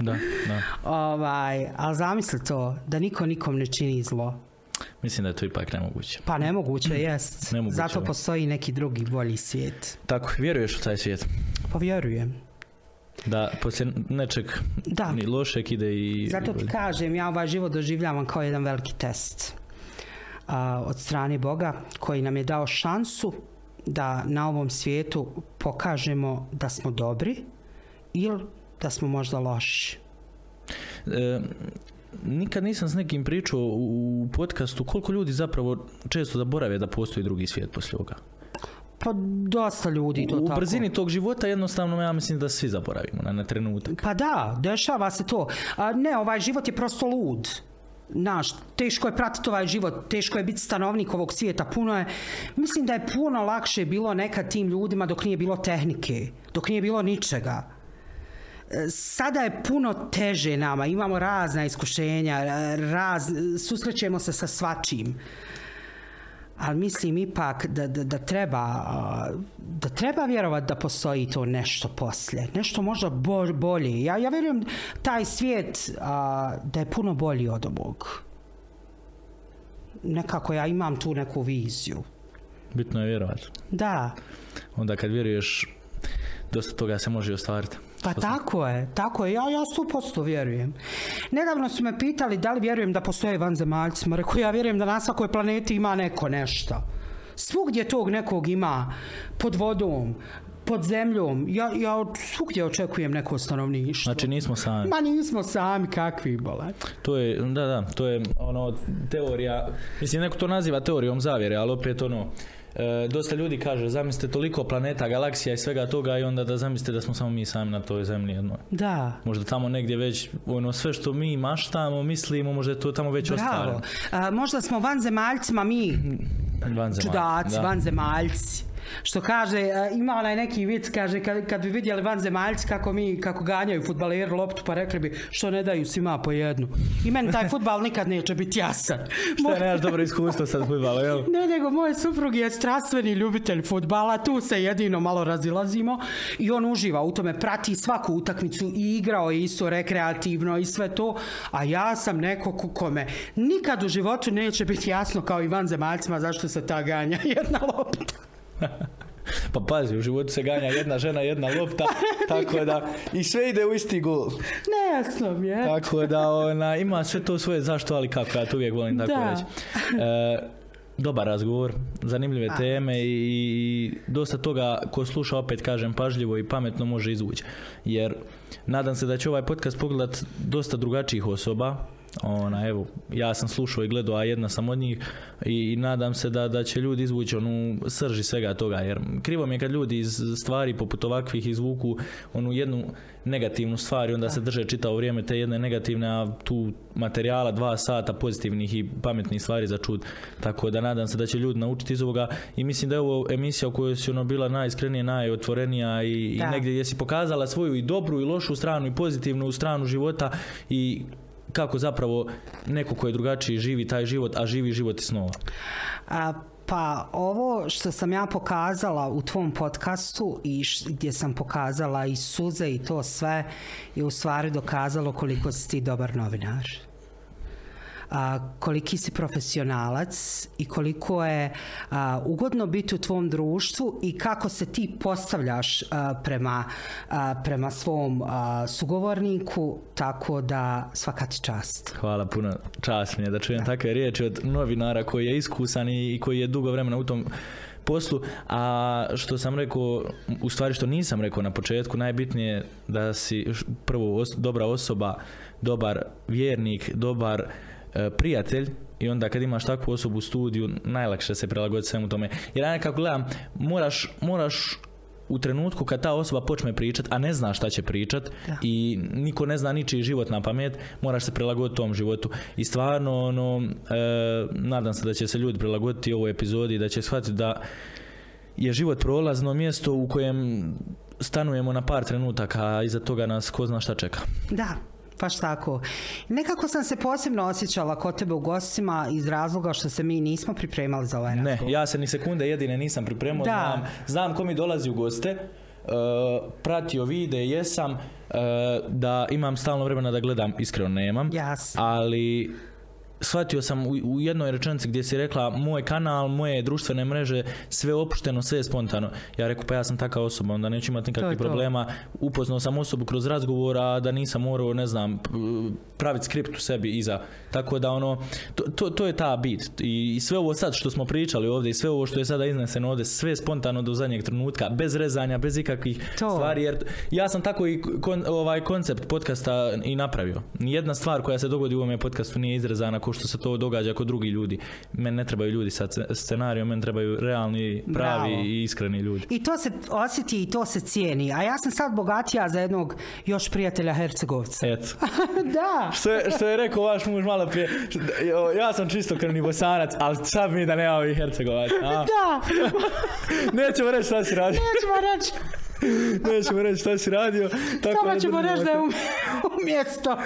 Da, da. ovaj, ali zamisli to, da niko nikom ne čini zlo. Mislim da je to ipak nemoguće. Pa nemoguće jest. Nemoguće, Zato da. postoji neki drugi bolji svijet. Tako, vjeruješ u taj svijet? Povjerujem. Da poslije nečeg Da. ni lošeg ide i... Zato ti kažem, ja ovaj život doživljavam kao jedan veliki test a, od strane Boga koji nam je dao šansu da na ovom svijetu pokažemo da smo dobri ili da smo možda loši. E, nikad nisam s nekim pričao u podcastu koliko ljudi zapravo često zaborave da postoji drugi svijet poslije ovoga. Pa dosta ljudi to U tako. brzini tog života jednostavno ja mislim da svi zaboravimo na, na trenutak. Pa da, dešava se to. A, ne, ovaj život je prosto lud. Znaš, teško je pratiti ovaj život, teško je biti stanovnik ovog svijeta, puno je, mislim da je puno lakše bilo nekad tim ljudima dok nije bilo tehnike, dok nije bilo ničega. E, Sada je puno teže nama, imamo razna iskušenja, raz, susrećemo se sa svačim. Ali mislim ipak da, da, da treba da treba vjerovati da postoji to nešto poslije. Nešto možda bo- bolje. Ja, ja vjerujem taj svijet a, da je puno bolji od ovog. Nekako ja imam tu neku viziju. Bitno je vjerovati. Da, Onda kad vjeruješ, dosta toga se može ostvariti. Pa tako je, tako je. Ja, ja sto posto vjerujem. Nedavno su me pitali da li vjerujem da postoje vanzemaljci. Ma rekao, ja vjerujem da na svakoj planeti ima neko nešto. Svugdje tog nekog ima pod vodom. pod zemljom. Ja, ja svugdje očekujem neko stanovništvo. Znači nismo sami. Ma nismo sami, kakvi bole. To je, da, da, to je ono teorija, mislim neko to naziva teorijom zavjere, ali opet ono, e, dosta ljudi kaže zamislite toliko planeta, galaksija i svega toga i onda da zamislite da smo samo mi sami na toj zemlji jednoj. Da. Možda tamo negdje već ono sve što mi maštamo, mislimo, možda je to tamo već Bravo. ostvareno. A, možda smo vanzemaljcima mi, Vanzemaljci, čudaci, da. vanzemaljci. Što kaže, a, ima onaj neki vic, kaže, kad, kad bi vidjeli vanzemaljci kako mi, kako ganjaju futbaleri loptu, pa rekli bi, što ne daju svima po jednu. I meni taj futbal nikad neće biti jasan. Šta je nemaš dobro iskustvo sad fudbala, jel? Ne, nego moj suprug je strastveni ljubitelj futbala, tu se jedino malo razilazimo i on uživa u tome, prati svaku utakmicu i igrao je isto rekreativno i sve to, a ja sam neko ko- kome nikad u životu neće biti jasno kao i vanzemaljcima zašto se ta ganja jedna lopta. Pa pazi, u životu se ganja jedna žena, jedna lopta, tako da i sve ide u isti gol. Nejasno mi je. Tako da ona, ima sve to svoje zašto, ali kako, ja to uvijek volim tako Da. reći. E, dobar razgovor, zanimljive teme i, i dosta toga ko sluša opet kažem pažljivo i pametno može izvući. Jer nadam se da će ovaj podcast pogledat dosta drugačijih osoba. Ona, evo, ja sam slušao i gledao, a jedna sam od njih i, i nadam se da, da će ljudi izvući onu srži svega toga, jer krivo mi je kad ljudi iz stvari poput ovakvih izvuku onu jednu negativnu stvar i onda se drže čitavo vrijeme te jedne negativne, a tu materijala dva sata pozitivnih i pametnih stvari za čut. Tako da nadam se da će ljudi naučiti iz ovoga i mislim da je ovo emisija u kojoj si ono bila najiskrenije, najotvorenija i, i negdje gdje si pokazala svoju i dobru i lošu stranu i pozitivnu stranu života i kako zapravo neko ko je drugačiji živi taj život, a živi život i snova. A, pa ovo što sam ja pokazala u tvom podcastu i š- gdje sam pokazala i suze i to sve je u stvari dokazalo koliko si ti dobar novinar. A, koliki si profesionalac i koliko je a, ugodno biti u tvom društvu i kako se ti postavljaš a, prema, a, prema svom a, sugovorniku, tako da svaka ti čast. Hvala puno, čast mi je da čujem takve riječi od novinara koji je iskusan i koji je dugo vremena u tom poslu, a što sam rekao, u stvari što nisam rekao na početku, najbitnije je da si prvo os- dobra osoba, dobar vjernik, dobar prijatelj i onda kad imaš takvu osobu u studiju, najlakše se prilagoditi svemu tome. Jer ja nekako gledam, moraš, moraš u trenutku kad ta osoba počne pričat, a ne zna šta će pričat Da. i niko ne zna ničiji život na pamet, moraš se prilagoditi tom životu. I stvarno, ono, e, nadam se da će se ljudi prilagoditi ovoj epizodi i da će shvatiti da je život prolazno mjesto u kojem stanujemo na par trenutaka, a iza toga nas ko zna šta čeka. Da, baš tako. Nekako sam se posebno osjećala kod tebe u gostima iz razloga što se mi nismo pripremali za ovaj Ne, razgovor. ja se ni sekunde jedine nisam pripremao, Da. znam, znam ko mi dolazi u goste, e, pratio vide, jesam, e, da imam stalno vremena da gledam, iskreno nemam, Jasno. ali shvatio sam u, u jednoj rečenici gdje si rekla moj kanal, moje društvene mreže, sve opušteno, sve je spontano. Ja rekao pa ja sam takva osoba, onda neću imati nikakvih problema. Upoznao sam osobu kroz razgovor, a da nisam morao, ne znam, praviti skript u sebi iza. Tako da ono, to, to, to je ta bit. I, I sve ovo sad što smo pričali ovdje i sve ovo što je sada izneseno ovdje, sve je spontano do zadnjeg trenutka, bez rezanja, bez ikakvih To. stvari. Jer ja sam tako i kon, ovaj koncept podcasta i napravio. Nijedna stvar koja se dogodi u ovome podcastu nije izrezana kao što se to događa kod drugih ljudi. Meni ne trebaju ljudi sa ce- scenarijom, meni trebaju realni, pravi Bravo. i iskreni ljudi. I to se osjeti i to se cijeni. A ja sam sad bogatija za jednog još prijatelja Hercegovca. Eto. da. Što je, što je rekao vaš muž malo prije, ja sam čisto krvni bosanac, ali sad mi da nema ovih hercegovaca. a? Da, Nećemo reći šta si radio. nećemo reći. Nećemo reći šta si radio. Tako Samo ćemo reći da je umjesto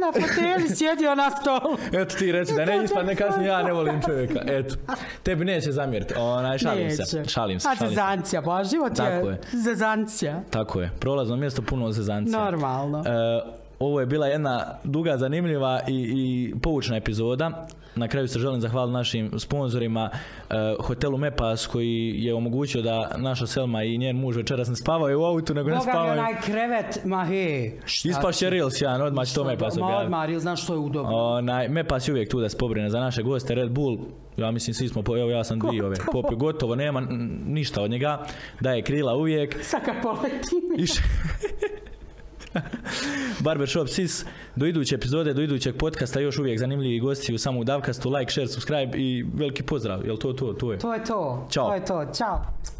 na foteli sjedio na stolu. Eto ti reći da ne ispadne kasnije ja ne volim čovjeka. Eto. Tebi neće zamjeriti. Onaj, šalim se. Neće. Šalim se. A Šalim se. zezancija, pa život Tako je je. zezancija. Tako je. Prolazno mjesto puno zezancija. Normalno. E, ovo je bila jedna duga, zanimljiva i, i poučna epizoda. Na kraju se želim zahvaliti našim sponzorima e, hotelu Mepas koji je omogućio da naša Selma i njen muž večeras ne spavaju u autu nego ne Boga spavaju. onaj krevet, ma he. Ispašće Reels jedan, odmah će to Mepas Ma objaviti. odmah, jel znaš što je udobno? Onaj, Mepas je uvijek tu da se pobrine za naše goste, Red Bull Ja mislim, svi smo, evo ja sam dvije ove popio, gotovo, nema ništa od njega, daje krila uvijek. Saka poleti. Barbershop Sis, do iduće epizode, do idućeg podcasta, još uvijek zanimljivi gosti u samu Davkastu, like, share, subscribe i veliki pozdrav, jel to to, to je. To je to. Ćao. To je to. Ćao.